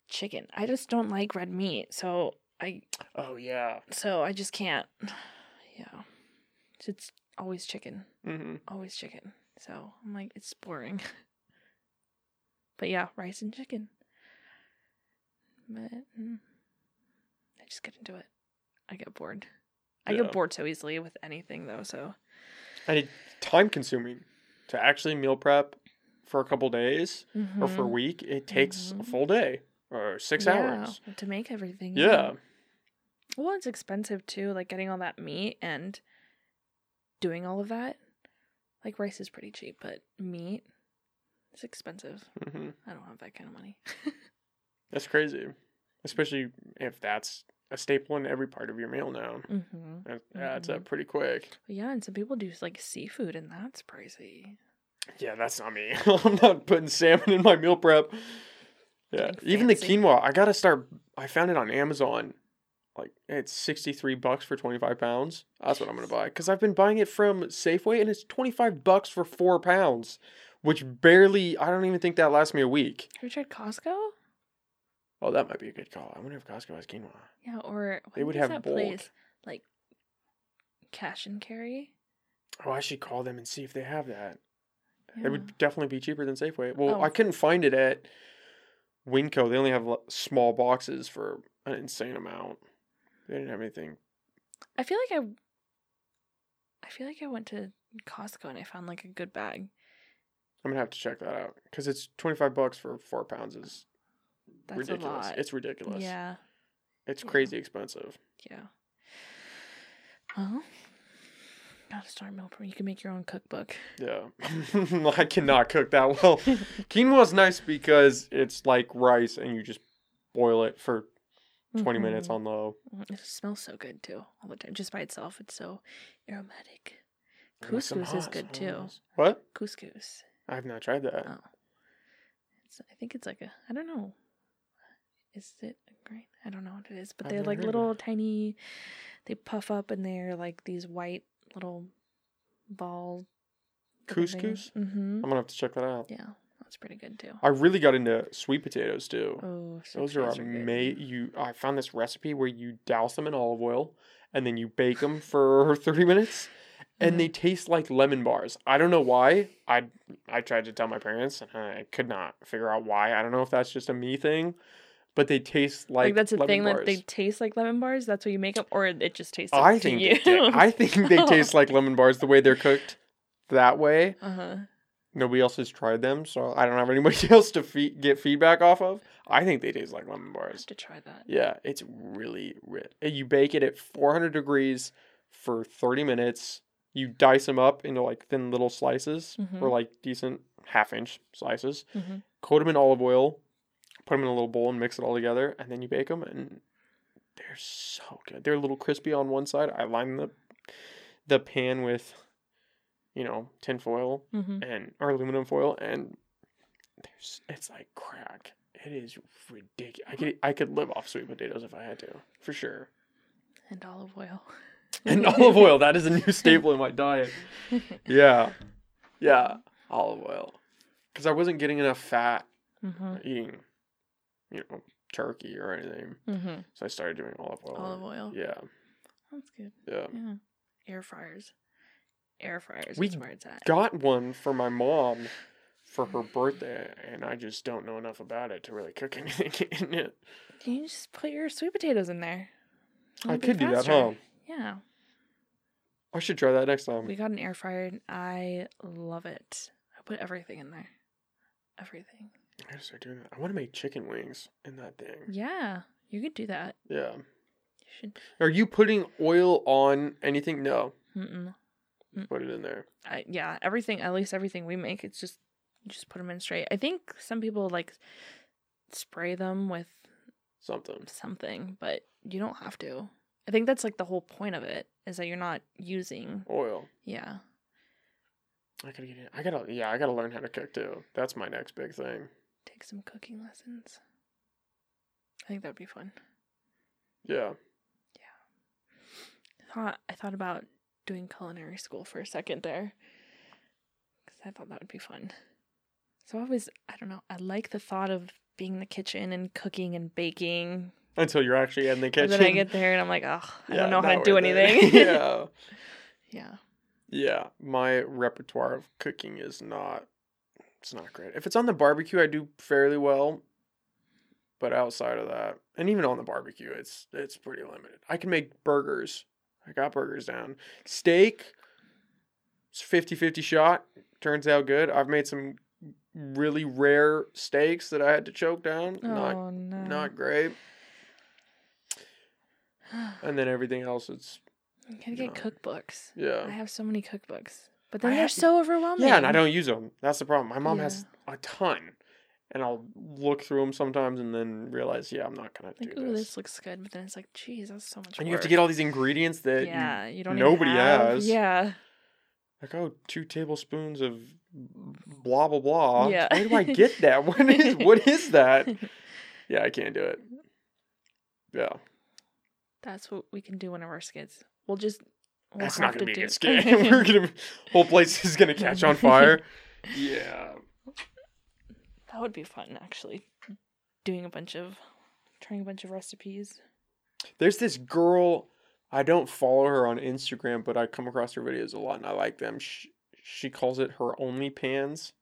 chicken. I just don't like red meat, so I Oh yeah. so I just can't. Yeah, it's always chicken. Mm-hmm. always chicken. So I'm like, it's boring. but yeah, rice and chicken. But mm, I just get into it. I get bored. I Yeah. get bored so easily with anything though. So And it's time consuming to actually meal prep for a couple days or for a Mhm. week. It takes a Mhm. full day or six Yeah, hours. to make everything. Yeah. Well, it's expensive too. Like getting all that meat and doing all of that. Like rice is pretty cheap, but meat is expensive. hmm I don't have that kind of money. That's crazy, especially if that's a staple in every part of your meal now. mm-hmm. That adds Mhm. up pretty quick. Yeah, and some people do like seafood, and that's pricey. Yeah, that's not me. I'm not putting salmon in my meal prep. Yeah, Getting even the quinoa, I gotta start. I found it on Amazon. Like it's sixty three bucks for twenty five pounds. That's what I'm gonna buy because I've been buying it from Safeway and it's twenty five bucks for four pounds, which barely. I don't even think that lasts me a week. Have you tried Costco? Oh, that might be a good call. I wonder if Costco has quinoa. Yeah, or They would have that bulk. place like cash and carry. Oh, I should call them and see if they have that. Yeah. It would definitely be cheaper than Safeway. Well, Oh. I couldn't find it at Winco. They only have small boxes for an insane amount. They didn't have anything. I feel like I. I feel like I went to Costco and I found like a good bag. I'm gonna have to check that out because it's 25 bucks for four pounds is That's ridiculous. a lot. It's ridiculous. Yeah, It's Yeah. crazy expensive. yeah. Well, gotta start meal prep. You can make your own cookbook. Yeah, I cannot cook that well. Quinoa is nice because it's like rice and you just boil it for 20 minutes Mhm. on low. Mm, It smells so good too, all the time. Just by itself, it's so aromatic. Couscous is good too. What? Couscous. I have not tried that. Oh. It's, I think it's like a. I don't know. Is it great? I don't know what it is, but I've they're like little tiny. They puff up and they're like these white little ball. Couscous? Mm-hmm. I'm gonna have to check that out. Yeah, that's pretty good too. I really got into sweet potatoes too. Oh, Those are amazing. You, I found this recipe where you douse them in olive oil and then you bake them for 30 minutes, and they taste like lemon bars. I don't know why. I I tried to tell my parents, and I could not figure out why. I don't know if that's just a me thing, but they taste like, Like, that's a lemon thing bars. that they taste like lemon bars. That's what you make up, or it just tastes. I to think you. they. I think they taste like lemon bars the way they're cooked. That way, uh huh. nobody else has tried them, so I don't have anybody else to fe- get feedback off of. I think they taste like lemon I bars. have to try that. Yeah, it's really rich. You bake it at 400 degrees for 30 minutes. You dice them up into like thin little slices Mhm. or like decent half inch slices. Mhm. Coat them in olive oil, put them in a little bowl and mix it all together, and then you bake them. And they're so good. They're a little crispy on one side. I line the the pan with, you know, tin foil Mm-hmm. and or aluminum foil, and there's it's like crack. It is ridiculous. I could I could live off sweet potatoes if I had to, for sure. And olive oil. And olive oil, that is a new staple in my diet. Yeah, yeah, olive oil, because I wasn't getting enough fat Mm-hmm. eating, you know, turkey or anything. Mm-hmm. So I started doing olive oil. Olive oil. Yeah, That's good. yeah. Yeah. Air fryers. Air fryers We where it's at. Got one for my mom for her birthday, and I just don't know enough about it to really cook anything in it. You just put your sweet potatoes in there. I It'll be could do that, faster. huh? Yeah. I should try that next time. We got an air fryer and I love it. I put everything in there. Everything. I gotta start doing that. I want to make chicken wings in that thing. Yeah. You could do that. Yeah. You should. Are you putting oil on anything? No. Mm-mm. Mm. Put it in there. I, yeah, everything, at least everything we make, it's just, you just put them in straight. I think some people like spray them with Something. something, but you don't have to. I think that's like the whole point of it is that you're not using. Oil. Yeah. I gotta get it. I gotta. Yeah, I gotta learn how to cook too. That's my next big thing. Take some cooking lessons. I think that'd be fun. Yeah. Yeah. I thought I thought about doing culinary school for a second there because I thought that would be fun. So I always I don't know I like the thought of being in the kitchen and cooking and baking. Until you're actually in the kitchen. And then I get there and I'm like, oh, I Yeah, don't know how to do anything. yeah. yeah. Yeah. My repertoire of cooking is not. It's not great. If it's on the barbecue, I do fairly well. But outside of that, and even on the barbecue, it's it's pretty limited. I can make burgers. I got burgers down. Steak. It's 50-50 shot. Turns out good. I've made some really rare steaks that I had to choke down. Not oh no. not great. And then everything else, it's You gotta get No. cookbooks. Yeah. I have so many cookbooks, but I then they're ha- so overwhelming. Yeah, and I don't use them. That's the problem. My mom Yeah. has a ton. And I'll look through them sometimes and then realize, yeah, I'm not gonna Like, do ooh, this. this looks good, but then it's like, geez, that's so much. And you have to get all these ingredients that yeah, you don't nobody has. Yeah, like oh two tablespoons of blah blah blah. Yeah. Where do I get that? What is what is that? Yeah, I can't do it. Yeah. that's what we can do one of our skits. We'll just. We'll That's not gonna to be a good. We're gonna whole place is gonna catch on fire. Yeah. That would be fun, actually. Doing a bunch of, trying a bunch of recipes. There's this girl. I don't follow her on Instagram, but I come across her videos a lot, and I like them. She, she calls it her only pans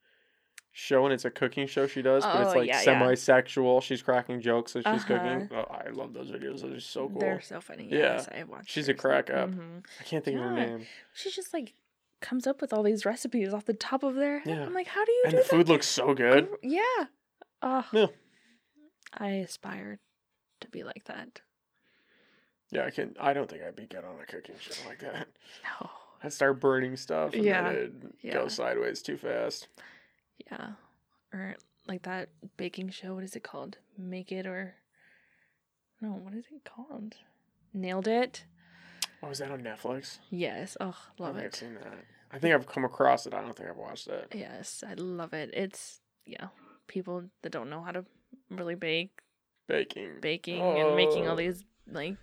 show, and it's a cooking show she does, but it's Oh, like yeah, yeah. semi-sexual. She's cracking jokes as she's Uh-huh. cooking. Oh, I love those videos. Those are so cool. They're so funny. Yeah. Yes, I watched. She's a crack up. Mhm. I can't think of her Yeah. name. She just like comes up with all these recipes off the top of their head. Yeah. I'm like, how do you And do the that? food looks so good. Gr- Yeah. Oh, Yeah. I aspire to be like that. Yeah, I can. I don't think I'd be good on a cooking show like that. No. I'd start burning stuff, and Yeah, then it'd yeah. go sideways too fast. Yeah. Or like that baking show. What is it called? Make it or no? What is it called? Nailed it. Oh, is that on Netflix? Yes. Oh, I love I've it. seen that. I think I've come across it. I don't think I've watched it. Yes, I love it. It's yeah, people that don't know how to really bake, Baking. baking and making all Oh. these like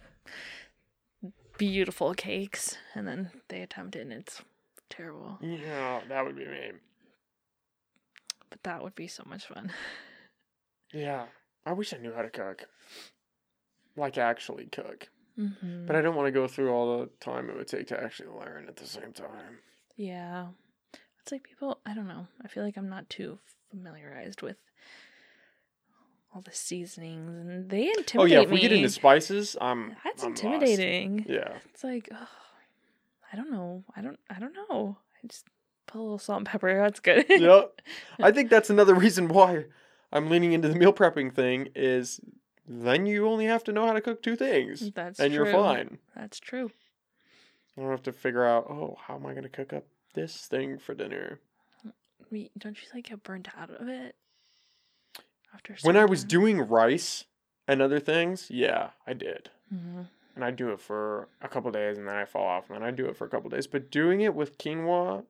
beautiful cakes, and then they attempt it and it's terrible. Yeah, that would be me. But that would be so much fun. Yeah. I wish I knew how to cook. Like actually cook. Mm-hmm. But I don't want to go through all the time it would take to actually learn at the same time. Yeah. It's like people, I don't know. I feel like I'm not too familiarized with all the seasonings and they intimidate me. oh yeah, if we me. get into spices, I'm That's I'm lost. intimidating. Yeah. It's like, ugh, I don't know. I don't I don't know. I just put a little salt and pepper. That's good. yep. I think that's another reason why I'm leaning into the meal prepping thing is then you only have to know how to cook two things That's and true. you're fine. That's true. I don't have to figure out, oh, how am I going to cook up this thing for dinner? We, don't you like get burnt out of it? After When I was time? doing rice and other things, yeah, I did. Mhm. And I do it for a couple days and then I fall off and then I do it for a couple days. But doing it with quinoa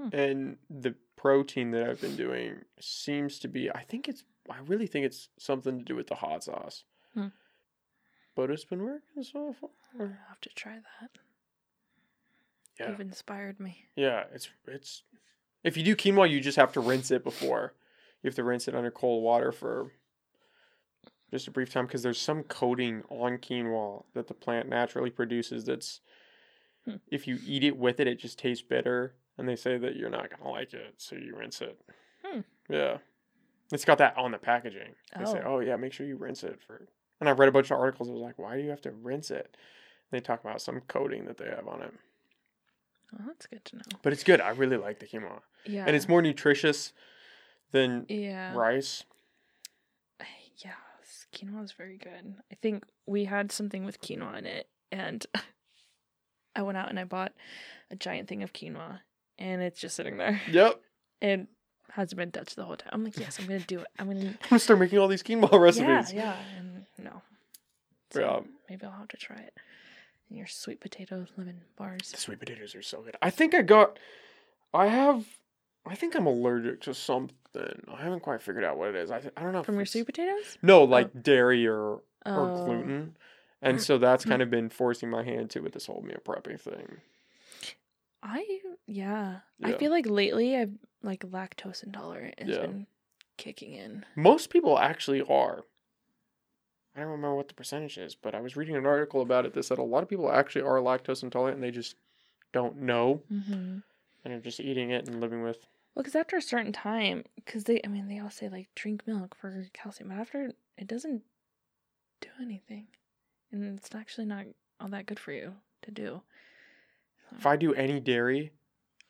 Hmm. and the protein that I've been doing seems to be I think it's I really think it's something to do with the hot sauce. Hmm. But it's been working so far. I'll have to try that. Yeah. You've inspired me. Yeah, it's it's if you do quinoa you just have to rinse it before. You have to rinse it under cold water for just a brief time because there's some coating on quinoa that the plant naturally produces that's Hmm. if you eat it with it it just tastes bitter and they say that you're not going to like it so you rinse it. Hmm. Yeah. It's got that on the packaging. They say, Oh. "Oh yeah, make sure you rinse it for." And I read a bunch of articles. I was like, "Why do you have to rinse it?" they talk about some coating that they have on it, Oh, that's good to know. but it's good. I really like the quinoa Yeah. and it's more nutritious than yeah. rice. Yeah, quinoa is very good. I think we had something with quinoa in it, and I went out and I bought a giant thing of quinoa, and it's just sitting there. Yep. It hasn't been touched the whole time. I'm like, yes, I'm gonna do it. I'm gonna. I'm gonna start making all these quinoa recipes. Yeah, yeah, and no. So Yeah. maybe I'll have to try it. And your sweet potato lemon bars. The sweet potatoes are so good. I think I got. I have. I think I'm allergic to something. I haven't quite figured out what it is. I, th- I don't know. From your sweet potatoes? No, oh. like dairy or or Oh. gluten, and so that's mm. kind of been forcing my hand to with this whole meal prepping thing. I yeah. I feel like lately I've like lactose intolerant has Yeah. been kicking in. Most people actually are. I don't remember what the percentage is, but I was reading an article about it that said a lot of people actually are lactose intolerant and they just don't know Mm-hmm. and are just eating it and living with. Well, because after a certain time, because they, I mean, they all say like drink milk for calcium, but after it doesn't do anything, and it's actually not all that good for you to do. If I do any dairy,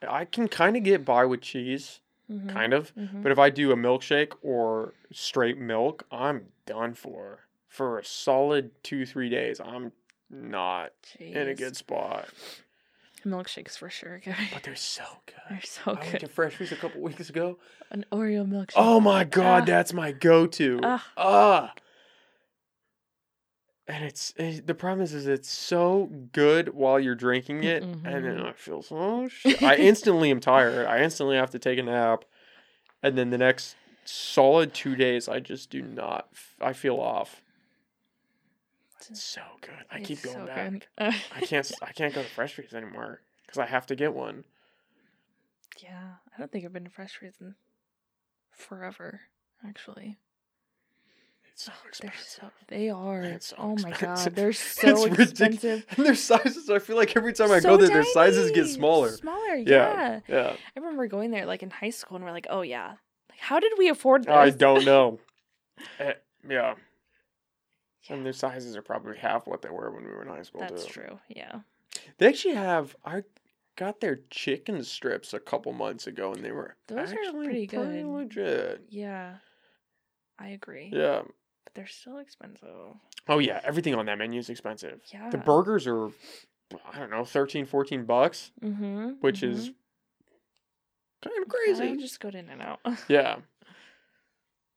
I can kind of get by with cheese, Mhm. kind of. Mhm. But if I do a milkshake or straight milk, I'm done for. For a solid two, three days, I'm not in a good spot. milkshakes for sure. But they're so good. They're so I went to Fresh Freeze a couple weeks ago. An Oreo milkshake. Oh my god, Ah. that's my go-to. Ah. Ah. And it's it, the problem is, is it's so good while you're drinking it, and then Mhm. I feel so. Shit. I instantly am tired. I instantly have to take a nap, and then the next solid two days, I just do not. f- I feel off. It's so good. I keep going so back. good. I can't. I can't go to Fresh Freeze anymore because I have to get one. yeah, I don't think I've been to Fresh Freeze in forever. Actually, It's so they're expensive. so they are. It's so oh my god, they're It's so ridic- expensive. And their sizes, I feel like every time I So go there, their sizes get smaller. Smaller, Yeah, yeah. yeah. I remember going there like in high school, and we're like, oh yeah, like how did we afford this? I don't know. Eh, yeah. And their sizes are probably half what they were when we were in high school That's too. true. Yeah. They actually have. I got their chicken strips a couple months ago, and they were Those are actually pretty good. legit. Yeah. I agree. Yeah. They're still expensive. Oh yeah, everything on that menu is expensive. Yeah. The burgers are, I don't know, 13, 14 bucks, Mm-hmm. which is kind of I crazy. just go to in and out. Yeah.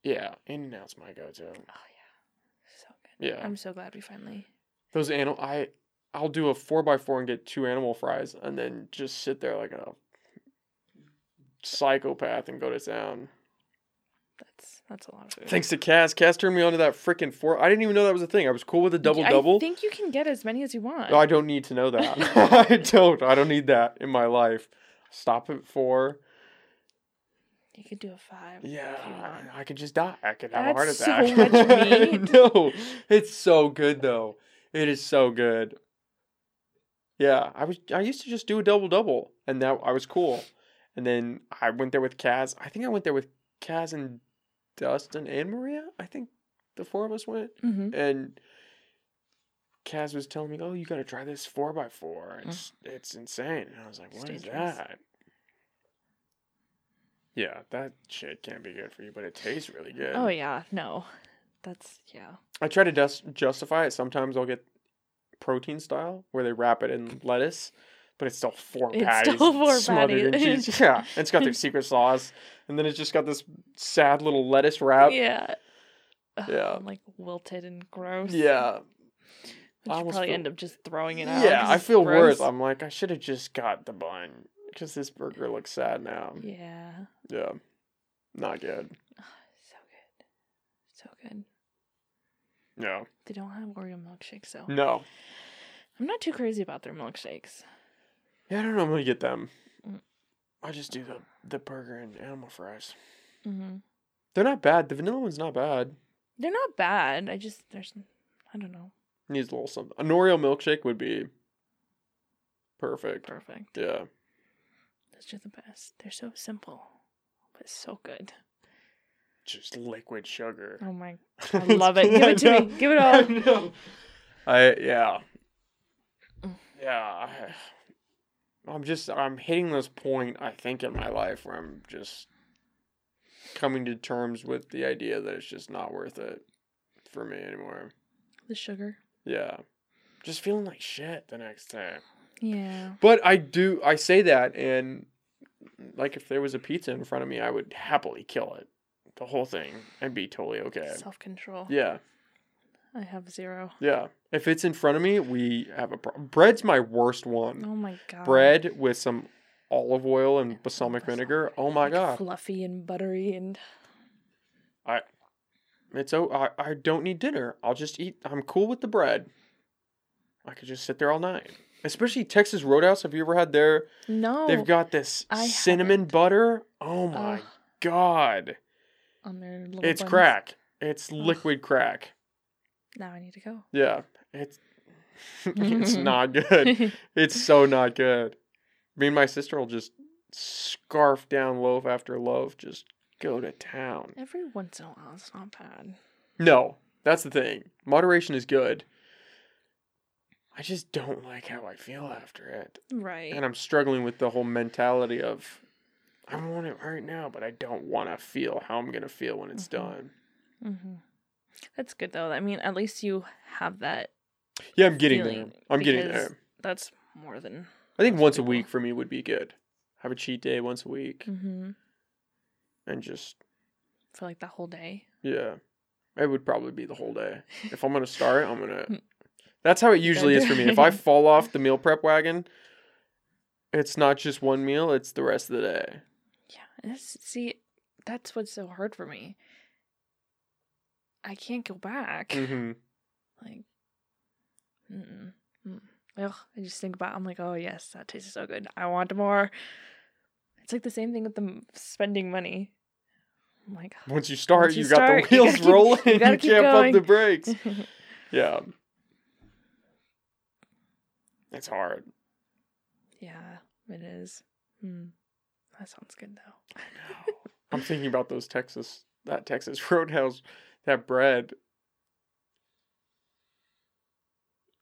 Yeah, In and Out's my go-to. Oh yeah. So good. Yeah. I'm so glad we finally Those animal, I, I'll do a four by four and get two animal fries, and then just sit there like a psychopath and go to town. That's that's a lot of food. Thanks to Cass. Cass turned me onto that freaking four. I didn't even know that was a thing. I was cool with a double double. I think you can get as many as you want. No, I don't need to know that. I don't. I don't need that in my life. Stop at four. you could do a five. Yeah, if. I could just die. I could have a heart attack. so much meat. no, it's so good though. It is so good. Yeah, I was. I used to just do a double double, and that I was cool. And then I went there with Kaz. I think I went there with Kaz and Dustin and Maria. I think the four of us went, Mm-hmm. and Kaz was telling me, "Oh, you got to try this four by four. It's it's insane." And I was like, "What is that?" Yeah, that shit can't be good for you, but it tastes really good. Oh yeah, no, that's yeah. I try to just justify it. Sometimes I'll get protein style where they wrap it in lettuce, but it's still four It's patties still four smothered in patties. cheese. Yeah, and it's got their secret sauce, and then it's just got this sad little lettuce wrap. yeah. Ugh, Yeah. Like wilted and gross. Yeah, I you almost probably feel- end up just throwing it out. Yeah, I it's feel worse. I'm like, I should have just got the bun because this burger looks sad now. Yeah. Yeah, not good. So good. So good. No. They don't have Oreo milkshakes though. no. I'm not too crazy about their milkshakes. Yeah, I don't normally get them. Mm. I just do the the burger and animal fries. Mm-hmm. They're not bad. The vanilla one's not bad. They're not bad. I just there's I don't know. Needs a little something. An Oreo milkshake would be perfect. Perfect. Yeah. Those are the best. They're so simple, but so good. Just liquid sugar. Oh my! I love it. Give it to me. Give it all. I. I yeah. Mm. Yeah. I'm just I'm hitting this point I think in my life where I'm just coming to terms with the idea that it's just not worth it for me anymore. The sugar. Yeah. Just feeling like shit the next day. Yeah. But I do I say that and like if there was a pizza in front of me, I would happily kill it. The whole thing and be totally okay. Self control. Yeah. I have zero. Yeah. If it's in front of me, we have a problem. Bread's my worst one. Oh my god. Bread with some olive oil and balsamic Balsamic. vinegar. Oh my Like god. Fluffy and buttery and I. It's oh I, I don't need dinner. I'll just eat I'm cool with the bread. I could just sit there all night. Especially Texas Roadhouse. Have you ever had their no. they've got this I cinnamon butter? Oh my Ugh, god. on their little. It's buns. crack. It's liquid crack. Now I need to go. Yeah. It's it's not good. It's so not good. Me and my sister will just scarf down loaf after loaf, just go to town. Every once in a while, it's not bad. No, that's the thing. Moderation is good. I just don't like how I feel after it. Right. And I'm struggling with the whole mentality of I want it right now, but I don't want to feel how I'm going to feel when it's Mhm. done. hmm That's good though. I mean, at least you have that Yeah, I'm getting there. I'm getting there. That's more than. I think once a week for me would be good. Have a cheat day once a week Mm-hmm. and just For like the whole day. yeah. It would probably be the whole day. If I'm gonna start, I'm gonna. That's how it usually is for me. If I fall off the meal prep wagon, it's not just one meal; it's the rest of the day. Yeah. see, that's what's so hard for me. I can't go back. Mm-hmm. Like, mm-mm. mm. Ugh, I just think about. I'm like, oh yes, that tastes so good. I want more. It's like the same thing with the spending money. I'm like, Once you start, Once you, you got the wheels gotta keep- rolling. you You, can't pump the brakes. Yeah, it's hard. yeah, it is. Hmm. That sounds good though. I know. I'm thinking about those Texas, that Texas Roadhouse, that bread.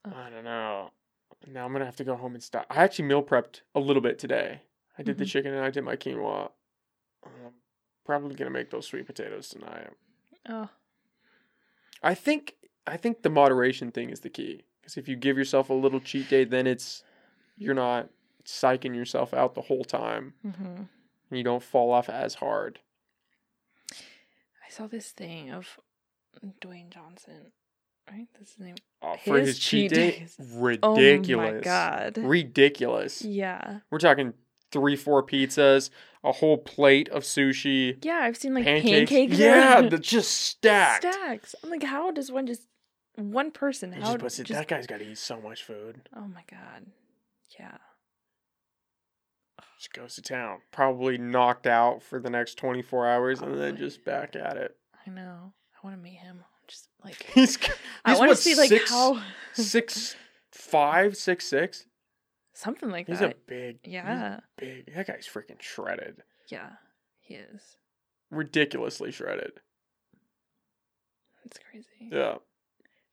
I don't know. Now I'm gonna have to go home and stop. I actually meal prepped a little bit today. I did the Mhm. chicken and I did my quinoa. I'm probably gonna make those sweet potatoes tonight. Oh, I think I think the moderation thing is the key. Because if you give yourself a little cheat day, then it's you're not psyching yourself out the whole time, hmm and you don't fall off as hard. I saw this thing of Dwayne Johnson. Right, that's his name. Oh, for his, His cheat cheat day, ridiculous. Oh my god. ridiculous. Yeah. We're talking three, four pizzas, a whole plate of sushi, Yeah, I've seen like pancakes. pancakes. yeah, they're just stacked. stacks. I'm like, how does one just one person? How just, just, that guy's got to eat so much food. Oh my god. Yeah. Just goes to town. Probably knocked out for the next 24 hours and then just back at it. I know. I want to meet him. Just like He's, I want to see like six, how six, five, six, six. something like He's that. He's a big, he's yeah. big. That guy's freaking shredded. Yeah. He is. Ridiculously shredded. It's crazy. Yeah.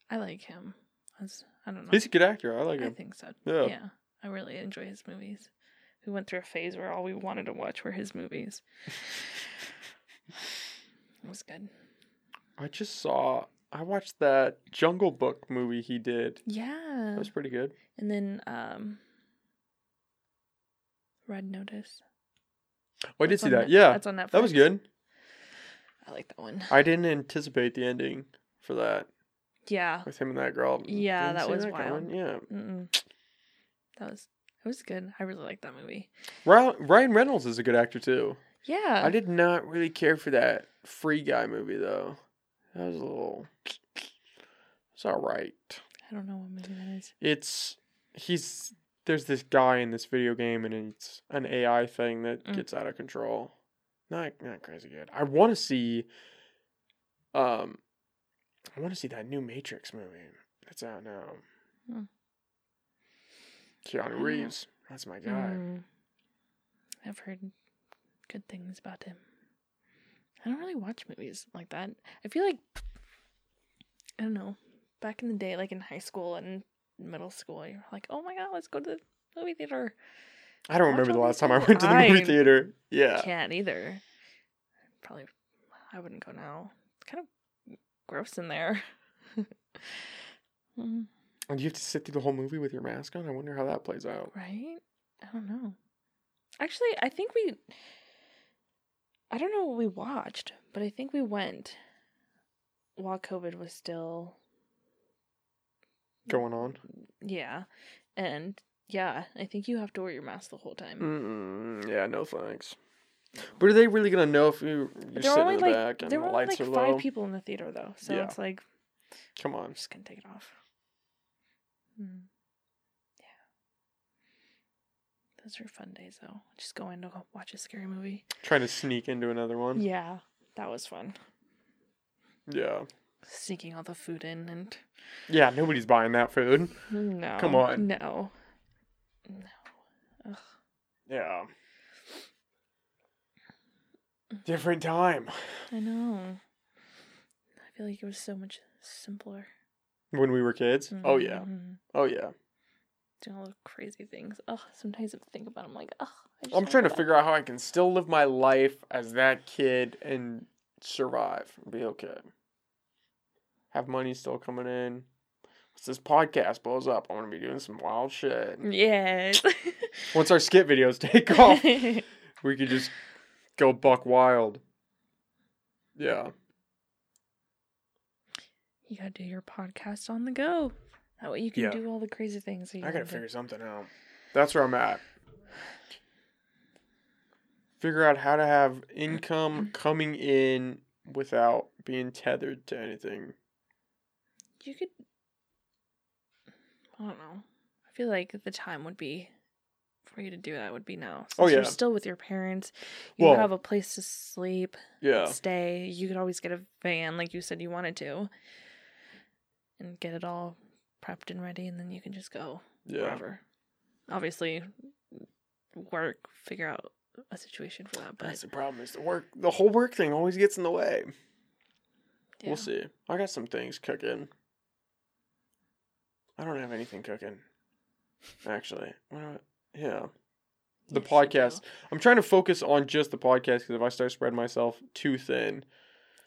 I like him. That's, I don't know. He's a good actor. I like him. I think so. Yeah. Yeah. I really enjoy his movies. We went through a phase where all we wanted to watch were his movies. it was good. I just saw. I watched that Jungle Book movie he did. Yeah. That was pretty good. And then um Red Notice. Oh, I did That's see that. Net- Yeah, That's on Netflix. that was good. I like that one. I didn't anticipate the ending for that Yeah. with him and that girl. Yeah, that was coming. wild. Yeah, Mm-mm. That was it was good. I really liked that movie. Ryan Reynolds is a good actor too. Yeah. I did not really care for that Free Guy movie though. That was a little. It's all right. I don't know what movie that is. It's he's there's this guy in this video game and it's an AI thing that Mm. gets out of control. Not not crazy good. I want to see. Um, I want to see that new Matrix movie that's out now. Hmm. Keanu Reeves, that's my guy. Mm. I've heard good things about him. I don't really watch movies like that. I feel like I don't know. Back in the day, like in high school and middle school, you're like, "Oh my god, let's go to the movie theater." I don't Watch remember the last time I went to the movie theater. Yeah, Can't either. Probably, I wouldn't go now. It's kind of gross in there. Mm, and you have to sit through the whole movie with your mask on. I wonder how that plays out. right? I don't know. Actually, I think we. I don't know what we watched, but I think we went while COVID was still Going on. Yeah. And yeah, I think you have to wear your mask the whole time. Mm-mm, yeah, no thanks. But are they really gonna know if you you're sitting only in the like back and there the were only lights like are five low? people in the theater though, so Yeah. it's like Come I'm on. just gonna take it off. Mm. Yeah. Those were fun days though. Just going to watch a scary movie. Trying to sneak into another one. Yeah, that was fun. Yeah. Sneaking all the food in and Yeah, nobody's buying that food. no, Come on. no, no. Ugh. Yeah. Different time. I know. I feel like it was so much simpler. When we were kids. Oh yeah. Mhm. Oh yeah. Doing all the crazy things. Ugh, sometimes I think about it, I'm like, ugh. I'm trying to figure out how I can still live my life as that kid and survive and be okay. Have money still coming in Once this podcast blows up, I'm gonna be doing some wild shit. Yes. Once our skit videos take off, we could just go buck wild. Yeah. you gotta do your podcast on the go. That way you can Yeah. do all the crazy things. That you I gotta do. figure something out. That's where I'm at. Figure out how to have income coming in without being tethered to anything. You could. I don't know. I feel like the time would be for you to do that would be now. Oh, Since Oh, You're still with your parents. You Well- have a place to sleep, Yeah. stay. You could always get a van, like you said you wanted to, and get it all prepped and ready, and then you can just go Yeah. wherever. Obviously, work, figure out a situation for that. But That's the problem is the work the whole work thing always gets in the way. yeah. We'll see. I got some things cooking. I don't have anything cooking. Actually. What do I- yeah. The you podcast. I'm trying to focus on just the podcast because if I start spreading myself too thin,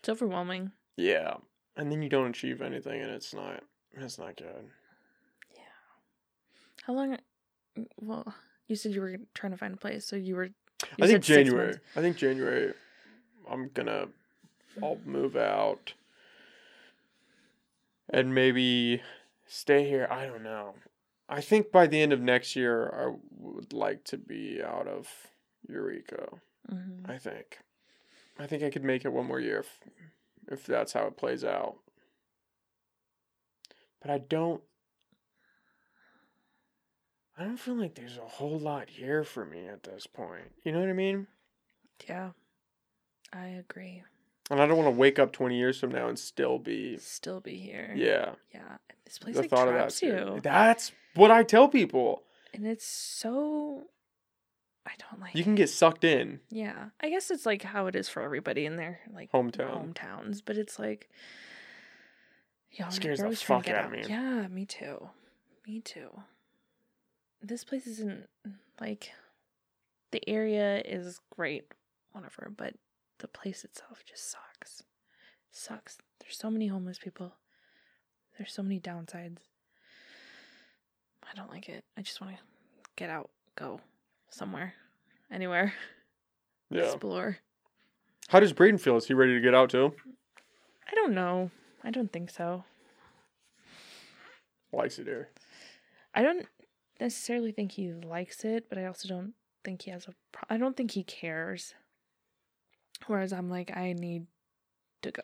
It's overwhelming. yeah. And then you don't achieve anything and it's not it's not good. Yeah. How long? Well, you said you were trying to find a place, so you were. you I think January. I think January I'm gonna I'll move out and maybe stay here. I don't know. I think by the end of next year I would like to be out of Eureka. Mhm. I think. I think I could make it one more year if if that's how it plays out. But I don't I don't feel like there's a whole lot here for me at this point. You know what I mean? Yeah, I agree. And I don't want to wake up 20 years from now and still be Still be here. yeah. Yeah. This place The like thought of that traps too. you, That's what I tell people. and it's so. I don't like. You can get sucked in. Yeah, I guess it's like how it is for everybody in their like Hometown. hometowns, but it's like. Yeah, Scares the always trying to fuck out of me. Yeah, me too. Me too. This place isn't like. The area is great, whatever, but the place itself just sucks. Sucks. There's so many homeless people. There's so many downsides. I don't like it. I just want to get out, go somewhere, anywhere, Yeah. explore. How does Braden feel? Is he ready to get out too? I don't know. I don't think so. Likes it here. I don't necessarily think he likes it, but I also don't think he has a. Pro- I don't think he cares. Whereas I'm like, I need to go.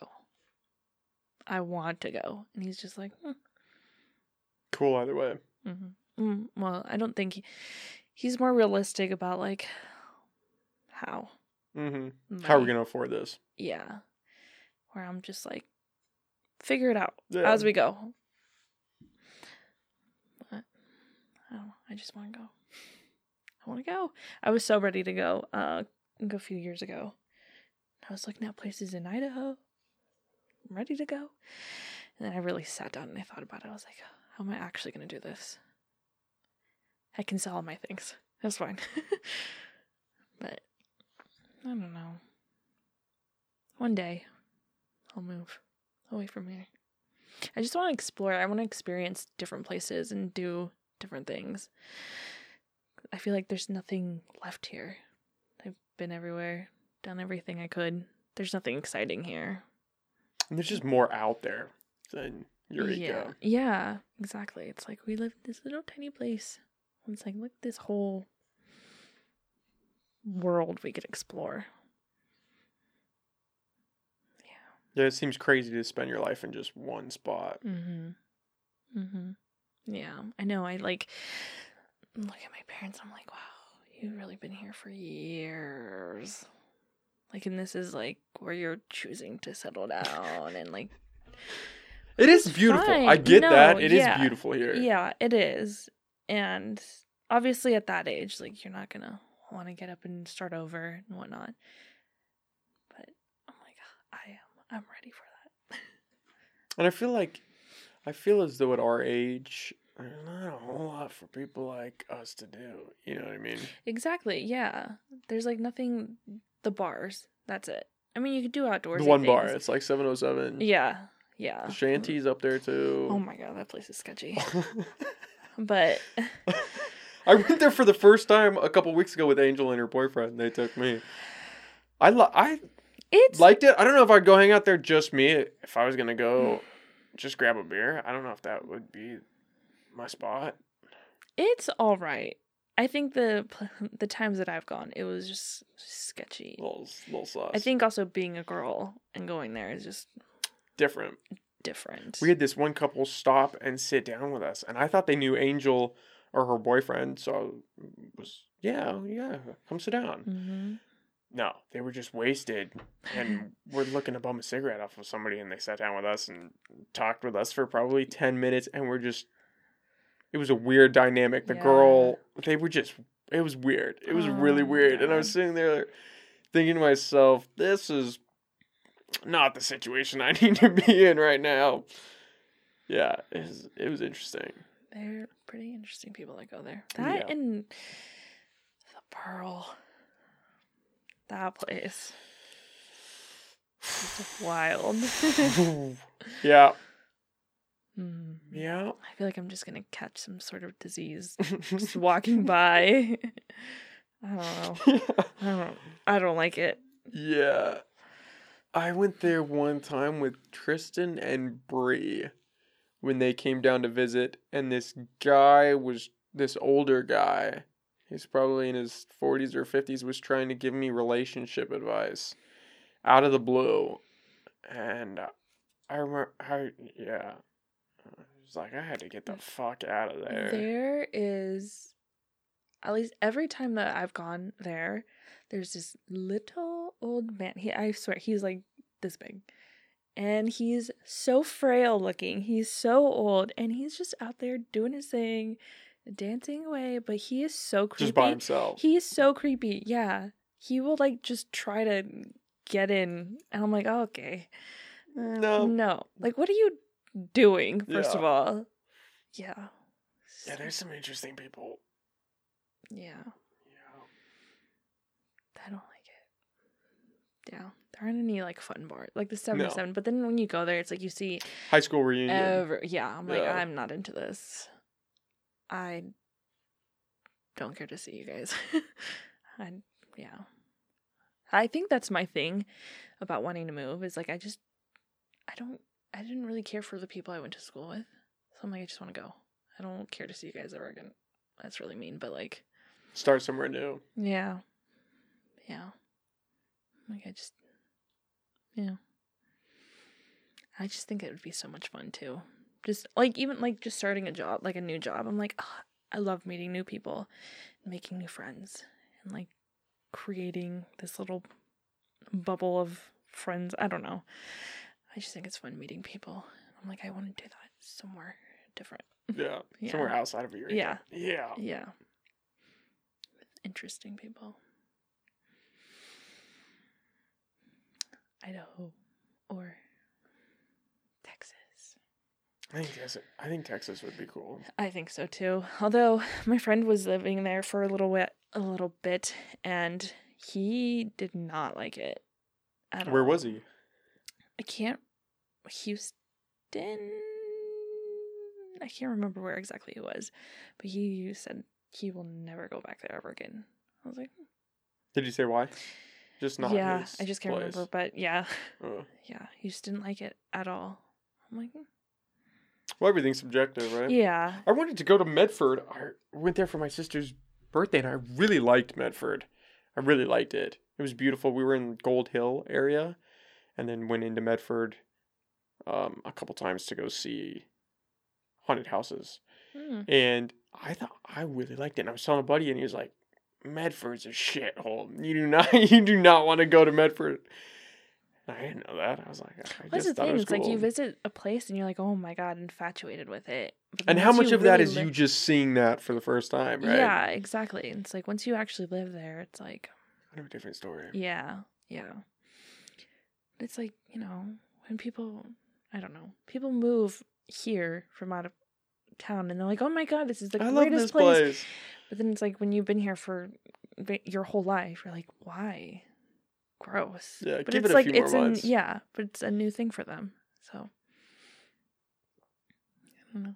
I want to go, and he's just like, hmm. Cool either way. Mm-hmm. Mm, well, I don't think he, he's more realistic about like how. Mm-hmm. How are we gonna afford this? Yeah. Where I'm just like, figure it out Yeah. as we go. But I don't know. I just want to go. I want to go. I was so ready to go uh, a few years ago. I was looking at places in Idaho. I'm ready to go. And then I really sat down and I thought about it. I was like, how am I actually going to do this? I can sell all my things. That's fine. but I don't know. One day I'll move away from here. I just want to explore. I want to experience different places and do different things. I feel like there's nothing left here. I've been everywhere, done everything I could. There's nothing exciting here. And there's just more out there than Eureka. Yeah. Yeah, exactly. It's like we live in this little tiny place. It's like look this whole world we could explore. Yeah, it seems crazy to spend your life in just one spot. Mhm. Mhm. Yeah, I know. I like look at my parents. I'm like, wow, you've really been here for years. Like, and this is like where you're choosing to settle down, and like, It is beautiful. I get No, that. It is yeah. beautiful here. yeah, it is. And obviously, at that age, like, you're not gonna want to get up and start over and whatnot. But I'm like, I am. I'm ready for that. And I feel like, I feel as though at our age, there's not a whole lot for people like us to do. You know what I mean? Exactly. Yeah. There's like nothing. The bars. That's it. I mean, you could do outdoors. The one bar, it's like 707. Yeah. Yeah. The Shanty's up there too. Oh my god, that place is sketchy. But I went there for the first time a couple weeks ago with Angel and her boyfriend. They took me. I li- I it's liked it. I don't know if I'd go hang out there just me. If I was gonna go, just grab a beer. I don't know if that would be my spot. it's all right. I think the the times that I've gone, it was just sketchy. Little little sauce. I think also being a girl and going there is just different. different. We had this one couple stop and sit down with us, and I thought they knew Angel or her boyfriend, so I was yeah, yeah, come sit down. hmm No, they were just wasted, and we're looking to bum a cigarette off of somebody, and they sat down with us and talked with us for probably ten minutes, and we're just. It was a weird dynamic. The Yeah. girl, they were just. It was weird. It was oh, really Oh, weird, and I was sitting there, thinking to myself, "This is not the situation I need to be in right now." Yeah, it was, it was interesting. They're pretty interesting people that go there. That Yeah. and the Pearl. That place. It's wild. yeah, Hmm. yeah. I feel like I'm just gonna catch some sort of disease just walking by. I don't know. I don't. I don't like it. Yeah. I went there one time with Tristan and Bree when they came down to visit, and this guy was this older guy. He's probably in his 40s or 50s, was trying to give me relationship advice out of the blue. And I remember, I, yeah. I was like, I had to get the mm. fuck out of there. There is, at least every time that I've gone there, there's this little old man. He, I swear, he's like this big, and he's so frail looking. He's so old, and he's just out there doing his thing, dancing away. But he is so creepy. Just by himself. He is so creepy. Yeah, he will like just try to get in, and I'm like, oh, okay. no. No. Like, what are you doing, first Yeah. of all? Yeah. Yeah, there's some interesting people. Yeah. Yeah. I don't like it. Yeah. There aren't any like fun bars. Like the 77. But then when you go there, it's like you see High school reunion. every. Yeah. I'm like, Yeah. I'm not into this. I don't care to see you guys. I, yeah. I think that's my thing about wanting to move is like, I just, I don't, I didn't really care for the people I went to school with. So I'm like, I just want to go. I don't care to see you guys ever again. That's really mean, but like, Start somewhere new. yeah. Yeah. Like I just yeah. I just think it would be so much fun too. Just like even like just starting a job, like a new job. I'm like, "Ah, I love meeting new people, making new friends, and like creating this little bubble of friends. I don't know. I just think it's fun meeting people. I'm like, I want to do that somewhere different. Yeah. Yeah. Somewhere outside of your Yeah. Yeah. Yeah. Interesting people. Idaho or. I think Texas, I think Texas would be cool. I think so too. Although my friend was living there for a little bit, a little bit, and he did not like it. At Where all. was he? I can't. Houston. I can't remember where exactly it was, but he said he will never go back there ever again. I was like, Did you say why? Just not. yeah, I just can't place. remember, but yeah, Oh. yeah, he just didn't like it at all. I'm like, "Hmm." Well, everything's subjective, right? yeah, I wanted to go to Medford. I went there for my sister's birthday, and I really liked Medford. I really liked it. It was beautiful. We were in Gold Hill area, and then went into Medford um, a couple times to go see haunted houses. Hmm. And I thought I really liked it. And I was telling a buddy, and he was like, "Medford's a shithole. You do not, you do not want to go to Medford." I didn't know that. I was like, I That's the thought it thing. was It's like you visit a place and you're like, oh my god, infatuated with it. But And how much of that really is li- you just seeing that for the first time, right? Yeah, exactly. It's like once you actually live there, it's like, Kind of a different story. yeah, yeah. It's like you know when people, I don't know, people move here from out of town and they're like, oh my god, this is the I greatest place. place. But then it's like when you've been here for your whole life, you're like, why? Gross. Yeah, but give it's it a like few more it's months. a yeah, but it's a new thing for them. So I don't know.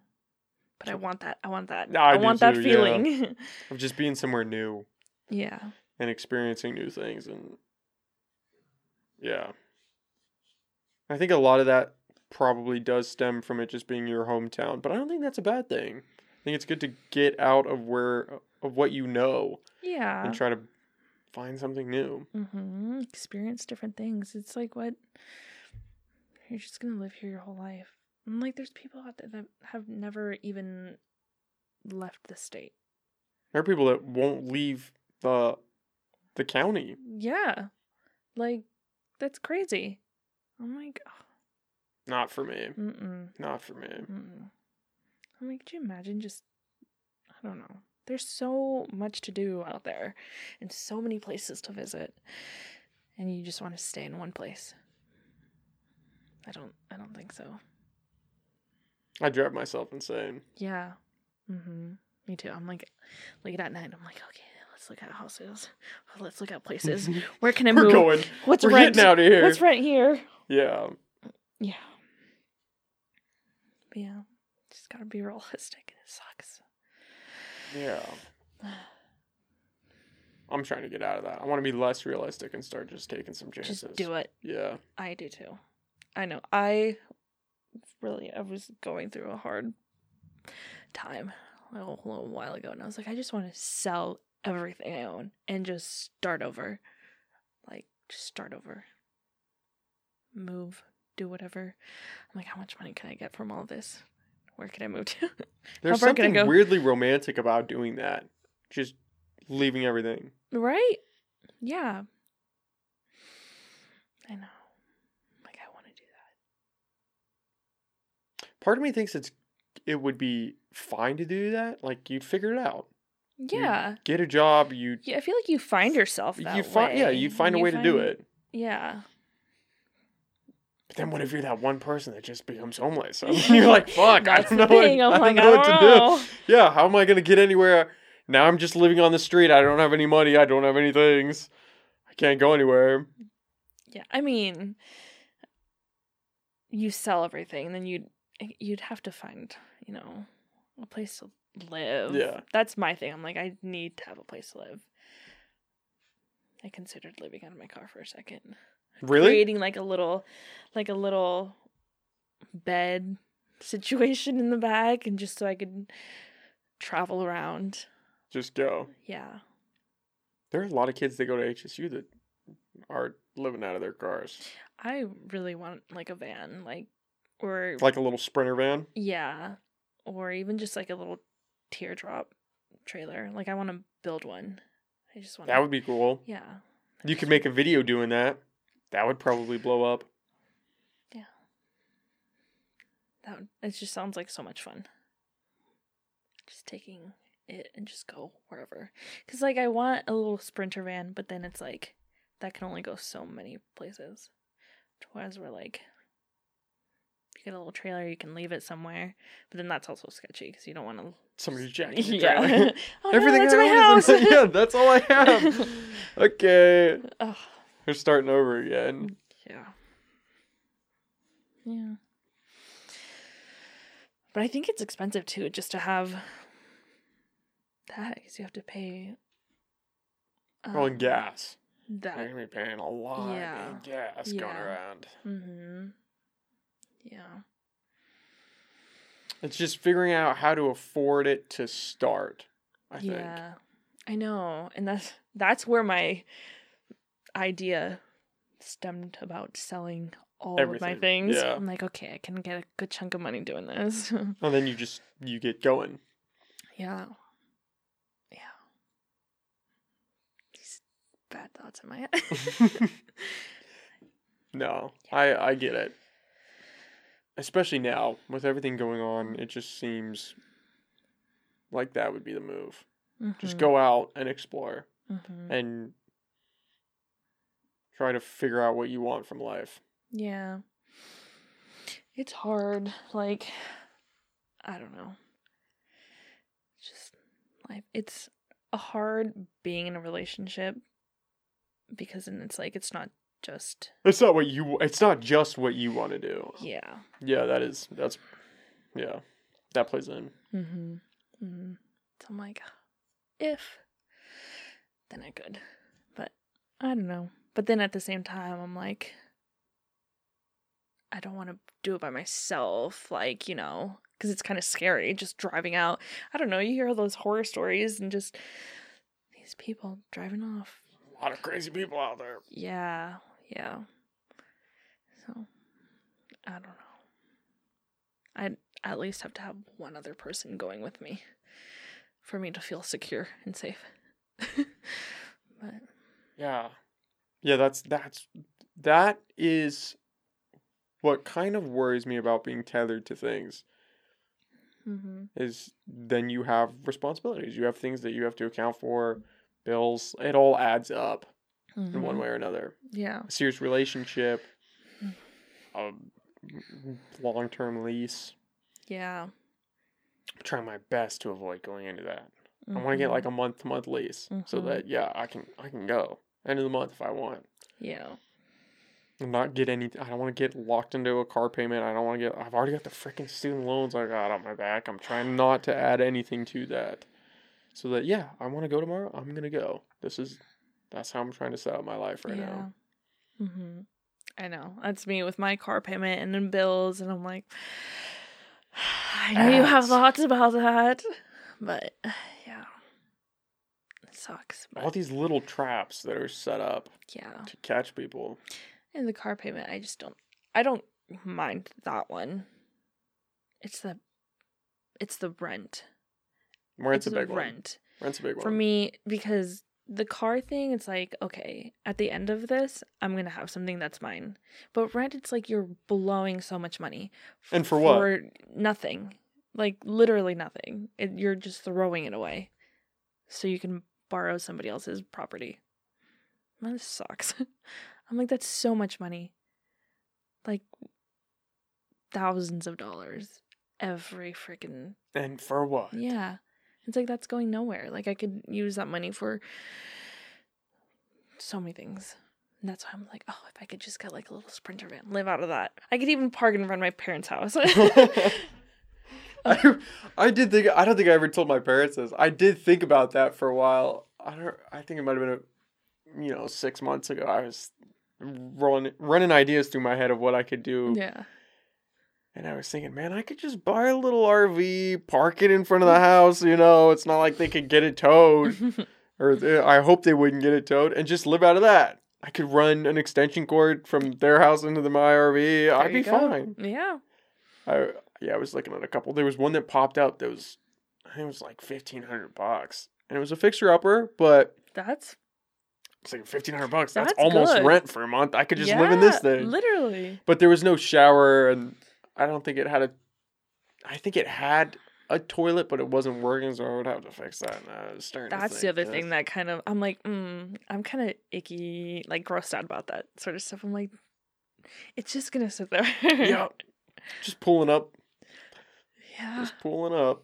But I want that. I want that. No, I I, do want that too, yeah. feeling. Of just being somewhere new yeah. and experiencing new things and yeah. I think a lot of that probably does stem from it just being your hometown, but I don't think that's a bad thing. I think it's good to get out of where of what you know Yeah. and try to find something new. Mm-hmm. Experience different things. It's like what you're just gonna live here your whole life. And like, there's people out there that have never even left the state. There are people that won't leave the the county. Yeah, like that's crazy. I'm like, Not for me. mm-mm, Not for me. mm-mm. I'm like, could you imagine just? I don't know. There's so much to do out there, and so many places to visit, and you just want to stay in one place. I don't. I don't think so. I drive myself insane. Yeah. Mm-hmm. Me too. I'm like, late at night. I'm like, okay, let's look at houses. Let's look at places. Where can I We're move? going. What's We're rent? out of here. What's rent here? Yeah. Yeah. But yeah, just gotta be realistic. It sucks. Yeah. I'm trying to get out of that. I want to be less realistic and start just taking some chances. Just do it. Yeah. I do too. I know. I really, I was going through a hard time a little, little while ago, and I was like, I just want to sell everything I own and just start over. Like, just start over. Move, do whatever. I'm like, how much money can I get from all this? Where can I move to? There's far can I something go? weirdly romantic about doing that. Just leaving everything. right? Yeah. I know. Like, I want to do that. Part of me thinks it's it would be fine to do that. Like you'd figure it out. You Yeah. get a job. You Yeah, I feel like you find yourself that you find yeah. You find a way to do it. Yeah. But then what if you're that one person that just becomes homeless? I mean, you're like, fuck, I don't know. What. I like, don't know I what don't to do. Yeah, how am I gonna get anywhere? Now I'm just living on the street. I don't have any money. I don't have any things. I can't go anywhere. Yeah, I mean, you sell everything, and then you'd you'd have to find, you know, a place to live. Yeah. that's my thing. I'm like, I need to have a place to live. I considered living out of my car for a second, Really? creating like a little, like a little bed situation in the back, and just so I could travel around. Just go. Yeah, There are a lot of kids that go to HSU that are living out of their cars, I really want like a van, like or like a little sprinter van. Yeah. Or even just like a little teardrop trailer. Like I want to build one. I just want That would be cool. Yeah. You could make a video doing that. That would probably blow up. Yeah. That would, it just sounds like so much fun. Just taking it and just go wherever. Cuz like I want a little sprinter van, but then it's like that can only go so many places. Whereas we're like you get a little trailer, you can leave it somewhere, but then that's also sketchy because you don't want to. Somebody's jacking Yeah. oh, no, Everything that's I my house. yeah, that's all I have. okay, Ugh. We're starting over again. Yeah. Yeah. But I think it's expensive too, just to have that, because you have to pay. Oh, and gas. You're gonna be paying a lot Yeah. in gas going around. Mm-hmm. Yeah. It's just figuring out how to afford it to start. I think. Yeah. I know, and that's that's where my idea stemmed about selling all of my things. yeah. I'm like, okay, I can get a good chunk of money doing this. And then you just you get going. Yeah. Yeah. These bad thoughts in my head. No, I I get it. Especially now with everything going on, it just seems like that would be the move. Just Mhm, go out and explore mhm. and try to figure out what you want from life. Yeah. It's hard. Like, I don't know. Just life. It's a hard being in a relationship because then it's like, it's not just, It's not what you. It's not just what you want to do. yeah. Yeah, that is. That's. Yeah. that plays in. Mm-hmm. mm-hmm. So I'm like, if then I could, but I don't know. But then at the same time, I'm like, I don't want to do it by myself. Like you know, because it's kind of scary just driving out. I don't know. You hear all those horror stories and just these people driving off. A lot of crazy people out there. Yeah, yeah. So I don't know. I'd at least have to have one other person going with me for me to feel secure and safe. but Yeah. Yeah, that's that's that is what kind of worries me about being tethered to things hmm is then you have responsibilities. You have things that you have to account for, bills. It all adds up in one way or another. Mm-hmm. Yeah. A serious relationship, a long term lease. Yeah. I'm trying my best to avoid going into that. I want to get like a month to month lease so Mhm. that yeah, I can I can go end of the month if I want. Yeah. And not get any. I don't want to get locked into a car payment. I don't want to get. I've already got the freaking student loans I got on my back. I'm trying not to add anything to that, so that yeah, I want to go tomorrow. I'm gonna go. This is that's how I'm trying to set up my life right now. Mm-hmm. I know. That's me with my car payment and then bills, and I'm like, I know you have thoughts about that, but yeah, sucks. But All these little traps that are set up yeah, to catch people. and the car payment, I just don't. I don't mind that one. It's the, it's the rent. Rent's a the big one. rent. Rent's a big one. for me because the car thing it's like okay at the end of this i'm gonna have something that's mine but rent it's like you're blowing so much money And for what? for nothing like literally nothing it, you're just throwing it away so you can borrow somebody else's property that sucks i'm like that's so much money like thousands of dollars every freaking And for what? yeah. It's like that's going nowhere. Like I could use that money for so many things. And that's why I'm like, oh, if I could just get like a little sprinter van, live out of that. I could even park in front of my parents' house. I, I did think I don't think I ever told my parents this. I did think about that for a while. I don't. I think it might have been a, you know, six months ago. I was running running ideas through my head of what I could do, yeah. and I was thinking, man, I could just buy a little RV, park it in front of the house. You know, it's not like they could get it towed, or they, I hope they wouldn't get it towed, and just live out of that. I could run an extension cord from their house into the my RV. I'd be go. fine. yeah. I yeah, I was looking at a couple. There was one that popped up that was I think it was like fifteen hundred bucks. And it was a fixer upper, but That's it's like fifteen hundred bucks. That's, That's almost good. rent for a month. I could just live in this thing. Literally. But there was no shower and I don't think it had a I think it had a toilet, but it wasn't working, so I would have to fix that. And I was starting to That's the other uh, thing that kind of I'm like, mm, I'm kind of icky, like grossed out about that sort of stuff. I'm like, it's just gonna sit there. Yeah. Just pulling up. Yeah. Just pulling up.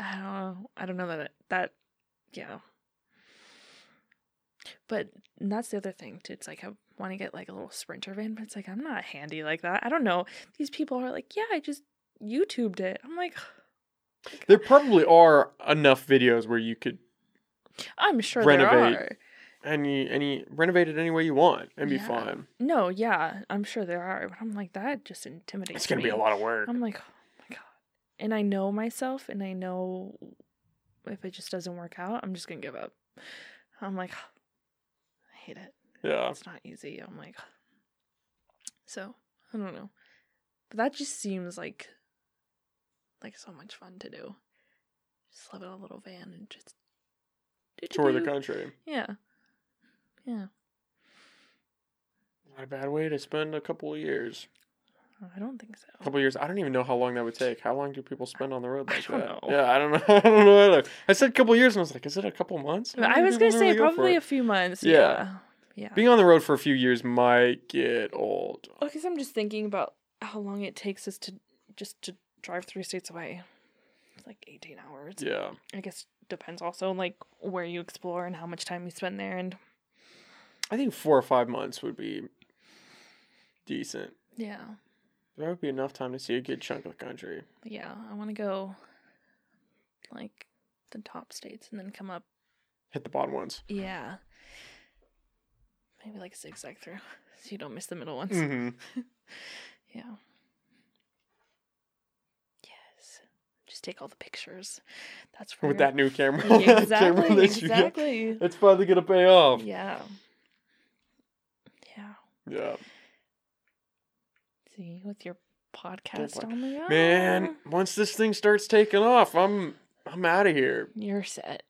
I don't know. I don't know that it- that yeah. But that's the other thing too. It's like I want to get like a little sprinter van, but it's like I'm not handy like that. I don't know. These people are like, yeah, I just YouTubed it. I'm like, There probably are enough videos where you could I'm sure Renovate. there are. any any renovate it any way you want and be Yeah. fine. No, yeah, I'm sure there are. But I'm like that just intimidates. It's gonna be a lot of work. I'm like. And I know myself, and I know if it just doesn't work out, I'm just gonna give up. I'm like, I hate it. Yeah. It's not easy. I'm like, so I don't know, but that just seems like like so much fun to do. Just live in a little van and just Tour the country. Yeah, yeah. Not a bad way to spend a couple of years. I don't think so. A couple of years. I don't even know how long that would take. How long do people spend on the road I like don't that? know. Yeah, I don't know. I don't know either. I said a couple years and I was like, is it a couple months? I was gonna say really go probably a few months. Yeah. Yeah, yeah. Being on the road for a few years might get old. Well, because I'm just thinking about how long it takes us to just to drive three states away. It's like 18 hours. Yeah. I guess depends also like where you explore and how much time you spend there and I think four or five months would be decent. yeah. That would be enough time to see a good chunk of the country. Yeah, I want to go like the top states and then come up. Hit the bottom ones. Yeah. Maybe like a zigzag through so you don't miss the middle ones. Mm-hmm. Yeah. Yes. Just take all the pictures. That's for With that new camera. Yeah, that camera exactly. that. Exactly. It's finally gonna pay off. Yeah. Yeah. Yeah. See, with your podcast on the go. Man, once this thing starts taking off, I'm I'm out of here. You're set.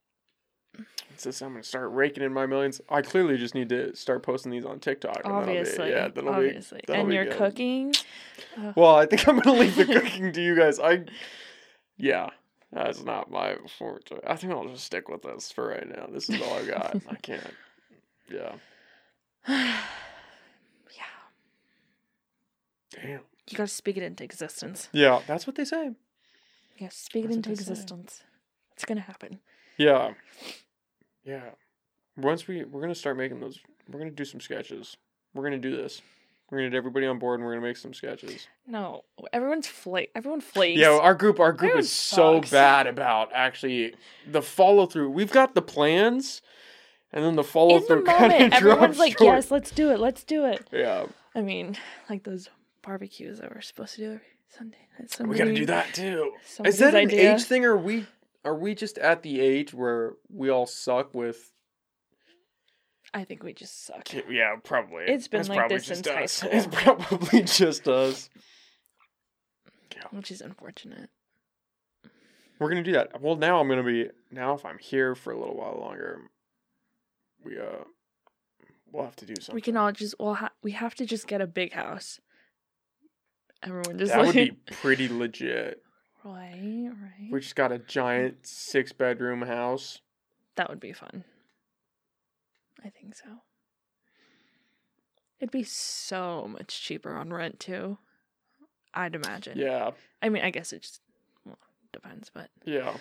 It's just I'm gonna start raking in my millions. I clearly just need to start posting these on TikTok. and that'll be- Obviously. yeah, that'll be. obviously. that'll and be you're good. cooking. Ugh. Well, I think I'm gonna leave the cooking to you guys. I, yeah, that's not my forte. I think I'll just stick with this for right now. This is all I got. I can't. Yeah. Damn. You gotta speak it into existence. Yeah, that's what they say. Yeah, speak it into they say. existence. It's gonna happen. Yeah. Yeah. Once we we're gonna start making those. We're gonna do some sketches. We're gonna do this. We're gonna get everybody on board, and we're gonna make some sketches. No, everyone's flake. Everyone flakes. Yeah, our group, our group Everyone is so sucks. bad about actually the follow through. We've got the plans, and then the follow in the through kind moment, of everyone's like, "Yes, let's do it. Let's do it." yeah, I mean, like those barbecues that we're supposed to do every Sunday. That's we gotta do that too. Is that an idea. age thing, or are we are we just at the age where we all suck with? I think we just suck. Yeah, probably. It's been That's like probably this just since high us. school. It's probably just us. Yeah. which is unfortunate. We're gonna do that. Well, now I'm gonna be now. If I'm here for a little while longer, we uh, we'll have to do something. We can all just well, ha- we have to just get a big house. Everyone just that like would be pretty legit. right, right. We just got a giant six bedroom house. that would be fun. I think so. It'd be so much cheaper on rent too. I'd imagine. Yeah, I mean, I guess it just well, depends, but yeah.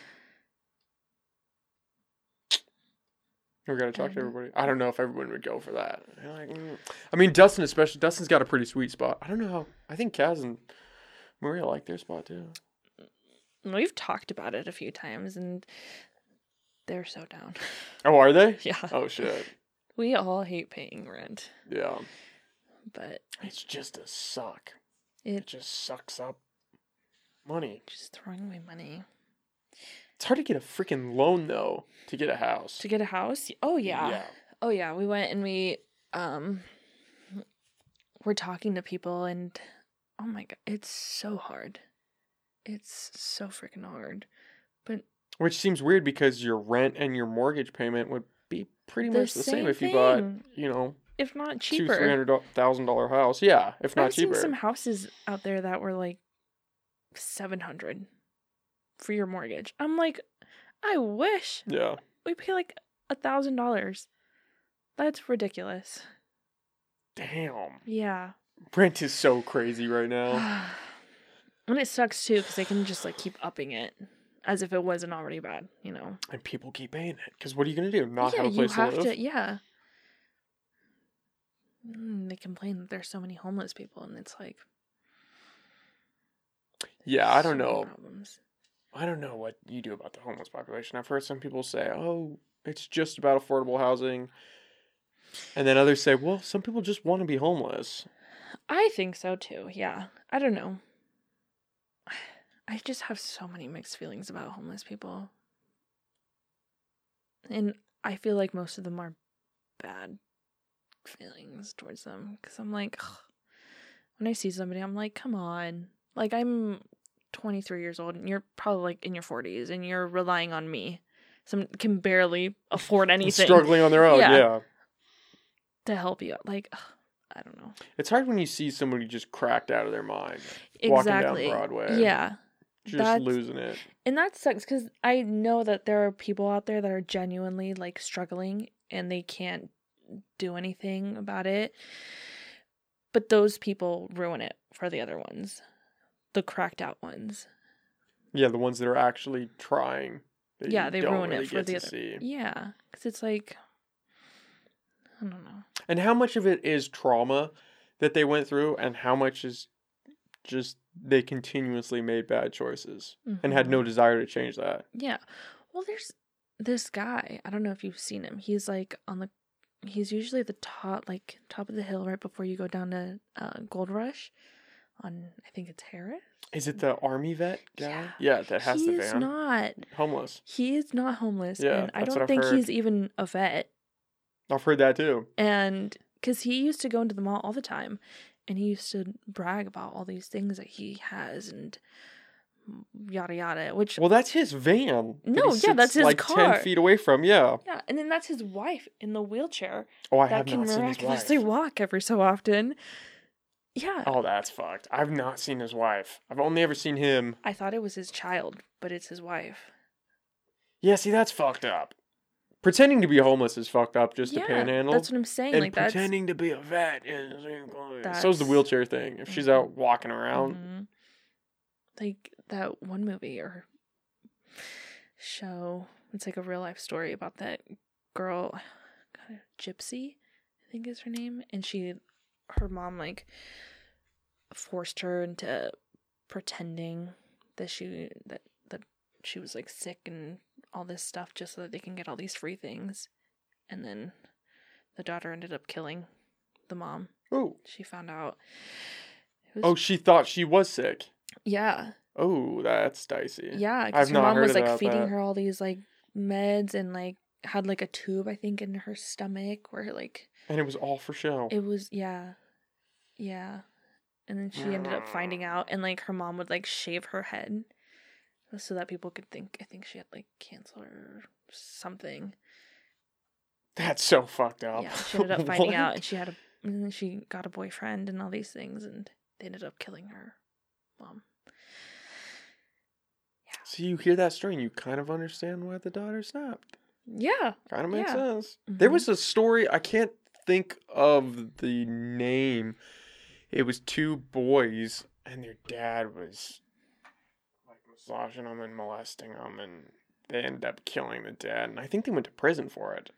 We gotta talk to everybody. I don't know if everyone would go for that. Like, mm. I mean, Dustin especially. Dustin's got a pretty sweet spot. I don't know how. I think Kaz and Maria like their spot too. we've talked about it a few times, and they're so down. Oh, are they? yeah, Oh shit. we all hate paying rent, Yeah. but It's just a suck. It it just sucks up money. just throwing away money It's hard to get a freaking loan though to get a house. to get a house. Oh yeah. yeah. Oh yeah, we went and we um we're talking to people and oh my god, it's so hard. It's so freaking hard. But which seems weird because your rent and your mortgage payment would be pretty The much the same same if you bought, you know, If not cheaper, two three hundred thousand dollar house. Yeah, if not I've seen cheaper. some houses out there that were like 700 for your mortgage. I'm like, I wish Yeah, we pay like a thousand dollars. That's ridiculous. damn. Yeah. Rent is so crazy right now. and it sucks too because they can just like keep upping it as if it wasn't already bad, you know. and people keep paying it because what are you gonna do? Not yeah, have a place you have to live? to. Yeah. Mm, they complain that there's so many homeless people, and it's like Yeah, I don't so know. Problems. I don't know what you do about the homeless population. I've heard some people say, "Oh, it's just about affordable housing," and then others say, "Well, some people just want to be homeless." I think so too. Yeah. I don't know. I just have so many mixed feelings about homeless people. And I feel like most of them are bad feelings towards them because I'm like, ugh. when I see somebody, I'm like, come on. Like, I'm 23 years old and you're probably like in your 40s and you're relying on me. Some can barely afford anything Struggling on their own. Yeah. yeah. to help you. Like, ugh, I don't know. It's hard when you see somebody just cracked out of their mind, Walking down Broadway. Yeah. just That's- losing it. And that sucks because I know that there are people out there that are genuinely like struggling and they can't do anything about it. But those people ruin it for the other ones, the cracked out ones. Yeah, the ones that are actually trying. Yeah, they ruin it for the other- See. Yeah, because it's like, I don't know. And how much of it is trauma that they went through, and how much is just they continuously made bad choices and had no desire to change that. Yeah. Well, there's this guy. I don't know if you've seen him. He's like on the. He's usually at the top, like top of the hill, right before you go down to uh, Gold Rush. On I think it's Harris. Is it the army vet guy? Yeah. Yeah, that has he's the van. He's not. Homeless. He is not homeless, Yeah, and I don't think heard. he's even a vet. I've heard that too. And because he used to go into the mall all the time, and he used to brag about all these things that he has and yada yada. Which Well, that's his van. that No, yeah, that's his like car. ten feet away from. Yeah. yeah, and then that's his wife in the wheelchair Oh, I that have can not seen his miraculously walk every so often. Yeah, Oh, that's fucked. I've not seen his wife. I've only ever seen him. I thought it was his child, but it's his wife. Yeah, see, that's fucked up. Pretending to be homeless is fucked up just yeah, to panhandle. that's what I'm saying. and like that's pretending to be a vet is equally. So's the wheelchair thing. If she's out walking around, Mhm. like that one movie or show. It's like a real life story about that girl, God, Gypsy, I think is her name, and she, her mom like forced her into pretending that she that that she was like sick and all this stuff just so that they can get all these free things, and then the daughter ended up killing the mom. oh, She found out. Was, oh, she thought she was sick. yeah, Oh, that's dicey. yeah. Because her mom was like feeding that. her all these like meds and like had like a tube I think in her stomach where like and it was all for show. it was yeah, yeah. And then she ended up finding out, and like her mom would like shave her head so that people could think I think she had like cancer or something. that's so fucked up. Yeah, she ended up finding out, and she had a and then she got a boyfriend and all these things, and they ended up killing her mom. Yeah. So you hear that story and you kind of understand why the daughter snapped. Yeah, Kind of makes Yeah. sense. There Mhm. was a story, I can't think of the name. It was two boys, and their dad was like massaging them and molesting them, and they ended up killing the dad. And I think they went to prison for it.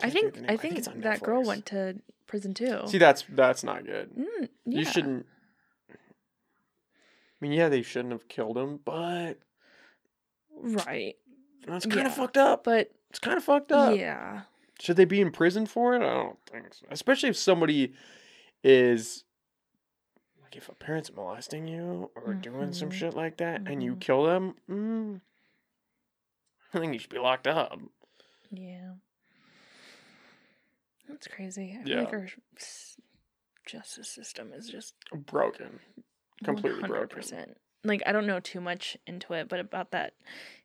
I Can't think I think it's on that girl went to prison too. See, that's that's not good. Mm, You shouldn't. I mean, yeah, they shouldn't have killed him, but right, that's kind Yeah. of fucked up. but It's kind of fucked up. yeah, Should they be in prison for it? I don't think so. Especially if somebody is like if a parent's molesting you or doing some Mhm. shit like that and you Mhm. kill them, mm, I think you should be locked up. yeah. That's crazy. I feel Yeah. like our justice system is just Broken. Completely broken. 100%. Like I don't know too much into it, but about that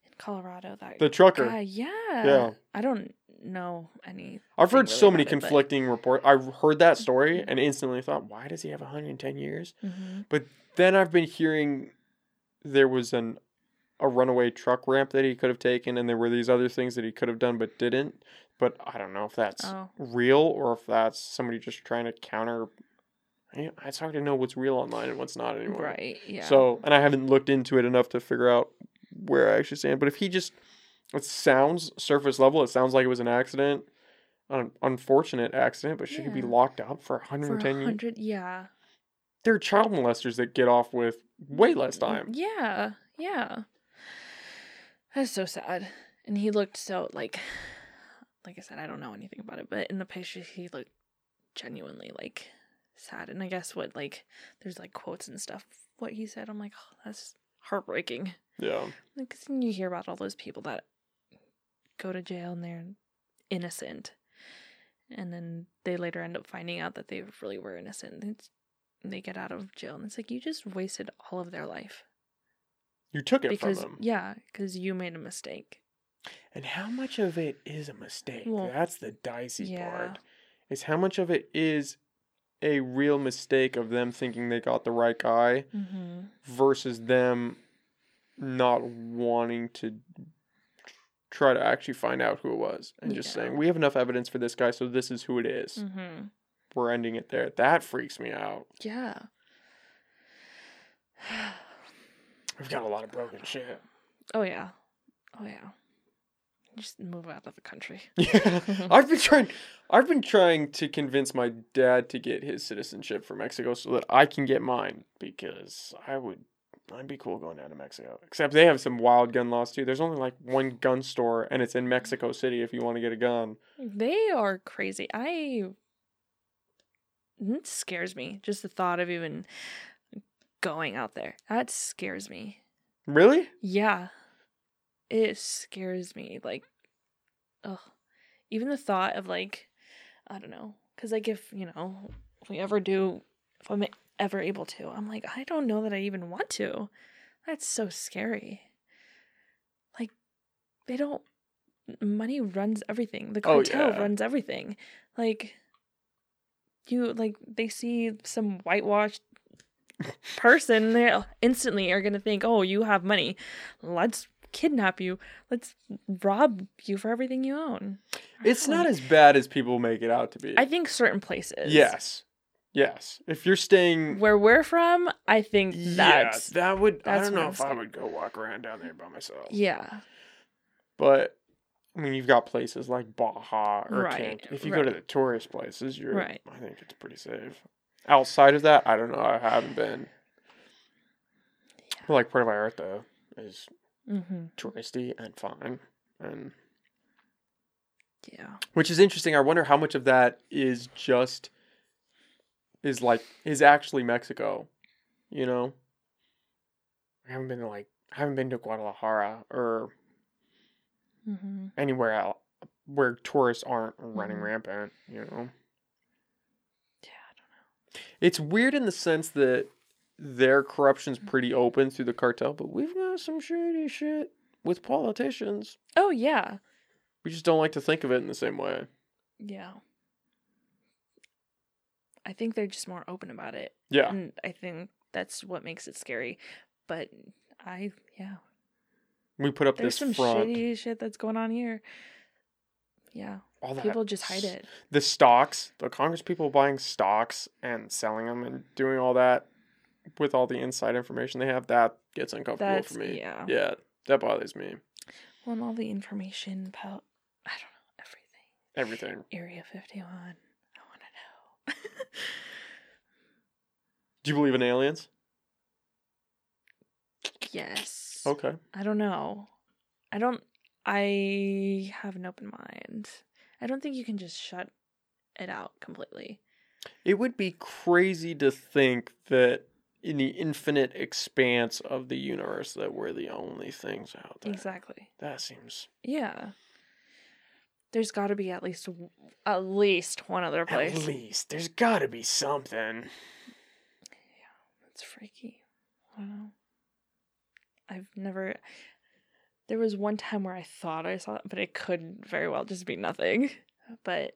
in Colorado, that The trucker. guy, yeah, Yeah. I don't know any. I've heard really so many it, but- conflicting reports. I heard that story and instantly thought, why does he have 110 years? Mhm. But then I've been hearing there was an a runaway truck ramp that he could have taken, and there were these other things that he could have done but didn't. But I don't know if that's Oh. real or if that's somebody just trying to counter. It's hard to know what's real online and what's not anymore. Right. Yeah. So, and I haven't looked into it enough to figure out where I actually stand. But if he just, it sounds surface level. It sounds like it was an accident, an unfortunate accident. But should could be Yeah. locked up for for 110 years? hundred, yeah. There are child molesters that get off with way less time. Yeah, yeah. That's so sad. And he looked so like, like I said, I don't know anything about it, but in the picture he looked genuinely like sad. And I guess what like there's like quotes and stuff. What he said, I'm like, oh, that's heartbreaking. Yeah. Like 'cause then you hear about all those people that go to jail and they're innocent, and then they later end up finding out that they really were innocent. It's, they get out of jail and it's like you just wasted all of their life You took it because from them. yeah, because you made a mistake. And how much of it is a mistake? Well, That's the dicey yeah. part. Is how much of it is a real mistake of them thinking they got the right guy Mm-hmm. versus them not wanting to try to actually find out who it was and just Yeah. saying we have enough evidence for this guy so this is who it is. Mm-hmm. we're ending it there that freaks me out Yeah. we've got a lot of broken shit Oh yeah. Oh yeah. Just move out of the country. Yeah, I've been trying. I've been trying to convince my dad to get his citizenship for Mexico so that I can get mine because I would. I'd be cool going down to Mexico. Except they have some wild gun laws too. There's only like one gun store, and it's in Mexico City if you want to get a gun. They are crazy. I it scares me. Just the thought of even going out there. That scares me. Really? Yeah. It scares me. Like ugh. Even the thought of like I don't know. Cause like if, you know, if we ever do if I'm ever able to, I'm like, I don't know that I even want to. That's so scary. Like they don't money runs everything. The Oh, cartel yeah. runs everything. Like you like they see some whitewashed person they instantly are going to think, "Oh, you have money. Let's kidnap you. Let's rob you for everything you own." It's don't as bad as people make it out to be. I think certain places. Yes. Yes. If you're staying. Where we're from, I think that's yeah, that would. I don't know I'm if I would go walk around down there by myself. yeah. But I mean, you've got places like Baja or Right, Camp. If you go to the tourist places, you're. Right. I think it's pretty safe. Outside of that, I don't know. I haven't been. Yeah. Like Puerto Vallarta is Mhm. touristy and fine, and Yeah. which is interesting. I wonder how much of that is just is like is actually Mexico. You know, I haven't been to like I haven't been to Guadalajara or Mhm. anywhere else where tourists aren't running Mhm. rampant. You know, Yeah, I don't know. it's weird in the sense that their corruption's pretty open through the cartel, but we've got some shady shit with politicians. Oh, yeah. We just don't like to think of it in the same way. Yeah. I think they're just more open about it. Yeah. And I think that's what makes it scary. But I yeah. We put up There's this some front. shady shit that's going on here. Yeah. all that People just hide it. The stocks, the Congress people buying stocks and selling them and doing all that with all the inside information they have, that gets uncomfortable That's for me. yeah. Yeah, that bothers me. Well, and all the information about I don't know everything. Everything. Area fifty one. I want to know. Do you believe in aliens? yes. Okay. I don't know. I don't. I have an open mind. I don't think you can just shut it out completely. It would be crazy to think that in the infinite expanse of the universe that we're the only things out there. Exactly. That seems Yeah. There's got to be at least at least one other place. at least there's got to be something. Yeah, that's freaky. I don't know. I've never. There was one time where I thought I saw it, but it could very well just be nothing. But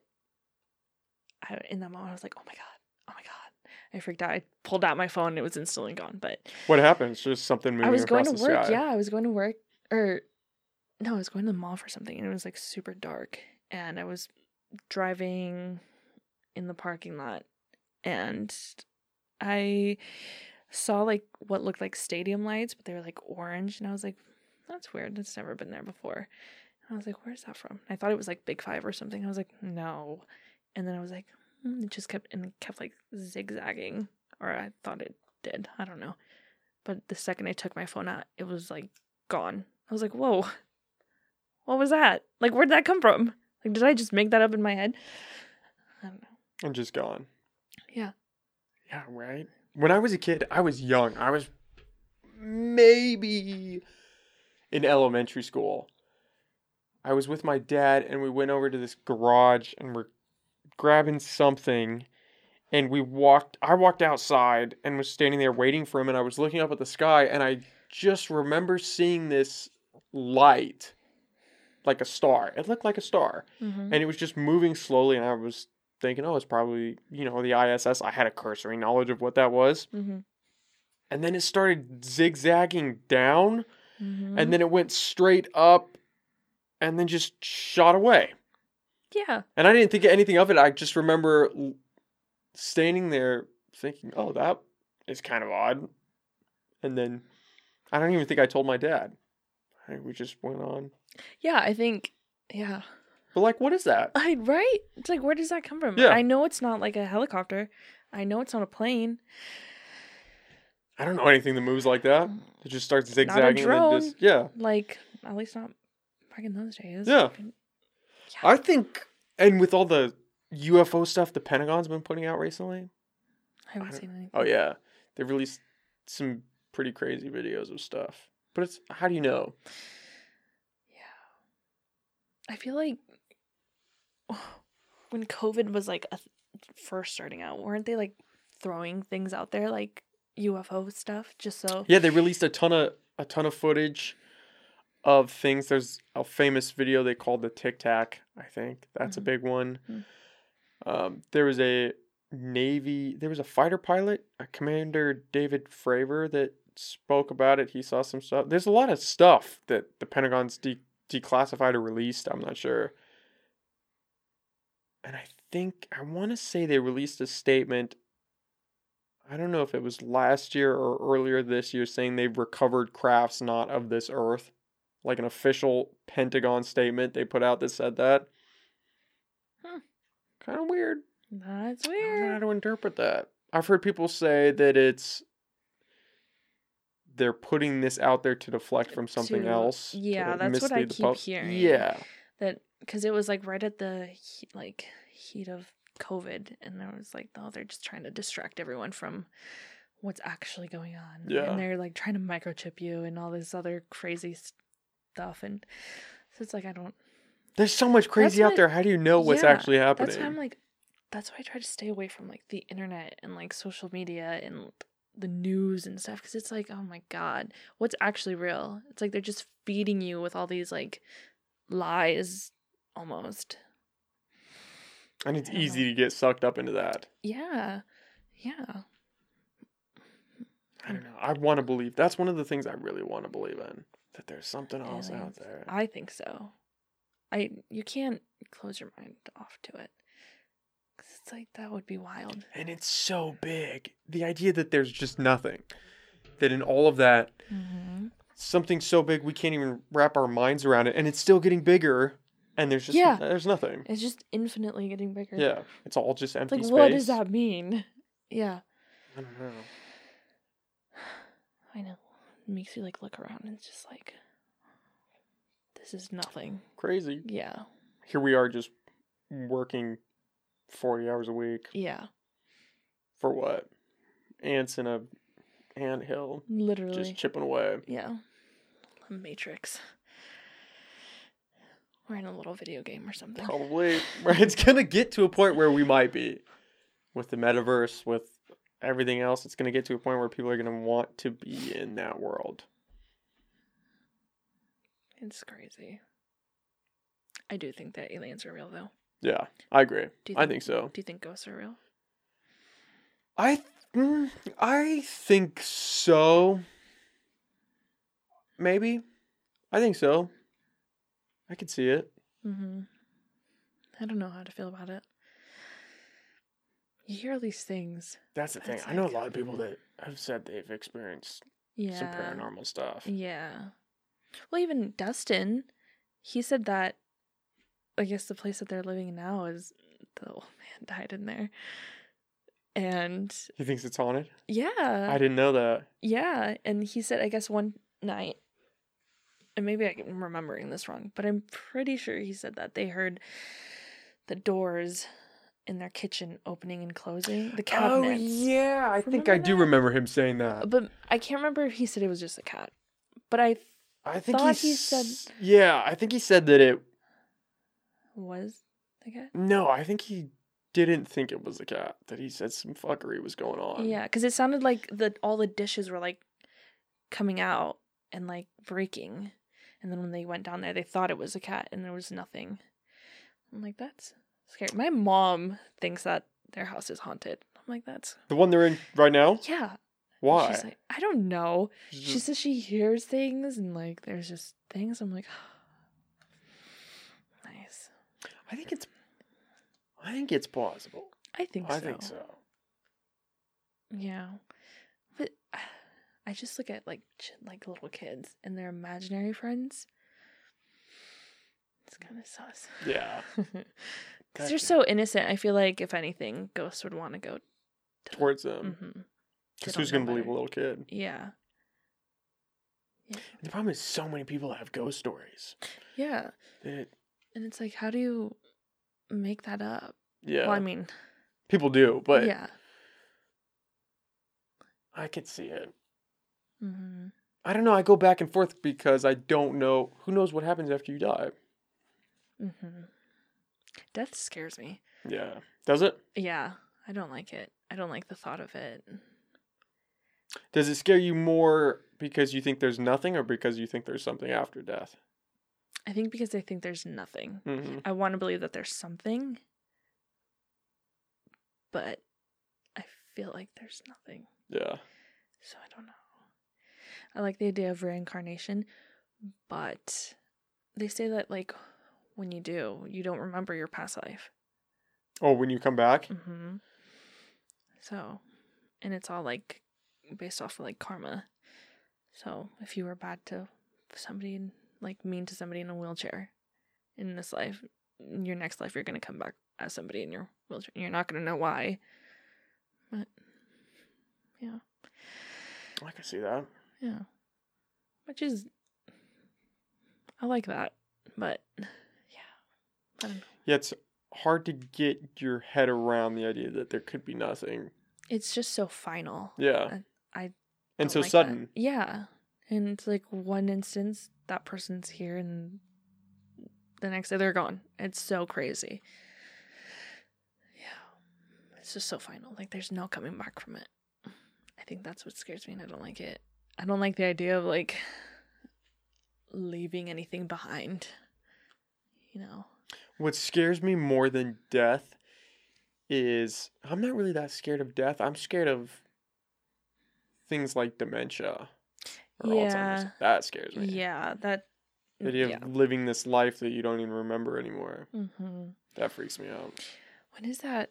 I, in that moment, I was like, "Oh my god! Oh my god!" I freaked out. I pulled out my phone, and it was instantly gone. But What happens? Just something moving I was going to work. sky. Yeah, I was going to work, or no, I was going to the mall for something, and it was like super dark, and I was driving in the parking lot, and I saw like what looked like stadium lights, but they were like orange, and I was like, "That's weird. That's never been there before." And I was like, "Where's that from?" I thought it was like Big Five or something. I was like, "No," and then I was like, hmm, "It just kept and kept like zigzagging," or I thought it did. I don't know. But the second I took my phone out, it was like gone. I was like, "Whoa, what was that? Like, where'd that come from? Like, did I just make that up in my head?" I don't know. I'm just gone. Yeah. Yeah, right. When I was a kid, I was young. I was maybe in elementary school. I was with my dad and we went over to this garage and we're grabbing something and we walked I walked outside and was standing there waiting for him and I was looking up at the sky and I just remember seeing this light like a star. It looked like a star. Mm-hmm. and it was just moving slowly and i was thinking oh it's probably you know the iss i had a cursory knowledge of what that was. Mm-hmm. and then it started zigzagging down Mm-hmm. and then it went straight up and then just shot away. Yeah, and i didn't think anything of it. I just remember standing there thinking oh that is kind of odd. And then i don't even think i told my dad. I, we just went on yeah. I think Yeah. But like, what is that? I right? It's like where does that come from? Yeah. I know it's not like a helicopter. I know it's not a plane. I don't know anything that moves like that. It just starts zigzagging. drone. just- yeah. Like at least not back in those days. Yeah. Fucking- I think, and with all the UFO stuff the Pentagon's been putting out recently. I haven't don't- seen anything. Oh yeah, they've released some pretty crazy videos of stuff. But it's how do you know? I feel like when COVID was like a th- first starting out, weren't they like throwing things out there like UFO stuff just so Yeah, they released a ton of a ton of footage of things. There's a famous video they called the Tic Tac. I think that's Mhm. a big one. Mm. Um, there was a Navy. There was a fighter pilot, a Commander David Fravor, that spoke about it. He saw some stuff. There's a lot of stuff that the Pentagon's de- declassified or released. I'm not sure. And I think I want to say they released a statement. I don't know if it was last year or earlier this year saying they've recovered crafts not of this earth. Like an official Pentagon statement they put out that said that. Huh. Kind of weird. that's weird. I don't know how to interpret that. I've heard people say that it's they're putting this out there to deflect from something To- else. yeah, that's what I keep pub- hearing. Yeah, That because it was like right at the he- like heat of COVID, and there was like, oh, they're just trying to distract everyone from what's actually going on. Yeah. and they're like trying to microchip you and all this other crazy stuff, and so it's like I don't. there's so much crazy out there. How do you know what's Yeah, actually happening? That's why I'm like, that's why I try to stay away from like the internet and like social media and the news and stuff because it's like, oh my god, what's actually real? It's like they're just feeding you with all these like lies, almost. and it's easy know. to get sucked up into that. Yeah, yeah. I don't know. I want to believe. That's one of the things I really want to believe in. That there's something else out there. I think so. I you can't close your mind off to it. It's like that would be wild. And it's so big. The idea that there's just nothing. That in all of that, Mm-hmm. something so big we can't even wrap our minds around it, and it's still getting bigger, and there's just Yeah. there's nothing. It's just infinitely getting bigger. Yeah, it's all just empty Like, space. what does that mean? Yeah, I don't know. I know. It makes you like look around and it's just like, this is nothing. Crazy. Yeah, Here we are, just working forty hours a week yeah, for what? Ants in a ant hill, literally. just chipping away. yeah, Matrix. We're in a little video game or something. Probably. It's gonna get to a point where we might be with the metaverse, with everything else. It's gonna get to a point where people are gonna want to be in that world. It's crazy. I do think that aliens are real, though. Yeah, I agree. Do you I think- think so. Do you think ghosts are real? I th- mm, I think so. Maybe. I think so. I could see it. Mm-hmm. I don't know how to feel about it. You hear all these things. That's the thing. I know a lot of people that have said they've experienced Yeah. some paranormal stuff. Yeah. Well, even Dustin, he said that. I guess the place that they're living in now is the old man died in there, and He thinks it's haunted? yeah, I didn't know that. yeah, and he said I guess one night, and maybe I'm remembering this wrong, but I'm pretty sure he said that they heard the doors in their kitchen opening and closing, the Oh cabinets. yeah, I think Remember I do remember him saying that. But I can't remember if he said it was just a cat, but I I think he said- Yeah, I think he said that it. Was the cat. No, I think he didn't think it was a cat. That he said some fuckery was going on. Yeah, because it sounded like the all the dishes were like coming out and like breaking, and then when they went down there, they thought it was a cat, and there was nothing. I'm like, that's scary. My mom thinks that their house is haunted. I'm like, that's The one they're in right now. yeah. Why? She's like, I don't know. She says she hears things and like there's just things. I'm like, nice. I think it's. I think it's plausible. I think I so. think so. Yeah, but I just look at like ch- like little kids and their imaginary friends. It's kind of sus. Yeah. Because you're so innocent. I feel like if anything, ghosts would want to go to towards them. hmm Because who's gonna believe a little kid? Yeah. The problem is so many people have ghost stories. Yeah. And it's like, how do you make that up? yeah, Well, I mean, people do, but yeah. I could see it. hmm I don't know. I go back and forth because I don't know. Who knows what happens after you die? hmm Death scares me. Yeah. Does it? Yeah. I don't like it. I don't like the thought of it. Does it scare you more because you think there's nothing or because you think there's something after death? I think because I think there's nothing. hmm I want to believe that there's something, but I feel like there's nothing. Yeah. So I don't know. I like the idea of reincarnation, but they say that like when you do, you don't remember your past life. Oh, when you come back? Mm-hmm. So, and it's all like based off of like karma. So if you were bad to somebody, like mean to somebody in a wheelchair in this life, in your next life you're gonna come back as somebody in your wheelchair. You're not gonna know why. But yeah, I can see that. yeah. Which is I like that. But yeah. I don't know. Yeah, it's hard to get your head around the idea that there could be nothing. It's just so final. Yeah. I and so like that. sudden. Yeah. And it's like one instance that person's here and the next day they're gone. It's so crazy. Yeah. It's just so final. Like there's no coming back from it. I think that's what scares me and I don't like it. I don't like the idea of like leaving anything behind. You know. What scares me more than death is I'm not really that scared of death. I'm scared of things like dementia or Alzheimer's. Yeah. That scares me. Yeah, that The idea yeah. of living this life that you don't even remember anymore. hmm That freaks me out. When is that?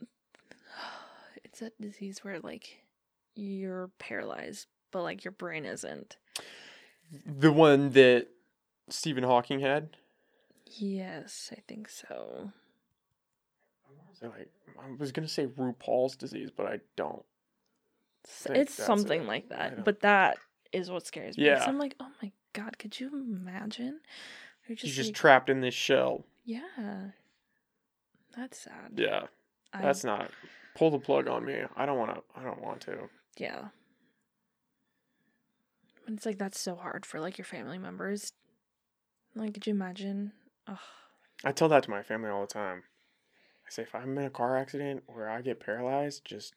It's that disease where like you're paralyzed, but like your brain isn't. The one that Stephen Hawking had. Yes, I think so. So like, I was gonna say RuPaul's disease, but I don't. It's something it. like that, but that is what scares me. Yeah. I'm like, oh my god, could you imagine? You're just, just like, trapped in this shell. yeah. That's sad. Yeah, I- that's not. Pull the plug on me. I don't want to. I don't want to. yeah. But it's like that's so hard for like your family members. Like, could you imagine? Ugh. I tell that to my family all the time. I say if I'm in a car accident or I get paralyzed, just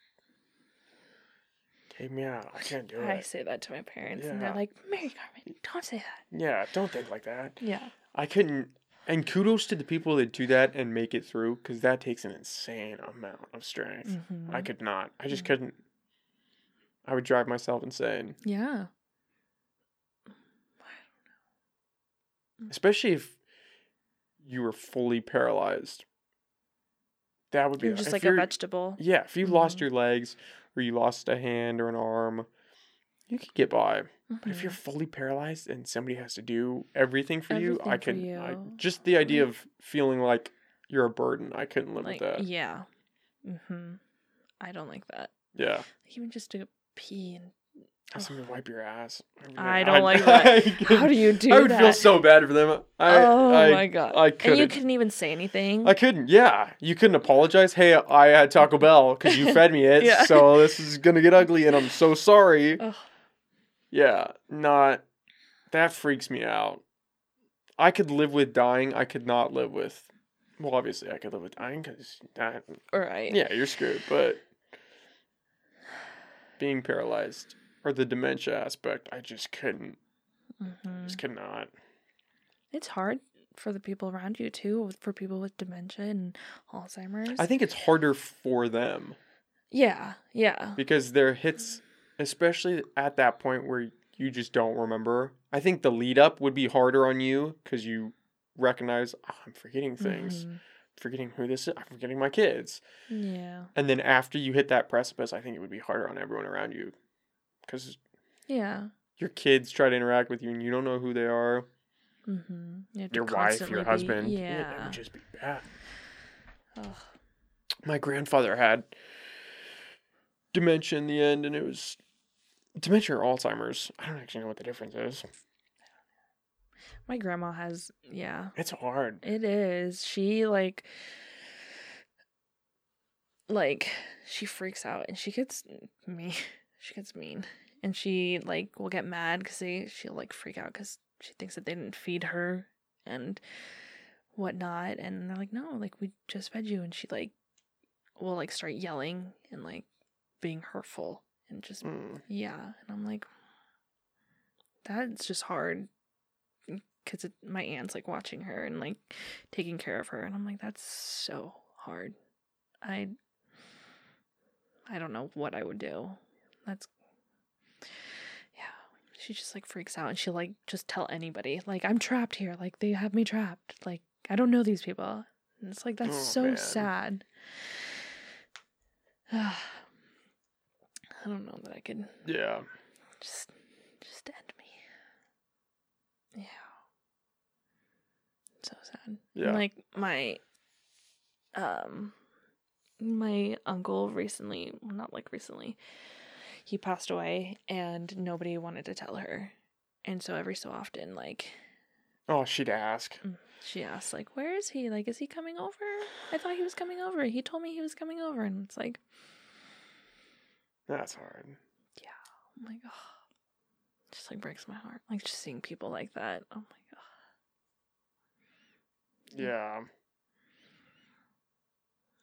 me out. I can't do it. I it. say that to my parents, and they're Yeah. like, "Mary Carmen, don't say that." Yeah, don't think like that. Yeah, I couldn't. And kudos to the people that do that and make it through, because that takes an insane amount of strength. Mhm. I could not. I just Mhm. couldn't. I would drive myself insane, yeah, especially if you were fully paralyzed. That would be you're just if like a you're- vegetable. Yeah, if you lost Mhm. your legs or you lost a hand or an arm, you could get by. But if you're Mhm. fully paralyzed and somebody has to do everything for you, I Everything for could. I, just the idea of feeling like you're a burden, I couldn't live like, with that. yeah, Mm-hmm. I don't like that. Yeah, Like, even just to pee and have somebody wipe your ass. I don't I'd- like that. I how do you do that? I would that? feel so bad for them. I, oh I, my god! I and you couldn't. couldn't even say anything. I couldn't. Yeah, you couldn't apologize. Hey, I had Taco Bell because you fed me it, Yeah. so this is gonna get ugly, and I'm so sorry. Ugh. Yeah, not. That freaks me out. I could live with dying. I could not live with. Well, obviously, I could live with dying because that. All right. Yeah, you're screwed. But being paralyzed or the dementia aspect, I just couldn't. Mhm. Just could not. It's hard for the people around you too, for people with dementia and Alzheimer's. I think it's harder for them Yeah, yeah. because their hits, especially at that point where you just don't remember. I think the lead up would be harder on you because you recognize "Oh, I'm forgetting things, Mhm. forgetting who this is, I'm forgetting my kids, Yeah, and then after you hit that precipice, I think it would be harder on everyone around you because yeah. your kids try to interact with you and you don't know who they are. Mm-hmm. You your wife, constantly your be- husband. Yeah. it would just be bad. Ugh. My grandfather had dementia in the end, and it was dementia or Alzheimer's. I don't actually know what the difference is. My grandma has, yeah, It's hard. it is. She like, like, she freaks out and she gets me. She gets mean and she like will get mad because they she'll like freak out because she thinks that they didn't feed her and whatnot. And they're like, no, like we just fed you. And she like will like start yelling and like being hurtful and just Mm. yeah. And I'm like, that's just hard because my aunt's like watching her and like taking care of her. And I'm like, that's so hard. I, I don't know what I would do. That's, yeah. She just like freaks out and she'll like just tell anybody, like, I'm trapped here. Like, they have me trapped. Like, I don't know these people. And it's like, that's Oh, so man. sad. I don't know that I could Yeah. just just end me. Yeah. So sad. Yeah. Like my um my uncle recently, well, not like recently. He passed away and nobody wanted to tell her. And so every so often like Oh, she'd ask. she asks like, "Where is he? Like is he coming over? I thought he was coming over. He told me he was coming over." And it's like, That's hard. I'm like, oh, just like breaks my heart. Like just seeing people like that. Oh my god. Yeah.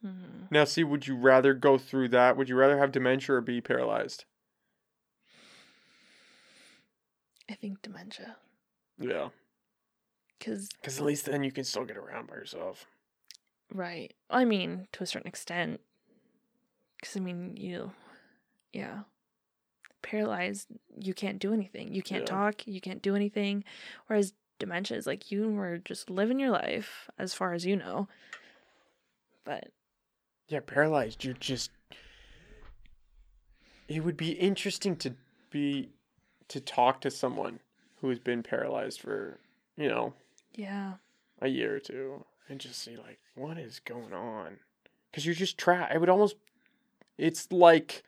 hmm Now, see, would you rather go through that? Would you rather have dementia or be paralyzed? I think dementia, Yeah. because Because at least then you can still get around by yourself. right. I mean, to a certain extent, because I mean, you, yeah, paralyzed. You can't do anything. You can't Yeah. talk. You can't do anything. Whereas dementia is like you were just living your life as far as you know. But Yeah, paralyzed. You're just. It would be interesting to be to talk to someone who has been paralyzed for you know yeah, a year or two and just see like what is going on because you're just trapped. I would almost. It's like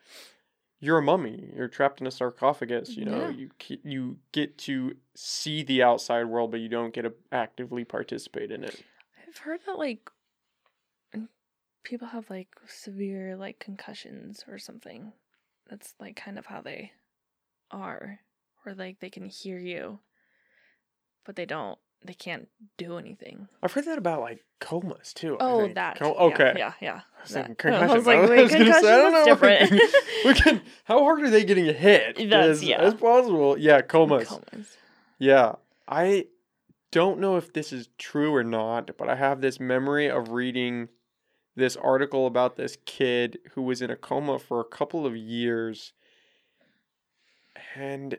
you're a mummy. You're trapped in a sarcophagus. You know, Yeah. you you get to see the outside world, but you don't get to actively participate in it. I've heard that like people have like severe like concussions or something. That's like kind of how they are. Or like they can hear you, but they don't. They can't do anything. I've heard that about like comas too. Oh, that. Okay. Yeah, yeah. I was thinking concussion. I was like, I was concussion? say, I don't know. different. we can. How hard are they getting hit? That's- as, yeah. as possible. Yeah, comas. Comas. Yeah, I don't know if this is true or not, but I have this memory of reading this article about this kid who was in a coma for a couple of years, and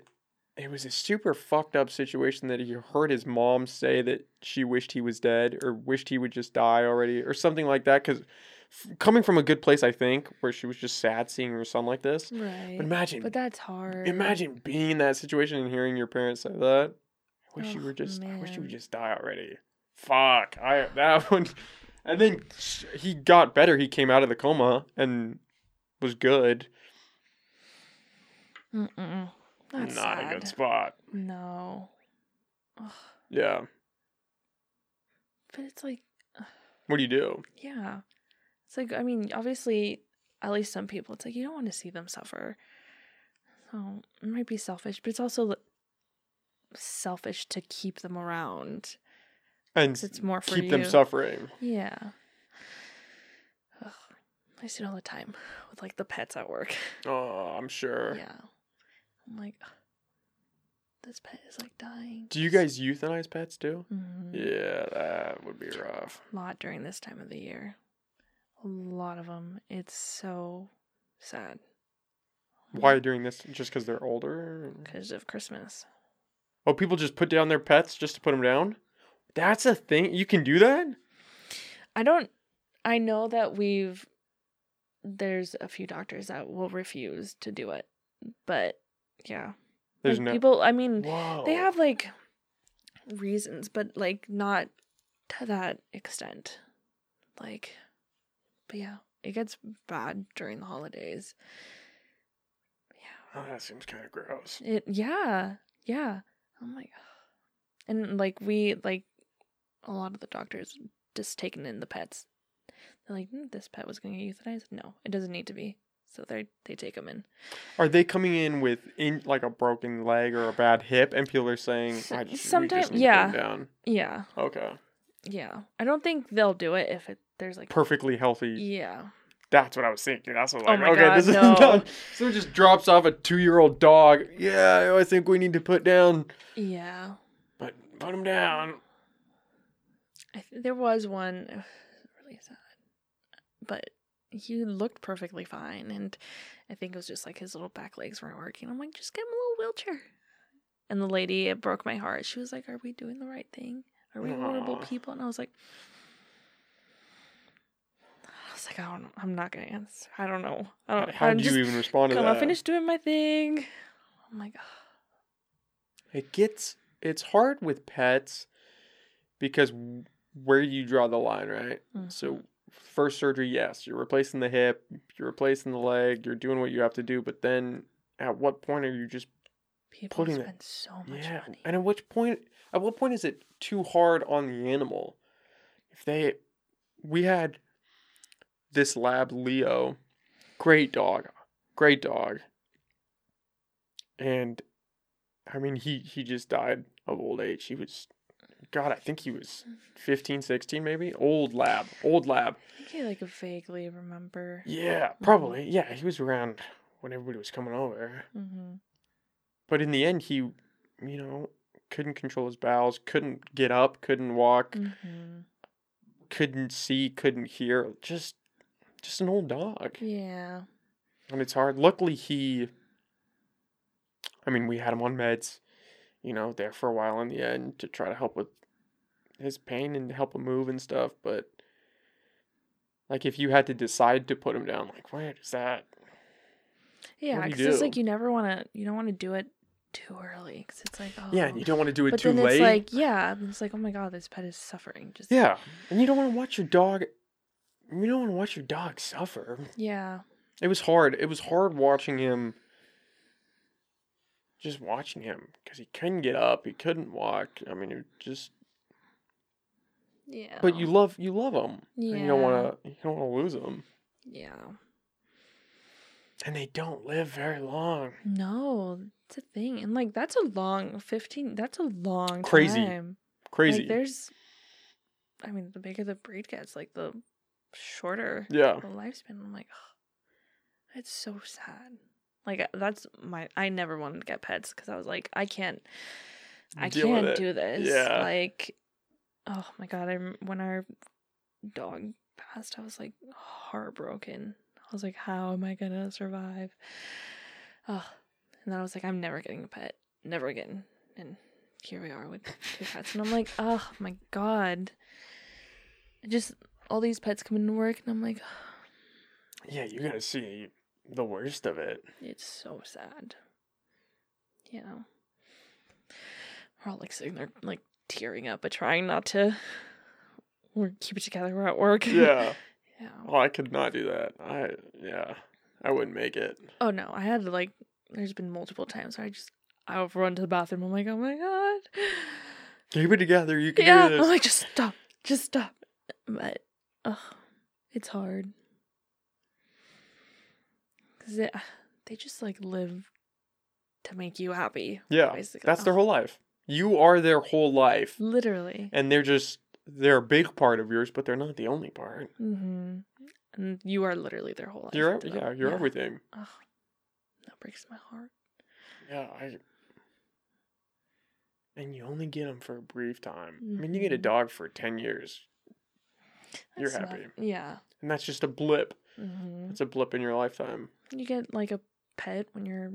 it was a super fucked up situation that he heard his mom say that she wished he was dead or wished he would just die already or something like that because coming from a good place i think where she was just sad seeing her son like this Right. but imagine But that's hard. imagine being in that situation and hearing your parents say that i wish you Oh, were just i wish you would just die already fuck i that one and then he got better he came out of the coma and was good Mm-mm. That's not sad. a good spot No. Ugh. yeah But it's like, what do you do yeah. It's like, I mean, obviously, at least some people, it's like you don't want to see them suffer. So it might be selfish, but it's also selfish to keep them around. And it's more for keep you. them suffering Yeah. Ugh. I see it all the time with like the pets at work. oh i'm sure Yeah. I'm like, this pet is like dying. do you guys euthanize pets too Mhm. yeah that would be rough A lot during this time of the year. A lot of them. It's so sad why during this just because they're older because of Christmas. oh people just put down their pets just to put them down that's a thing you can do that I don't. I know that we've. There's a few doctors that will refuse to do it, but yeah, there's like, no people. I mean, Whoa. they have like reasons, but like not to that extent. Like, but yeah, it gets bad during the holidays. Yeah. Oh, that seems kind of gross. It yeah, yeah. Oh my god. And like we like a lot of the doctors just taking in the pets. They're like, "Hmm, this pet was going to get euthanized. No, it doesn't need to be. So they they take them in. Are they coming in with in like a broken leg or a bad hip, and people are saying, S- I just, we just need yeah. down. Yeah, Okay. yeah. I don't think they'll do it if it there's like Perfectly healthy. yeah. That's what I was thinking. That's what Oh like, my okay, God, this no. is not. Someone just drops off a two-year-old dog. Yeah, I think we need to put down, Yeah. but put him down. I th- there was one really sad, but he looked perfectly fine, and I think it was just like his little back legs weren't working. I'm like, just get him a little wheelchair. And the lady, it broke my heart. She was like, "Are we doing the right thing? Are we horrible people?" And I was like, I was like, I don't know. I'm not gonna answer. I don't know. I don't. How I'm you even respond to that? finish doing my thing. I'm like, It gets it's hard with pets because where do you draw the line, right? Mhm. So first surgery, yes, you're replacing the hip, you're replacing the leg, you're doing what you have to do, but then at what point are you just people putting it- spend so much yeah? money. And at which point at what point is it too hard on the animal? If they we had this lab Leo, great dog, great dog. And I mean he he just died of old age. He was God, I think he was 15, 16 maybe. Old lab, old lab. I think I like a vaguely remember. Yeah, probably. Yeah, he was around when everybody was coming over. Mm-hmm. But in the end, he, you know, couldn't control his bowels, couldn't get up, couldn't walk, Mm-hmm. couldn't see, couldn't hear. Just, just an old dog, Yeah. and it's hard. Luckily, he. I mean, we had him on meds, you know, there for a while in the end to try to help with his pain and help him move and stuff. But like, if you had to decide to put him down, like, where does that? Yeah, because it's like you never want to. You don't want to do it too early because it's like oh. Yeah, and you don't want to do it but too then late. it's like yeah, it's like oh my god, this pet is suffering. Just Yeah, and you don't want to watch your dog. You don't want to watch your dog suffer. yeah, It was hard. It was hard watching him. Just watching him because he couldn't get up. He couldn't walk. I mean, it just. Yeah. But you love you love them. Yeah. you don't want to. You don't want to lose them. yeah. And they don't live very long. No, it's a thing, and like that's a long fifteen. That's a long Crazy. time. Crazy. Like there's, I mean, the bigger the breed gets, like the shorter yeah. the lifespan. I'm like, it's so sad. Like uh, that's my. I never wanted to get pets because I was like, I can't. I Deal can't do this. Yeah. Like, oh my god! I when our dog passed, I was like heartbroken. I was like, how am I gonna survive? Oh, and then I was like, I'm never getting a pet, never again. And here we are with two pets, and I'm like, oh my god. Just all these pets come into work, and I'm like, Yeah, you gotta see the worst of it. It's so sad. You know. We're all like sitting there like tearing up but trying not to we're keep it together, we're at work. Yeah. yeah. Oh, I could not do that. I yeah, I wouldn't make it. Oh no, I had to like there's been multiple times where I just I run to the bathroom, I'm like, oh my god. Keep it together. You can Yeah. do I'm this. like, just stop. Just stop. But oh, it's hard. Cause they, they just like live to make you happy. yeah, basically. that's their whole life. You are their whole life. Literally. and they're just they're a big part of yours, but they're not the only part. Mm-hmm. And you are literally their whole life. You're yeah, you're everything. Ugh, that breaks my heart. Yeah, I. And you only get them for a brief time. I mean, you get a Mhm. dog for ten years, You're That's not- happy. yeah. and that's just a blip. hmm It's a blip in your lifetime. You get like a pet when you're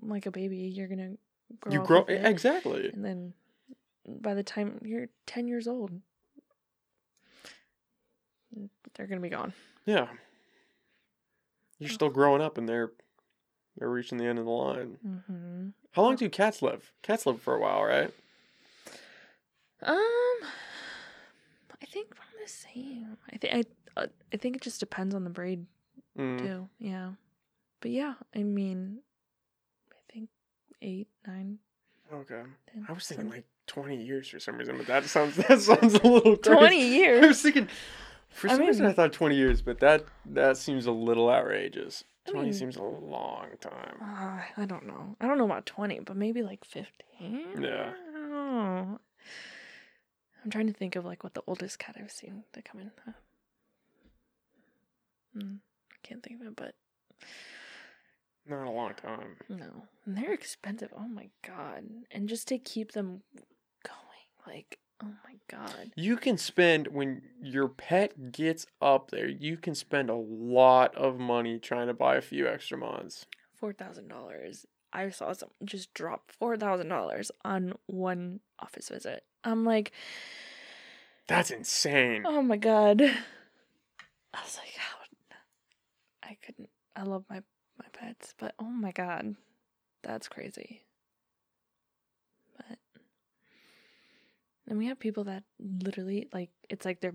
like a baby. You're gonna grow. you grow exactly. and then by the time you're ten years old, they're gonna be gone. Yeah. You're still growing up, and they're they're reaching the end of the line. Mm-hmm. How long do cats live? Cats live for a while, right? Um, I think I'm the same. I think I uh, I think it just depends on the breed Mm. too. Yeah, but yeah, I mean, eight, nine, Okay. ten. I was thinking like 20 years for some reason, but that sounds that sounds a little crazy. twenty I was thinking for I some reason I thought 20 years, but that that seems a little outrageous. I 20 mean- seems a long time. Uh, I don't know. I don't know about twenty, but maybe like fifteen. Yeah. I don't know. I'm trying to think of like what the oldest cat I've seen to come in. Mm, I can't think of it, but Not a long time. No. And they're expensive. Oh my god. And just to keep them going, like, oh my god. You can spend when your pet gets up there, you can spend a lot of money trying to buy a few extra mods. Four thousand dollars. I saw some just drop four thousand dollars on one office visit. I'm like, That's insane. oh my god. I was like, how I couldn't I love my my pets, but oh my god. That's crazy. But and we have people that literally like it's like their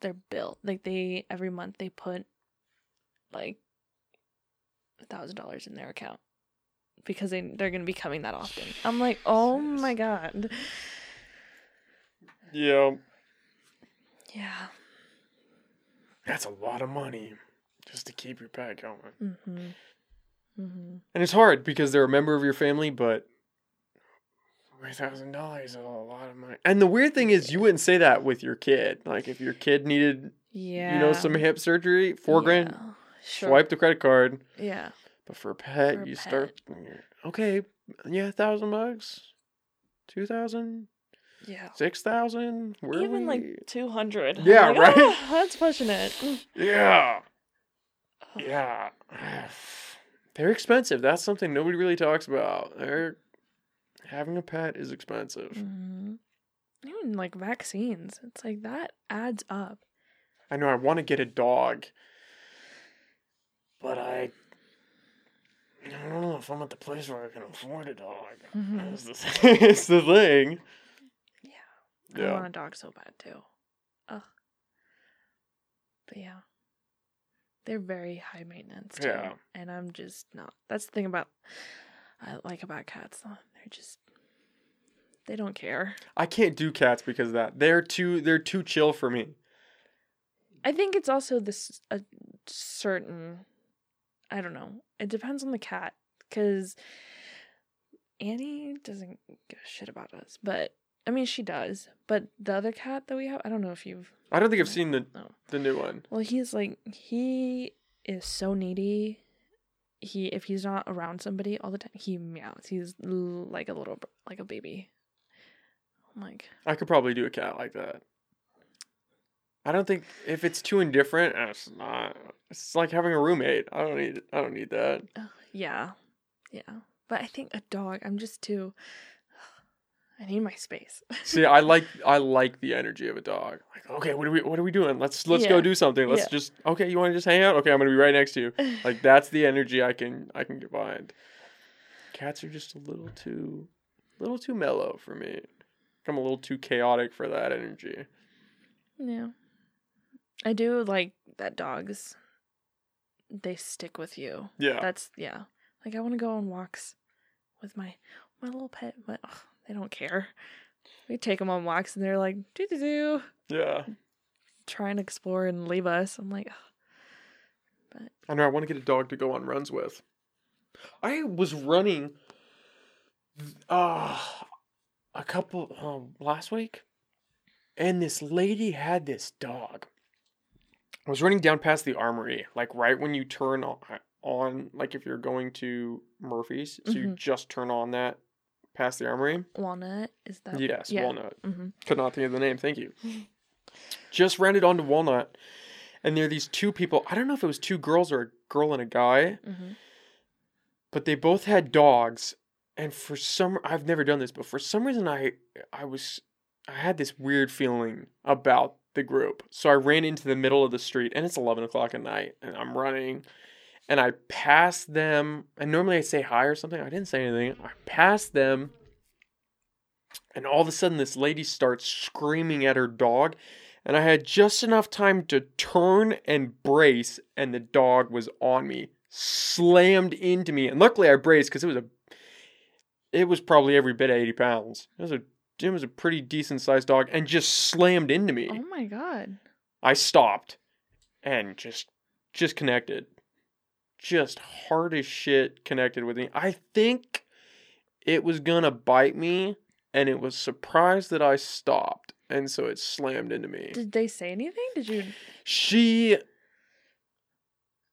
their bill. Like they every month they put like a thousand dollars in their account because they they're gonna be coming that often. I'm like, oh my god. Yeah, Yeah. that's a lot of money just to keep your pet going. Mm-hmm. Mm-hmm. And it's hard because they're a member of your family, but four thousand dollars is a lot of money. And the weird thing is, you wouldn't say that with your kid. Like if your kid needed, Yeah. you know, some hip surgery, four grand, Sure. swipe the credit card. Yeah. But for a pet, For a you pet. start okay, yeah, thousand bucks, two thousand, Yeah. six thousand. Even like two hundred. Yeah, right? that's pushing it. yeah, yeah. They're expensive. That's something nobody really talks about. They're having a pet is expensive. hmm Even like vaccines, it's like that adds up. I know I want to get a dog, but I. I don't know if I'm at the place where I can afford a dog. Mhm. The, it's the thing. Yeah. I want a dog so bad too. Ugh. But yeah. They're very high maintenance too. Yeah. And I'm just not that's the thing about I like about cats. They're just they don't care. I can't do cats because of that. They're too they're too chill for me. I think it's also this a certain I don't know. It depends on the cat cuz Annie doesn't give a shit about us, but I mean she does. But the other cat that we have, I don't know if you've I don't think I've seen the No. the new one. Well, he's like he is so needy. He if he's not around somebody all the time, he meows. He's like a little like a baby. I'm like, I could probably do a cat like that. I don't think if it's too indifferent, uh, it's not. It's like having a roommate. I don't need. I don't need that. "Ugh, yeah, yeah. But I think a dog. I'm just too. I need my space. See, I like I like the energy of a dog. Like, okay, what are we what are we doing? Let's let's go do something. Let's Yeah. just okay. You want to just hang out? Okay, I'm gonna be right next to you. Like that's the energy I can I can get behind. Cats are just a little too, little too mellow for me. I'm a little too chaotic for that energy. yeah, I do like that dogs. They stick with you. Yeah, That's yeah. Like I want to go on walks with my my little pet, but ugh, they don't care. We take them on walks and they're like doo doo doo, yeah. try and explore and leave us. I'm like, ugh. I know I want to get a dog to go on runs with. I was running uh a couple um last week and this lady had this dog. I was running down past the armory, like right when you turn on, on like if you're going to Murphy's, so you Mhm. just turn on that past the armory. walnut is that? yes, yeah. Walnut. Mm-hmm. Could not think of the name. Thank you. Just rounded onto Walnut, and there are these two people. I don't know if it was two girls or a girl and a guy, Mm-hmm. but they both had dogs. And for some, I've never done this, but for some reason, I I was I had this weird feeling about the group. So I ran into the middle of the street, and it's eleven o'clock at night, and I'm running, and I passed them. And normally I say hi or something. I didn't say anything. I passed them, And all of a sudden, this lady starts screaming at her dog. And I had just enough time to turn and brace, and the dog was on me, slammed into me. And luckily, I braced because it was a, it was probably every bit of eighty pounds. It was a, it was a pretty decent sized dog, and just slammed into me. Oh my god. I stopped, and just, just connected, just hard as shit connected with me. I think it was gonna bite me, and it was surprised that I stopped, and so it slammed into me. Did they say anything? Did you? She,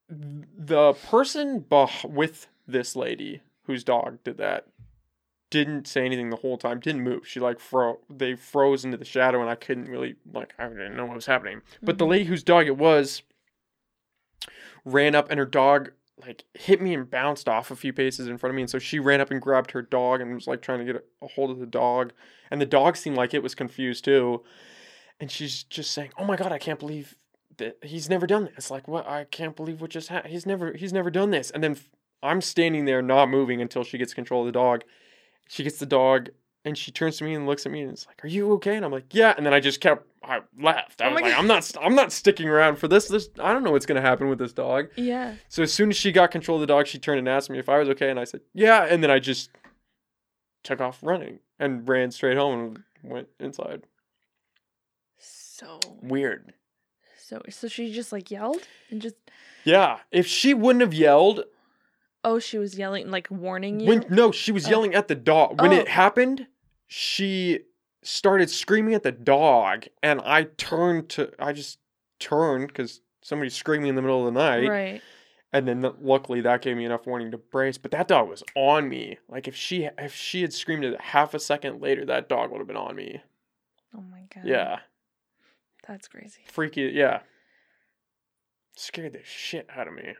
the person with this lady whose dog did that, didn't say anything the whole time. Didn't move. She like fro. They froze into the shadow, and I couldn't really like. I didn't know what was happening. But the Mhm. lady whose dog it was ran up, and her dog like hit me and bounced off a few paces in front of me, and so she ran up and grabbed her dog and was like trying to get a, hold of the dog, and the dog seemed like it was confused too, and she's just saying, "Oh my god, I can't believe." that He's never done this. Like what? I can't believe what just happened. He's never. He's never done this. And then I'm standing there, not moving until she gets control of the dog. She gets the dog, and she turns to me and looks at me and is like, "Are you okay?" And I'm like, "Yeah." And then I just kept. I left. I Oh was like, God. "I'm not. I'm not sticking around for this. This. I don't know what's gonna happen with this dog." Yeah. So as soon as she got control of the dog, she turned and asked me if I was okay, and I said, "Yeah." And then I just took off running and ran straight home and went inside. So Weird. so so she just like yelled and just Yeah. If she wouldn't have yelled, oh she was yelling like warning you. when no, she was Oh. yelling at the dog. When Oh. it happened, she started screaming at the dog, and I turned to. I just turned because somebody's screaming in the middle of the night. right. and then th- luckily that gave me enough warning to brace but that dog was on me like if she if she had screamed it half a second later that dog would have been on me Oh my god. yeah That's crazy. freaky yeah scared the shit out of me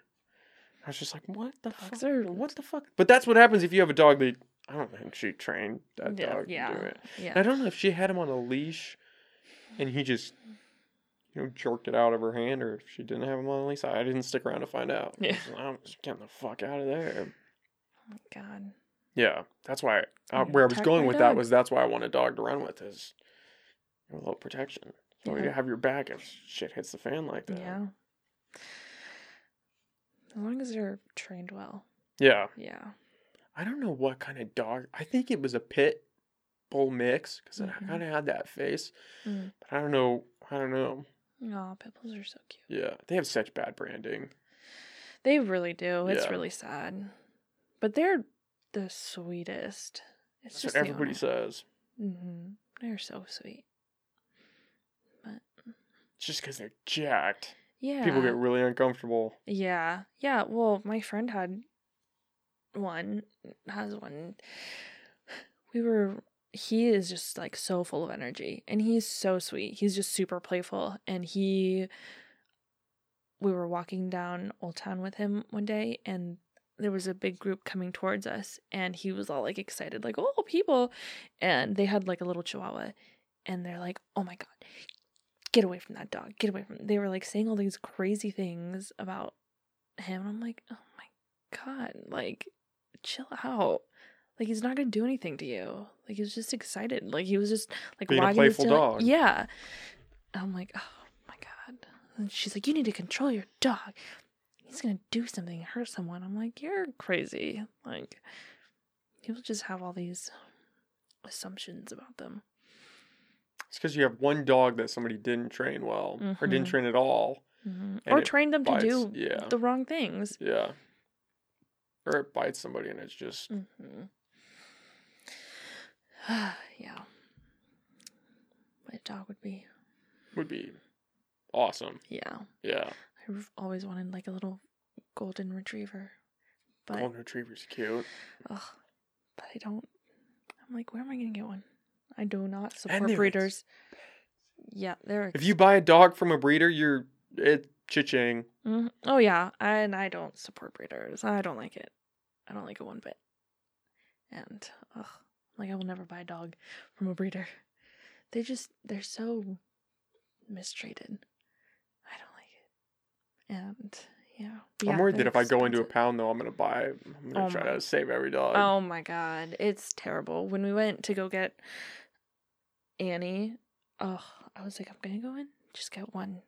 i was just like what the Dogs fuck are- what the fuck but that's what happens if you have a dog that i don't think she trained that yeah. dog to Yeah. do it Yeah. i don't know if she had him on a leash and he just you know jerked it out of her hand or if she didn't have him on a leash i didn't stick around to find out Yeah. i'm just getting the fuck out of there Oh my god. Yeah, that's why. Uh, Yeah, where I was going with that was that's why I want a dog to run with is a little protection. So Yeah. you have your back if shit hits the fan like that. Yeah. As long as they're trained well. Yeah. Yeah. I don't know what kind of dog. I think it was a pit bull mix because Mhm. it kind of had that face. Mm. But I don't know. I don't know. Oh, pit bulls are so cute. Yeah, they have such bad branding. They really do. It's Yeah. really sad. But they're the sweetest. It's That's just what everybody says. Mm-hmm. They're so sweet. But just because they're jacked. Yeah. People get really uncomfortable. Yeah. Yeah. Well, my friend had one, has one. We were, he is just like so full of energy and he's so sweet. He's just super playful. And he, we were walking down Old Town with him one day and there was a big group coming towards us and he was all like excited, like, oh, people. And they had like a little chihuahua and they're like, oh my God, get away from that dog, get away from They were like saying all these crazy things about him. And I'm like, oh my God, like, chill out. Like, he's not going to do anything to you. Like, he was just excited. Like, he was just like Being a wagging his playful tail. dog. Yeah. And I'm like, oh my God. And she's like, you need to control your dog. He's going to do something, hurt someone. I'm like, you're crazy. Like, people just have all these assumptions about them. It's because you have one dog that somebody didn't train well or didn't Mhm. train at all. hmm Or train them to do yeah. the wrong things. Yeah. Or it bites somebody and it's just Mm-hmm. yeah. My dog would be, would be awesome. yeah. Yeah. I've always wanted like a little golden retriever. But, Golden retriever's cute. ugh, but I don't. I'm like, where am I going to get one? I do not support breeders. Yeah, they're. If you buy a dog from a breeder, you're it cha-ching. Mhm. Oh yeah, and I don't support breeders. I don't like it. I don't like it one bit. And ugh, like I will never buy a dog from a breeder. They just they're so mistreated. I don't like it. And yeah, but I'm yeah, worried that if I go into a expensive. pound though, I'm gonna buy. I'm gonna Oh try my- to save every dog. Oh my god, it's terrible. When we went to go get Annie. Oh, I was like, I'm gonna go in, just get one,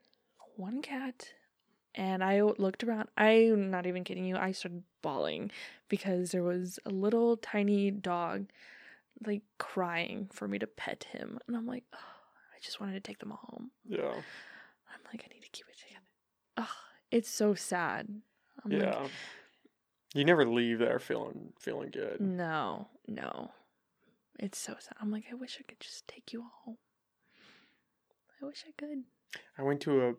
one cat. And I looked around. I'm not even kidding you. I started bawling because there was a little tiny dog, like crying for me to pet him, and I'm like, oh, I just wanted to take them all home. Yeah. I'm like, I need to keep it together. Oh, it's so sad. I'm yeah. like, you never leave there feeling feeling good. no, no. It's so sad. I'm like, I wish I could just take you all home. I wish I could. I went to a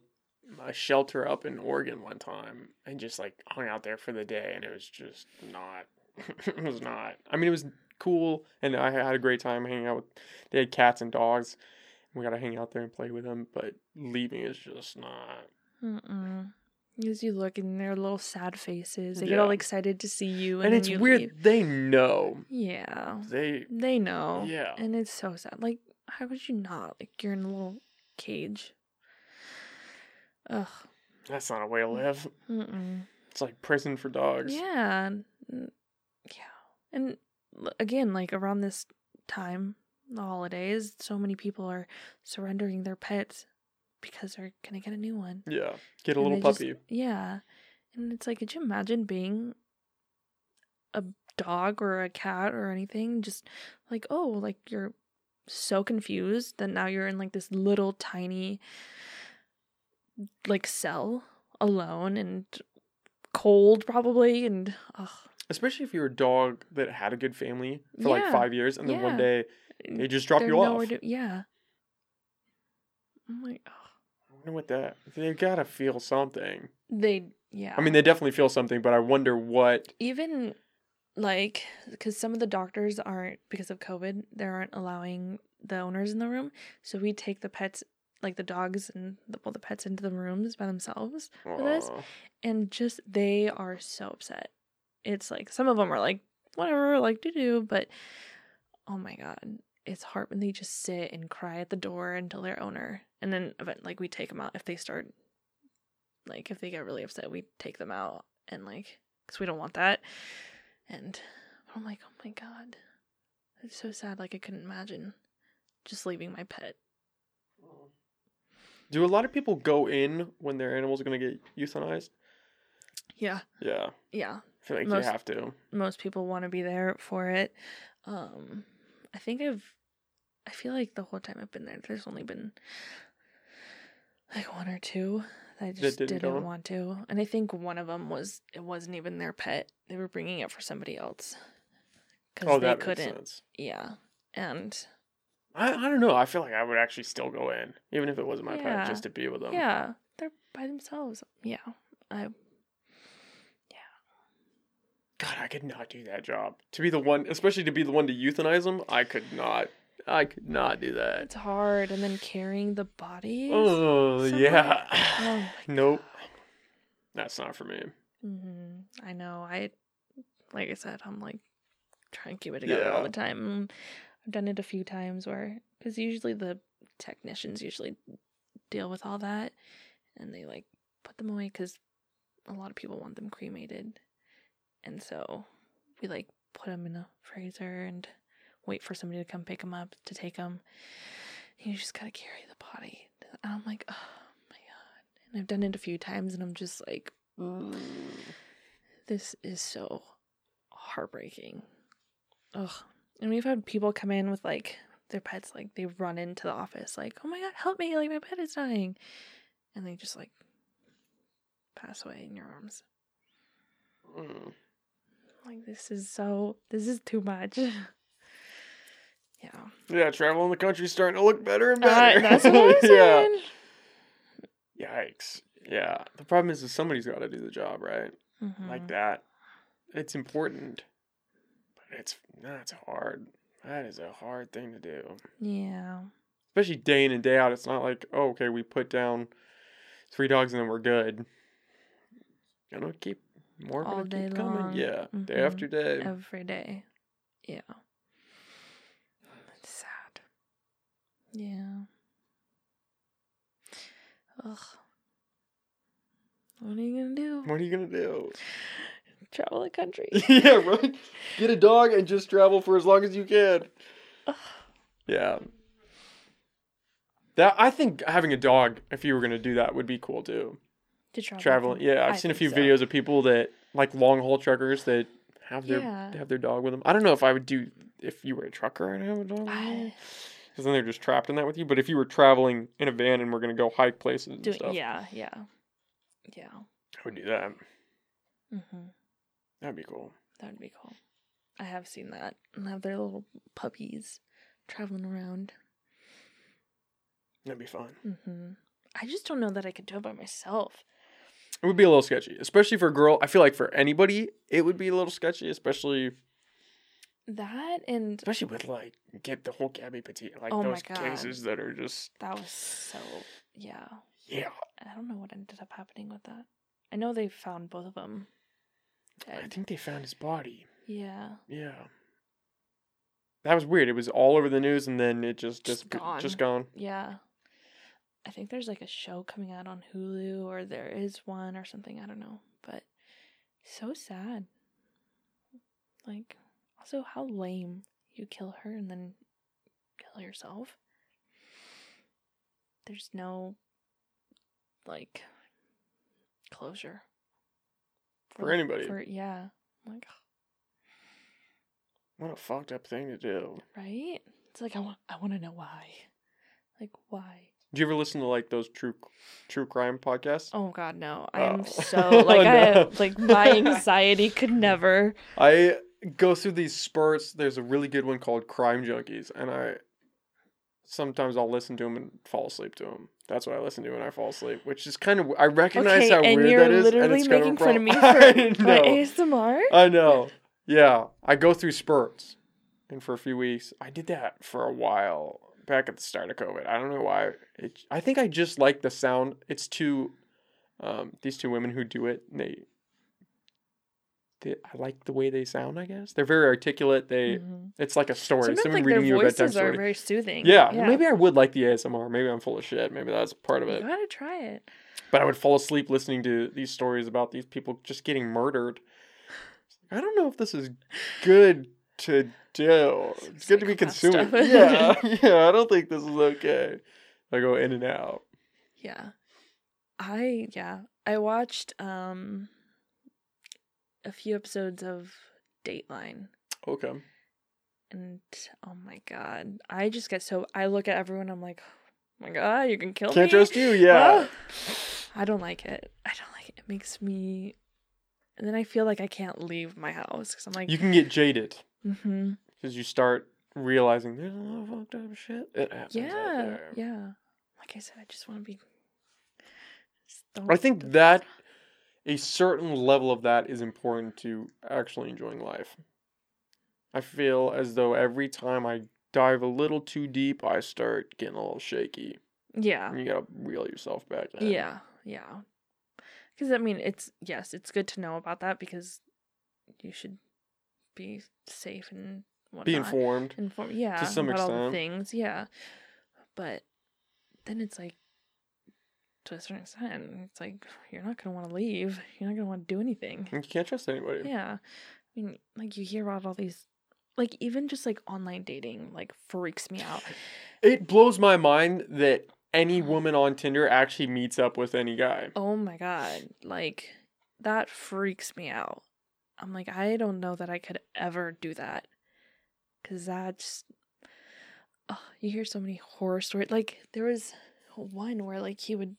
a shelter up in Oregon one time and just like hung out there for the day and it was just not it was not. I mean it was cool and I had a great time hanging out with they had cats and dogs. and We got to hang out there and play with them, but leaving is just not. Mm-mm. As you look in their little sad faces, they get all excited to see you, and, And, it's weird leave. they know. Yeah, They they know. yeah. and it's so sad. Like, how could you not? Like, you're in a little cage. Ugh. That's not a way to live. Mm-mm. It's like prison for dogs. Yeah. Yeah. And again, like around this time, the holidays, so many people are surrendering their pets because they're to get a new one. Yeah. Get a And little they just- puppy. yeah. And it's like, could you imagine being a dog or a cat or anything? Just like, oh, like you're so confused that now you're in like this little tiny like cell alone and cold probably and ugh. Especially if you're a dog that had a good family for like five years and then one day they just drop They're you off. to- yeah. I'm like, ugh. Wonder what that. They gotta feel something. they yeah. I mean, they definitely feel something, but I wonder what. even like because some of the doctors aren't because of covid they aren't allowing the owners in the room so we take the pets like the dogs and the, well the pets into the rooms by themselves for this Aw. and just they are so upset it's like some of them are like whatever like to do but oh my god it's hard when they just sit and cry at the door until their owner. And then like we take them out if they start like if they get really upset we take them out and like because we don't want that. And i'm like oh my god. It's so sad like i couldn't imagine just leaving my pet. Do a lot of people go in when their animals are gonna get euthanized? yeah. Yeah, yeah. I feel like Most- you have to. most people want to be there for it. Um, I think I've, I feel like the whole time I've been there, there's only been like one or two that I just didn't didn't, want to, and I think one of them was it wasn't even their pet; they were bringing it for somebody else because Oh, they couldn't. Yeah, and I, I don't know. I feel like I would actually still go in, even if it wasn't my Yeah. pet, just to be with them. yeah, they're by themselves. Yeah, I God, I could not do that job. To be the one, especially to be the one to euthanize them, I could not. I could not do that. it's hard, and then carrying the bodies. Oh somewhere. yeah. Oh nope. That's not for me. hmm I know. I, like I said, I'm like trying to keep it together all the time. I've done it a few times where, because usually the technicians usually deal with all that, and they like put them away because a lot of people want them cremated, and so we like put them in a freezer and wait for somebody to come pick them up to take them. You just gotta carry the body. And I'm like, oh my god. And I've done it a few times, and I'm just like, this is so heartbreaking. Ugh. And we've had people come in with like their pets, like they run into the office, like, oh my god, help me, like my pet is dying. And they just like pass away in your arms. Mm. Like, this is so, this is too much. yeah. Yeah, travel in the country's starting to look better and Uh, better. that's what I'm yeah. saying. Yikes. Yeah. The problem is, is somebody's got to do the job, right? Mhm. Like that. It's important, but it's that's hard. That is a hard thing to do, Yeah. especially day in and day out. It's not like, oh, okay, we put down three dogs and then we're good. Gonna keep more All gonna day keep coming. long. Yeah, day Mhm. after day. Every day. Yeah. It's sad. Yeah. Ugh. What are you gonna do? What are you gonna do? Travel the country. yeah, right. Get a dog and just travel for as long as you can. Ugh. Yeah. That I think having a dog, if you were gonna do that, would be cool too. To travel. Traveling, yeah. I've I seen a few so. videos of people that like long haul truckers that have their Yeah. have their dog with them. I don't know if I would do if you were a trucker and have a dog. Because then they're just trapped in that with you. But if you were traveling in a van and we're gonna go hike places and Doing, stuff, yeah, yeah, yeah. I would do that. Mm-hmm. That'd be cool. That would be cool. I have seen that and have their little puppies traveling around. That'd be fun. Mm-hmm. I just don't know that I could do it by myself. It would be a little sketchy, especially for a girl. I feel like for anybody, it would be a little sketchy, especially That and especially with like get the whole Gabby Petito, like Oh those cases that are just that was so yeah. yeah. I don't know what ended up happening with that. I know they found both of them I think they found his body. Yeah. Yeah. That was weird. It was all over the news, and then it just Just just gone. just gone. Yeah. I think there's like a show coming out on Hulu or there is one or something, I don't know. But so sad. Like also how lame you kill her and then kill yourself. There's no like closure For anybody. For yeah. Like What a fucked up thing to do. right? It's like I want I want to know why. Like why? Did you ever listen to like those true true crime podcasts? Oh God, no! I Oh. am so like Oh, I no. like my anxiety could never. I go through these spurts. There's a really good one called Crime Junkies, and I sometimes I'll listen to them and fall asleep to them. That's what I listen to when I fall asleep, which is kind of I recognize Okay, how and weird you're that is, and literally it's kind making fun of me for my. ASMR. I know. Yeah, I go through spurts, and for a few weeks, I did that for a while back at the start of COVID. I don't know why. It, I think I just like the sound. It's two, um, these two women who do it. They, they, I like the way they sound. I guess they're very articulate. They, Mhm. it's like a story. Sometimes Someone like their reading you a bedtime voices are very soothing. yeah, maybe I would like the ASMR. Maybe I'm full of shit. Maybe that's part of it. you gotta try it. But I would fall asleep listening to these stories about these people just getting murdered. I don't know if this is good to do. It's good to be consuming. Yeah, yeah. I don't think this is okay. I go in and out. Yeah, I yeah I watched um a few episodes of Dateline. Okay. And oh my god, I just get so I look at everyone. I'm like, oh my god, you can kill me. Can't trust you. Yeah. Ah. I don't like it. I don't like it. It makes me, and then I feel like I can't leave my house because I'm like, You can get jaded mm-hmm. because you start realizing there's a lot of fucked up shit. It happens out yeah, there. yeah. Like I said, I just want to be. just don't- I think that a certain level of that is important to actually enjoying life. I feel as though every time I dive a little too deep, I start getting a little shaky. Yeah, And you gotta reel yourself back in. yeah, yeah. Because I mean, it's yes, it's good to know about that because you should be safe and whatnot. Be informed. Inform- yeah, to some about all the extent. things. Yeah, but then it's like to a certain extent, it's like you're not gonna want to leave. You're not gonna want to do anything. You can't trust anybody. Yeah, I mean, like you hear about all these, like even just like online dating, like freaks me out. It blows my mind that any woman on Tinder actually meets up with any guy. Oh my god, like that freaks me out. I'm like, I don't know that I could ever do that. Cause that's oh, you hear so many horror stories. Like there was one where like he would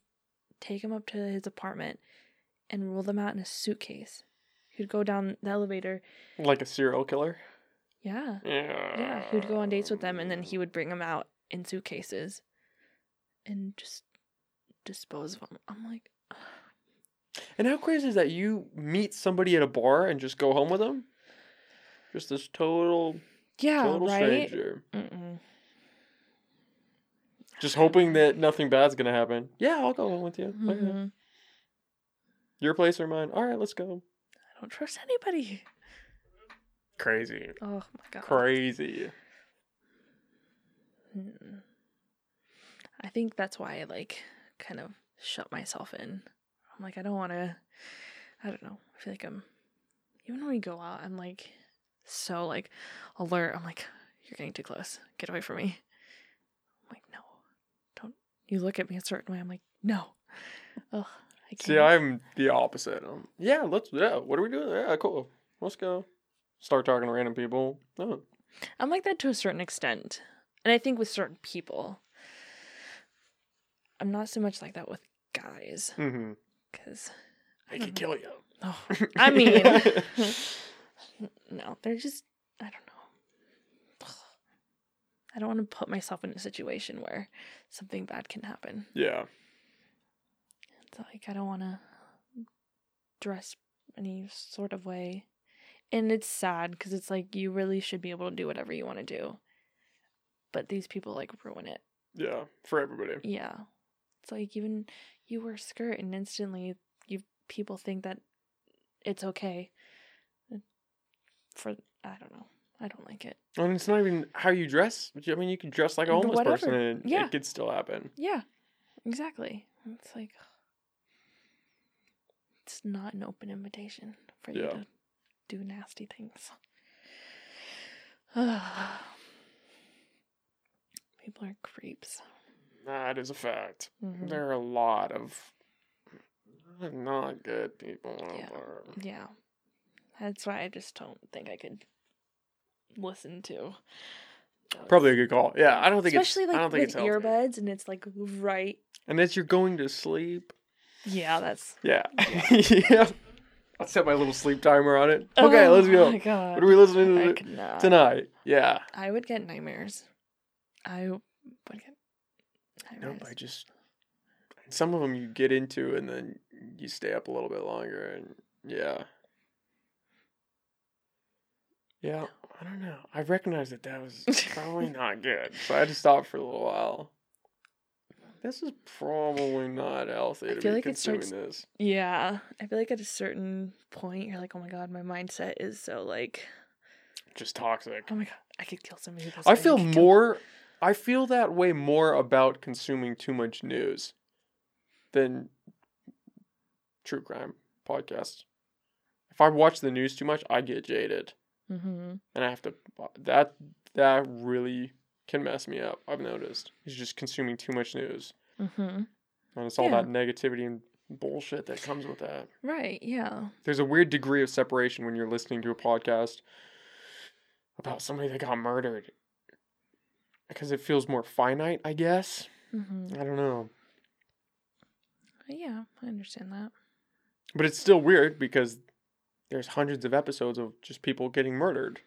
take him up to his apartment and roll them out in a suitcase. He'd go down the elevator. Like a serial killer. Yeah. Yeah. Yeah. He would go on dates with them and then he would bring them out in suitcases and just dispose of them. I'm like, And how crazy is that you meet somebody at a bar and just go home with them? Just this total, yeah, total right? stranger. Mm-mm. Just hoping that nothing bad's gonna happen. Yeah, I'll go home with you. Okay. Mhm. Your place or mine? All right, let's go. I don't trust anybody. Crazy. Oh my god. Crazy. Mm. I think that's why I like kind of shut myself in. I'm like I don't want to. I don't know. I feel like I'm. Even when we go out, I'm like so like alert. I'm like you're getting too close. Get away from me. I'm like no, don't you look at me a certain way, I'm like, no. Ugh, I can't. See, I'm the opposite. Um, yeah, let's. Yeah, what are we doing? Yeah, cool. Let's go. Start talking to random people. Oh. I'm like that to a certain extent. And I think with certain people. I'm not so much like that with guys. Mm-hmm. Because, They could kill you. oh, I mean, no, they're just, I don't know. I don't want to put myself in a situation where something bad can happen. yeah. It's like, I don't want to dress any sort of way. And it's sad because it's like you really should be able to do whatever you want to do. But these people like ruin it. Yeah. For everybody. Yeah. It's like even you wear a skirt and instantly you people think that it's okay. For I don't know. I don't like it. And it's not even how you dress. I mean, you can dress like a homeless Whatever. person and Yeah. it could still happen. Yeah. Exactly. It's like it's not an open invitation for you Yeah. to do nasty things. People are creeps. That is a fact. Mhm. There are a lot of not good people out Yeah. there. Yeah. That's why I just don't think I could listen to. those. Probably a good call. Yeah, I don't think Especially it's. like I don't think with healthy. earbuds and it's like right. And as you're going to sleep. Yeah, that's. Yeah. yeah. I'll set my little sleep timer on it. Okay, let's Oh go. my god. What are we listening to tonight? Yeah. I would get nightmares. I would get Nope. I just. Some of them you get into and then you stay up a little bit longer and yeah. Yeah, I don't know. I recognize that that was probably not good, so I had to stop for a little while. This is probably not healthy I to feel be like it consuming starts- this. Yeah, I feel like at a certain point you're like, oh my god, my mindset is so like, Just toxic. oh my god, I could kill somebody. I feel could kill- more. I feel that way more about consuming too much news than true crime podcasts. If I watch the news too much, I get jaded, Mhm. and I have to. That that really can mess me up. I've noticed. It's just consuming too much news, Mhm. and it's all Yeah. that negativity and bullshit that comes with that. Right. Yeah. There's a weird degree of separation when you're listening to a podcast about somebody that got murdered. Because it feels more finite, I guess. Mhm. I don't know. Yeah, I understand that. But it's still weird because there's hundreds of episodes of just people getting murdered.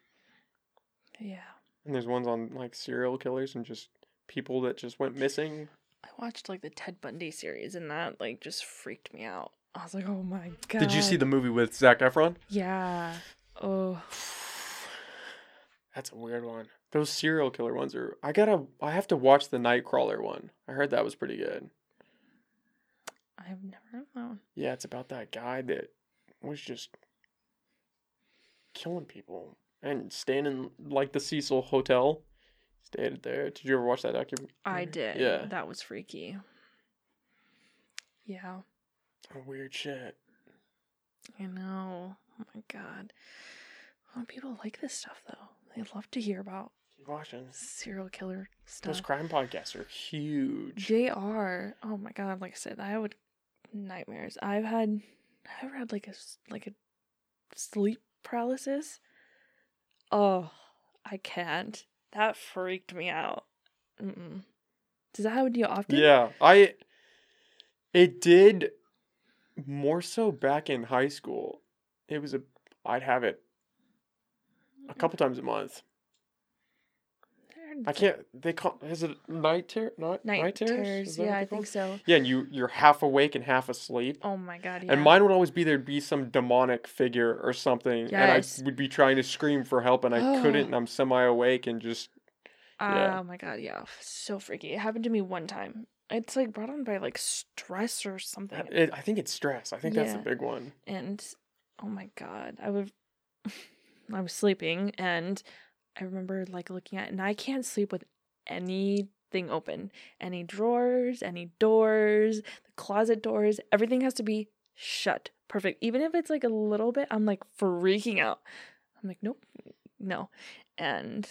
Yeah. And there's ones on like serial killers and just people that just went missing. I watched like the Ted Bundy series and that like just freaked me out. I was like, oh my god. Did you see the movie with Zac Efron? Yeah. Oh. That's a weird one. Those serial killer ones are. I gotta. I have to watch the Nightcrawler one. I heard that was pretty good. I've never heard that one. Yeah, it's about that guy that was just killing people and staying in like the Cecil Hotel. Stayed there. Did you ever watch that documentary? I did. Yeah. That was freaky. Yeah. Oh, weird shit. I know. Oh my god. Oh, people like this stuff though. They love to hear about Keep watching. serial killer stuff. Those crime podcasts are huge. JR. Oh my god, like I said, I would nightmares. I've had I've ever had like a like a sleep paralysis. Oh, I can't. That freaked me out. Mm-mm. Does that happen to you often? Yeah, I. It did more so back in high school. It was a. I'd have it a couple times a month. I can't. They call is it night terror? Night, Night, night terrors? terrors. Is that what Yeah, I think so. Yeah, and you you're half awake and half asleep. Oh my god, yeah. And mine would always be there'd be some demonic figure or something, Yes. and I would be trying to scream for help, and I couldn't, oh. and I'm semi awake and just yeah. Oh my god, yeah. So freaky. It happened to me one time. It's like brought on by like stress or something. It, I think it's stress. I think that's the big one. and oh my god i would i was sleeping and i remember like looking at and i can't sleep with anything open any drawers any doors the closet doors everything has to be shut perfect even if it's like a little bit i'm like freaking out i'm like nope no and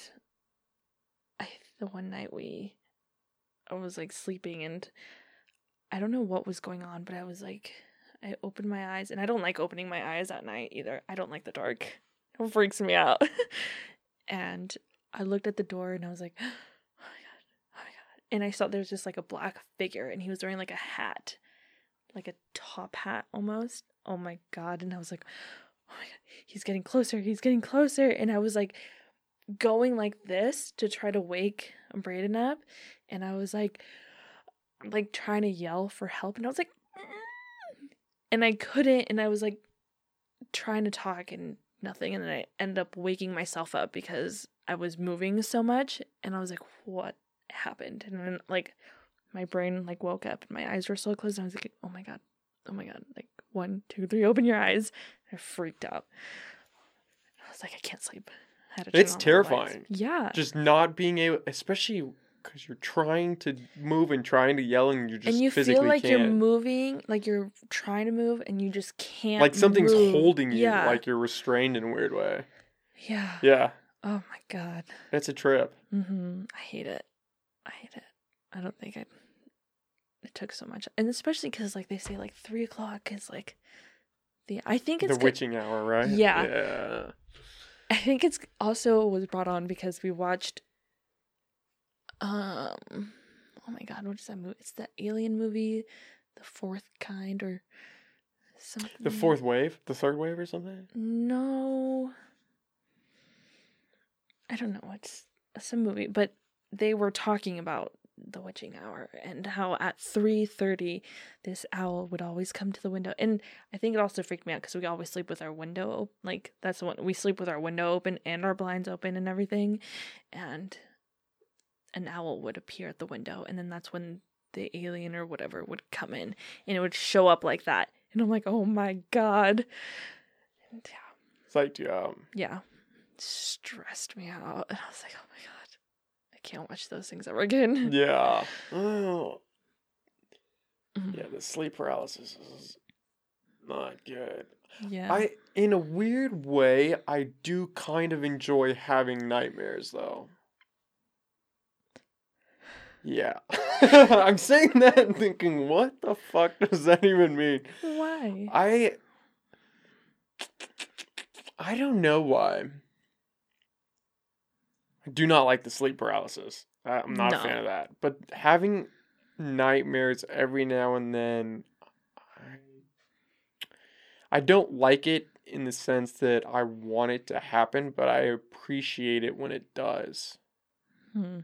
i the one night we I was like sleeping and I don't know what was going on, but I was like I opened my eyes and I don't like opening my eyes at night either. I don't like the dark. It freaks me out. and I looked at the door and I was like, oh my god, oh my god. And I saw there was just like a black figure and he was wearing like a hat, like a top hat almost. Oh my god. And I was like, oh my god, he's getting closer, he's getting closer. And I was like going like this to try to wake Braden up. And I was like, like trying to yell for help. And I was like, "Mm." and I couldn't. And I was like trying to talk and nothing. And then I ended up waking myself up because I was moving so much. And I was like, what happened? And then like my brain like woke up and my eyes were still closed. And I was like, oh my God, oh my God. Like one, two, three, open your eyes. I freaked out. I was like, I can't sleep. I had to turn It's on all the lights. terrifying. Yeah. Just not being able, especially because you're trying to move and trying to yell and you're just physically holding you. and you feel like can't. you're moving, like you're trying to move, and you just can't. like something's move. holding you, Yeah. like you're restrained in a weird way. yeah. Yeah, Oh my god. it's a trip. mm-hmm I hate it. I hate it. I don't think I. It took so much, and especially because like they say like three o'clock is like the. I think it's. the witching hour, right? Yeah. Yeah. I think it's also was brought on because we watched. Um, oh my god, what is that movie? It's that alien movie, The Fourth Kind, or something. The fourth wave, the third wave, or something. No. I don't know. It's some movie, but they were talking about the witching hour and how at 3:30 this owl would always come to the window. And I think it also freaked me out cuz we always sleep with our window like that's the one we sleep with our window open and our blinds open and everything. And an owl would appear at the window and then that's when the alien or whatever would come in and it would show up like that. And I'm like, "Oh my god." And yeah, It's like, um, yeah, stressed me out. And I was like, oh my god, I can't watch those things ever again. yeah. Oh, Mhm. yeah. The sleep paralysis is not good. Yeah. I, in a weird way, I do kind of enjoy having nightmares, though. Yeah. I'm saying that and thinking, what the fuck does that even mean? Why? I I don't know why. I do not like the sleep paralysis. I'm not No. a fan of that. But having nightmares every now and then I I don't like it in the sense that I want it to happen, but I appreciate it when it does. Hmm.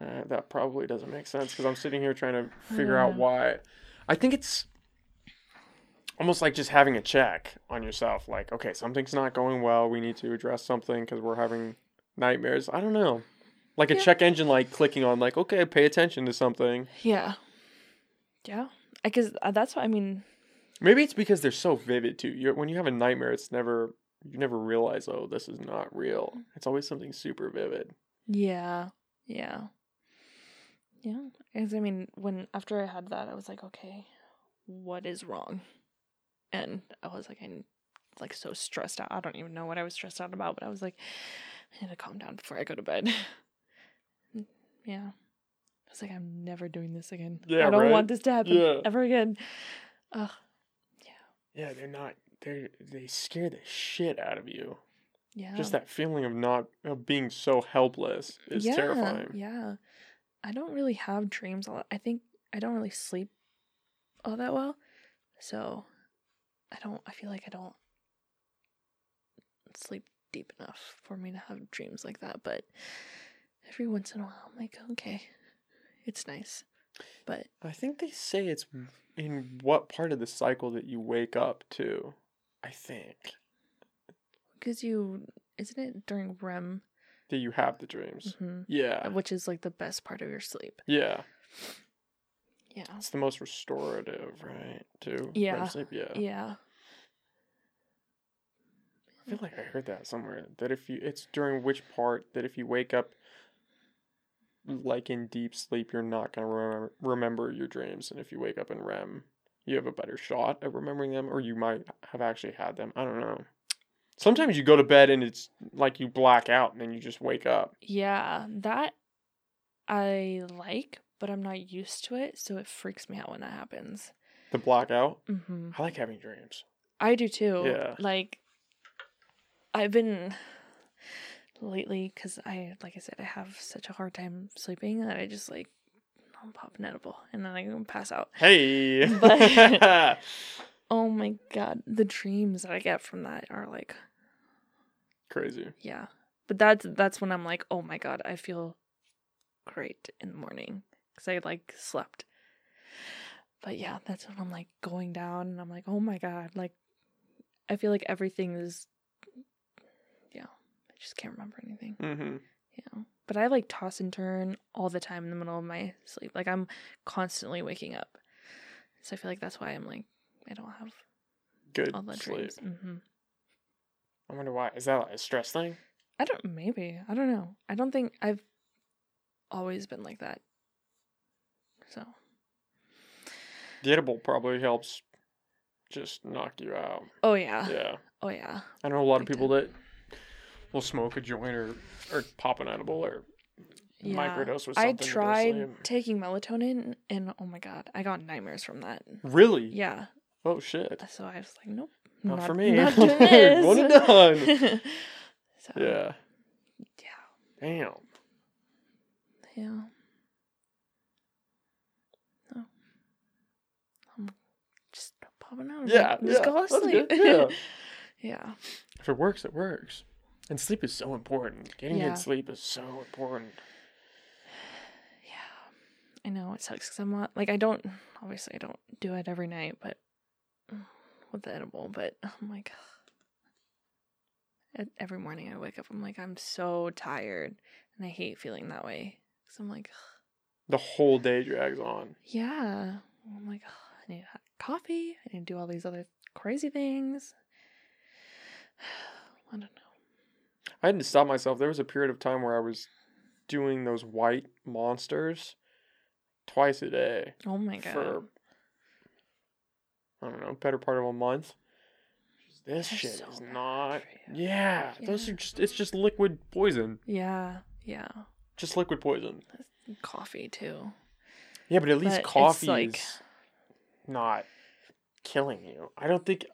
Uh, that probably doesn't make sense because I'm sitting here trying to figure out why. I think it's almost like just having a check on yourself. Like, okay, something's not going well. We need to address something because we're having nightmares. I don't know. Like a Yeah. check engine, like clicking on, like, okay, pay attention to something. Yeah. Yeah. Because uh, that's what I mean. Maybe it's because they're so vivid too. You're, when you have a nightmare, it's never you never realize, oh, this is not real. It's always something super vivid. Yeah. Yeah. Yeah. Because I mean, when after I had that, I was like, okay, what is wrong? And I was like, I'm like so stressed out. I don't even know what I was stressed out about, but I was like, I need to calm down before I go to bed. yeah. I was like, I'm never doing this again. Yeah, I don't right? want this to happen Yeah. ever again. Ugh. Yeah, they're not. They they scare the shit out of you. Yeah. Just that feeling of not of being so helpless is yeah, terrifying. Yeah. I don't really have dreams a lot. I think I don't really sleep all that well. So I don't I feel like I don't sleep deep enough for me to have dreams like that, but every once in a while I'm like, okay. It's nice. But I think they say it's in what part of the cycle that you wake up to. I think because you isn't it during REM, that you have the dreams. Mhm. Yeah, which is like the best part of your sleep. yeah. Yeah. It's the most restorative, right? Too. Yeah. sleep. Yeah. Yeah. I feel like I heard that somewhere. That if you, it's during which part that if you wake up, like in deep sleep, you're not gonna remember remember your dreams, and if you wake up in REM, you have a better shot at remembering them, or you might have actually had them. I don't know. Sometimes you go to bed and it's like you black out, and then you just wake up. Yeah, that I like, but I'm not used to it, so it freaks me out when that happens. The blackout. hmm I like having dreams. I do too. Yeah. Like, I've been lately because I, like I said, I have such a hard time sleeping that I just like I'll pop an edible and then I go pass out. Hey. But- Oh my god, the dreams that I get from that are like, Crazy. yeah. But that's that's when I'm like, oh my god, I feel great in the morning because I like slept. But yeah, that's when I'm like going down and I'm like, oh my god, like I feel like everything is, yeah, I just can't remember anything. Mm-hmm. Yeah. But I like toss and turn all the time in the middle of my sleep. Like I'm constantly waking up. So I feel like that's why I'm like I don't have Good all the sleep. dreams. I wonder why. Is that like a stress thing? I don't maybe. I don't know. I don't think I've always been like that. So The edible probably helps just knock you out. Oh yeah. Yeah. Oh yeah. I know a lot of people that will smoke a joint or, or pop an edible or Yeah. microdose with something. I to go to tried taking melatonin and oh my god, I got nightmares from that. Really? Yeah. Oh shit. So I was like, nope. Not for me. Not doing this. One and done. so, Yeah. Yeah. Damn. Yeah. Oh. I'm just popping out. Yeah, Just yeah, go to sleep. yeah. yeah. If it works, it works. And sleep is so important. Getting Yeah. good sleep is so important. Yeah. I know it sucks because I'm not like I don't obviously I don't do it every night, but mm. With the edible, but oh I'm like e- every morning I wake up, I'm like I'm so tired, and I hate feeling that way because I'm like The whole day drags on. yeah, I'm like I need coffee, I need to do all these other crazy things. I don't know. I had to stop myself. There was a period of time where I was doing those white monsters twice a day Oh my god. for I don't know, better part of a month. This They're shit so is not. you. Yeah, those are just. It's just liquid poison. Yeah, yeah. Just liquid poison. Coffee too. Yeah, but at least But coffee like- is not killing you. I don't think.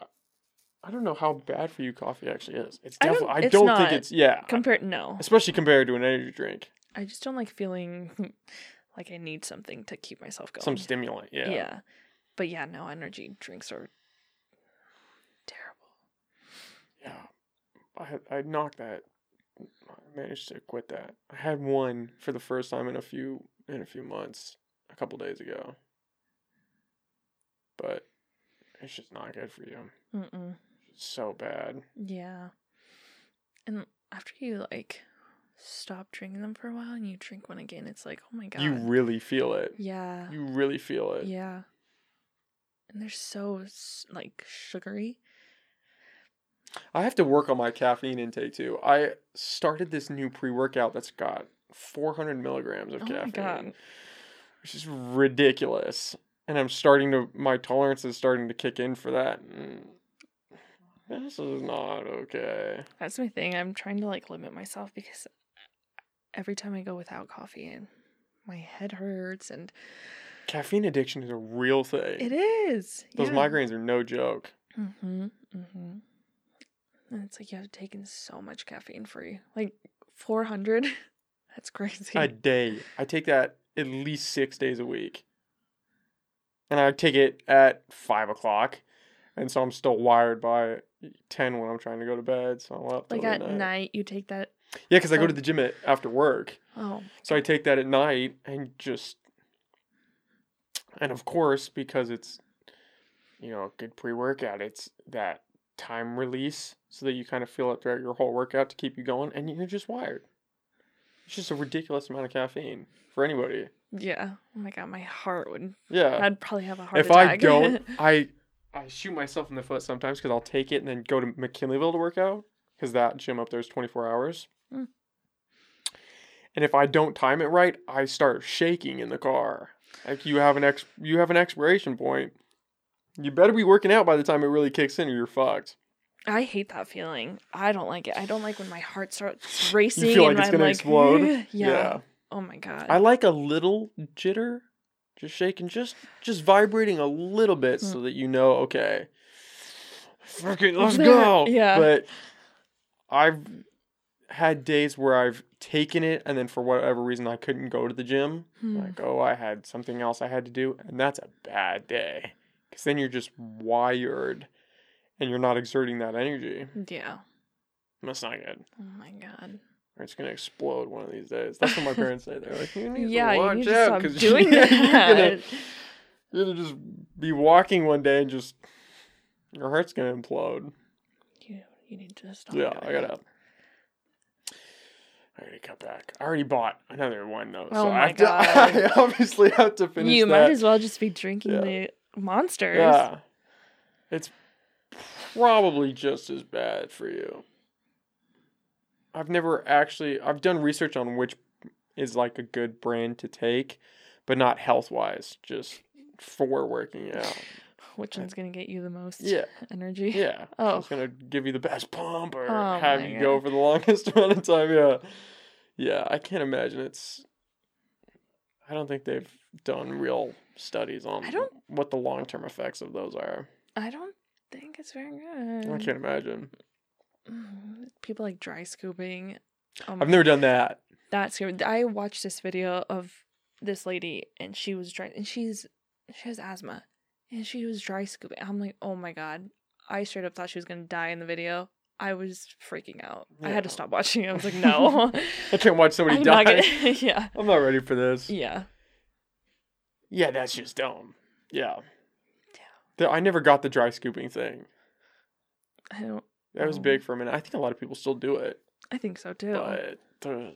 I don't know how bad for you coffee actually is. It's I don't- definitely. I don't not. think it's. Yeah, Compared, no. especially compared to an energy drink, I just don't like feeling like I need something to keep myself going. some stimulant. Yeah. yeah. But yeah, no, energy drinks are terrible. Yeah. I had I knocked that. I managed to quit that. I had one for the first time in a few in a few months, a couple days ago. But it's just not good for you. Mm-mm. It's so bad. Yeah. And after you like stop drinking them for a while and you drink one again, it's like, oh my god. You really feel it. yeah. You really feel it. Yeah. And they're so like sugary. I have to work on my caffeine intake too. I started this new pre workout that's got 400 milligrams of Oh caffeine, which is ridiculous. And I'm starting to, my tolerance is starting to kick in for that. And this is not okay. That's my thing. I'm trying to like limit myself because every time I go without coffee and my head hurts and Caffeine addiction is a real thing. it is. Those yeah. migraines are no joke. Mm-hmm. Mm-hmm. And it's like you have taken so much caffeine free. Like four hundred. That's crazy. A day. I take that at least six days a week. And I take it at five o'clock. And so I'm still wired by 10 when I'm trying to go to bed. So I'm up like at midnight. night you take that Yeah, because I go to the gym at, after work. oh So I take that at night and just. And of course, because it's, you know, a good pre workout, it's that time release so that you kind of feel it throughout your whole workout to keep you going. And you're just wired. It's just a ridiculous amount of caffeine for anybody. yeah. Oh my god, my heart would Yeah. I'd probably have a heart if attack. I don't, I I shoot myself in the foot sometimes because I'll take it and then go to McKinleyville to work out because that gym up there is 24 hours. Mm. And if I don't time it right, I start shaking in the car. Like you have an ex, you have an expiration point. You better be working out by the time it really kicks in, or you're fucked. I hate that feeling. I don't like it. I don't like when my heart starts racing. You feel like and it's I'm gonna like, explode. yeah. yeah. Oh my god. I like a little jitter, just shaking, just just vibrating a little bit, so mm. that you know, okay, fucking let's go. Yeah. But I've had days where I've taken it, and then for whatever reason I couldn't go to the gym. Hmm. Like, oh, I had something else I had to do, and that's a bad day, because then you're just wired, and you're not exerting that energy. yeah. That's not good. Oh my god. Or it's gonna explode one of these days. That's what my parents say. They're like, you need Yeah, to watch need out stop 'cause doing you're that. gonna, you're gonna just be walking one day and just your heart's gonna implode. You you need to stop. yeah, I gotta. I already cut back. I already bought another one though, Oh so I my to. God. I obviously have to finish. You that. might as well just be drinking Yeah. the monsters. Yeah, it's probably just as bad for you. I've never actually. I've done research on which is like a good brand to take, but not health wise, just for working out. Which one's gonna get you the most Yeah. energy? Yeah. Oh. It's gonna give you the best pump or Oh have you go for the longest amount of time. Yeah. Yeah, I can't imagine it's I don't think they've done real studies on I don't- what the long term effects of those are. I don't think it's very good. I can't imagine. Mm, People like dry scooping. Um, I've never done that. That's good. I watched this video of this lady and she was dry and she's she has asthma and she was dry scooping. I'm like, oh my god. I straight up thought she was gonna die in the video. I was freaking out. I had to stop watching. I was like, no. I can't watch somebody I'm die. gonna Yeah. I'm not ready for this. Yeah. Yeah, that's just dumb. Yeah. Yeah. I never got the dry scooping thing. I don't That was big for a minute. I think a lot of people still do it. I think so too. but uh,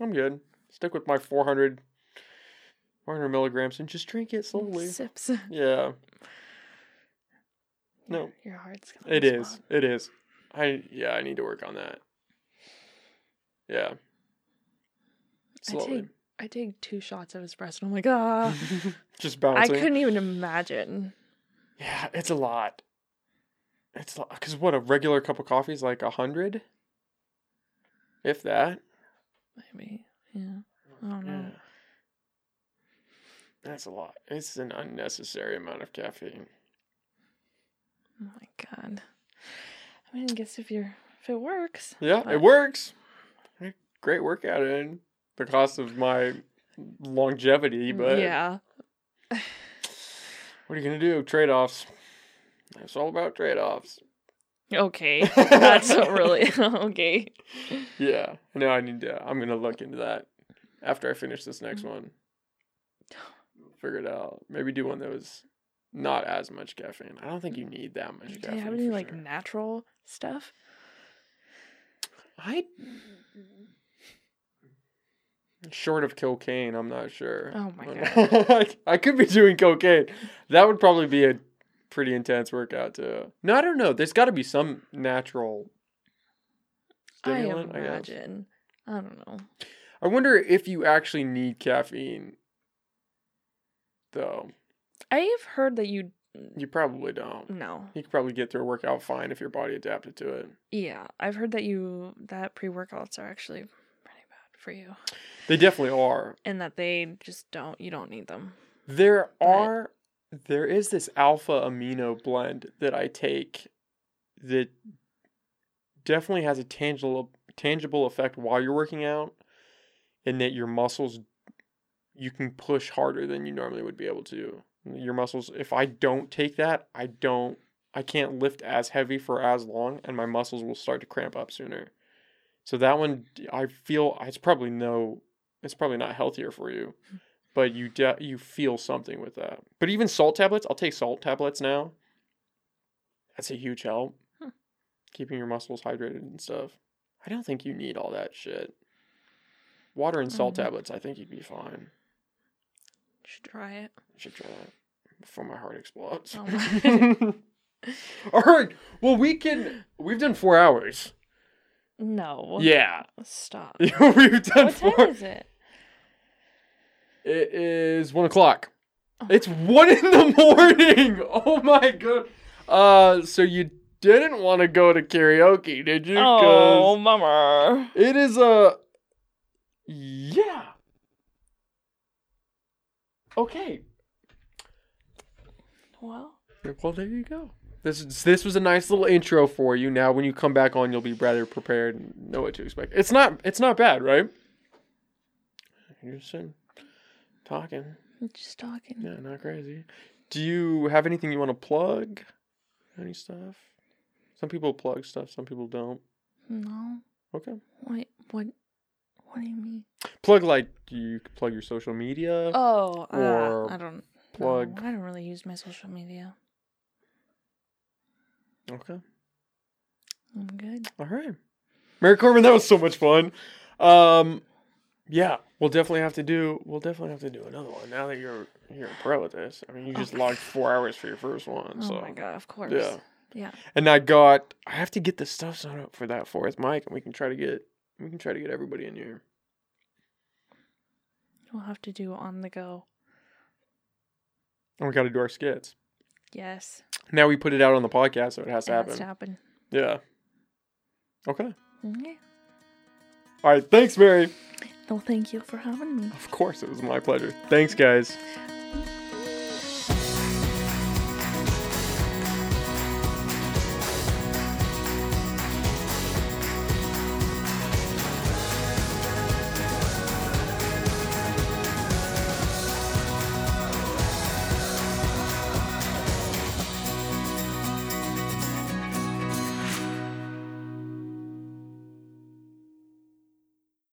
I'm good. Stick with my 400, 400 milligrams and just drink it slowly. Sips. Yeah, No. Your heart's gonna it is. explode. It is. I yeah, I need to work on that. Yeah. I Slowly. take I take two shots of espresso and I'm like, ah just bouncing. I couldn't even imagine. Yeah, it's a lot. It's because what a regular cup of coffee is like a hundred, if that. Maybe. Yeah. I don't know. Yeah. That's a lot. It's an unnecessary amount of caffeine. Oh my god. I mean I guess if you're if it works. Yeah, but- it works. Great workout in the cost of my longevity, but Yeah. what are you gonna do? Trade offs. It's all about trade offs. Okay. That's really okay. Yeah, know. I need to. I'm gonna look into that after I finish this next Mm. one. Figure it out. Maybe do one that was not as much caffeine. I don't think you need that much Do caffeine. you have any like sure. natural stuff? I short of cocaine, I'm not sure. Oh my god. I could be doing cocaine. That would probably be a pretty intense workout too. No, I don't know. There's got to be some natural stimulant, I I, guess. imagine. I don't know. I wonder if you actually need caffeine though. I've heard that you You probably don't. no. You could probably get through a workout fine if your body adapted to it. Yeah, I've heard that you that pre workouts are actually pretty bad for you, They definitely are. and that they just don't. You don't need them. There But- are there is this alpha amino blend that I take that definitely has a tangible tangible effect while you're working out and that your muscles you can push harder than you normally would be able to. Your muscles if I don't take that, I don't I can't lift as heavy for as long and my muscles will start to cramp up sooner. So that one I feel it's probably no it's probably not healthier for you but you de- you feel something with that. But even salt tablets, I'll take salt tablets now. That's a huge help. Hmm. Keeping your muscles hydrated and stuff. I don't think you need all that shit. Water and salt Mhm. tablets, I think you'd be fine. Should try it. Should try that before my heart explodes. Oh my- all right. Well, we can. We've done four hours. No. Yeah, Stop. we've done What four. time is it? It is one o'clock. Oh. It's one in the morning. Oh my god. Uh, so you didn't want to go to karaoke, did you? Oh, mama. it is a. yeah. Okay. Well, Well, there you go. This is this was a nice little intro for you. Now, when you come back on, you'll be better prepared and know what to expect. It's not it's not bad, right? You're just sitting, talking. I'm just talking. Yeah, not crazy. Do you have anything you want to plug? Any stuff? Some people plug stuff. Some people don't. No. Okay. What? What? What do you mean? Plug like you plug your social media. Oh, uh, Or I don't plug- No, I don't really use my social media. Okay. I'm good. All right. Mary Corbin, that was so much fun. Um, yeah, we'll definitely have to do. We'll definitely have to do another one now that you're you're a pro at this. I mean, you just Okay. logged four hours for your first one, Oh so my god! Of course. yeah. Yeah. And I got. I have to get the stuff set up for that fourth mic, and we can try to get. We can try to get everybody in here. We'll have to do on the go. And we got to do our skits. Yes. Now we put it out on the podcast, so it has to It happen. has to happen. Yeah. Okay. Okay. All right. Thanks, Mary. Well, thank you for having me. Of course, it was my pleasure. Thanks, guys.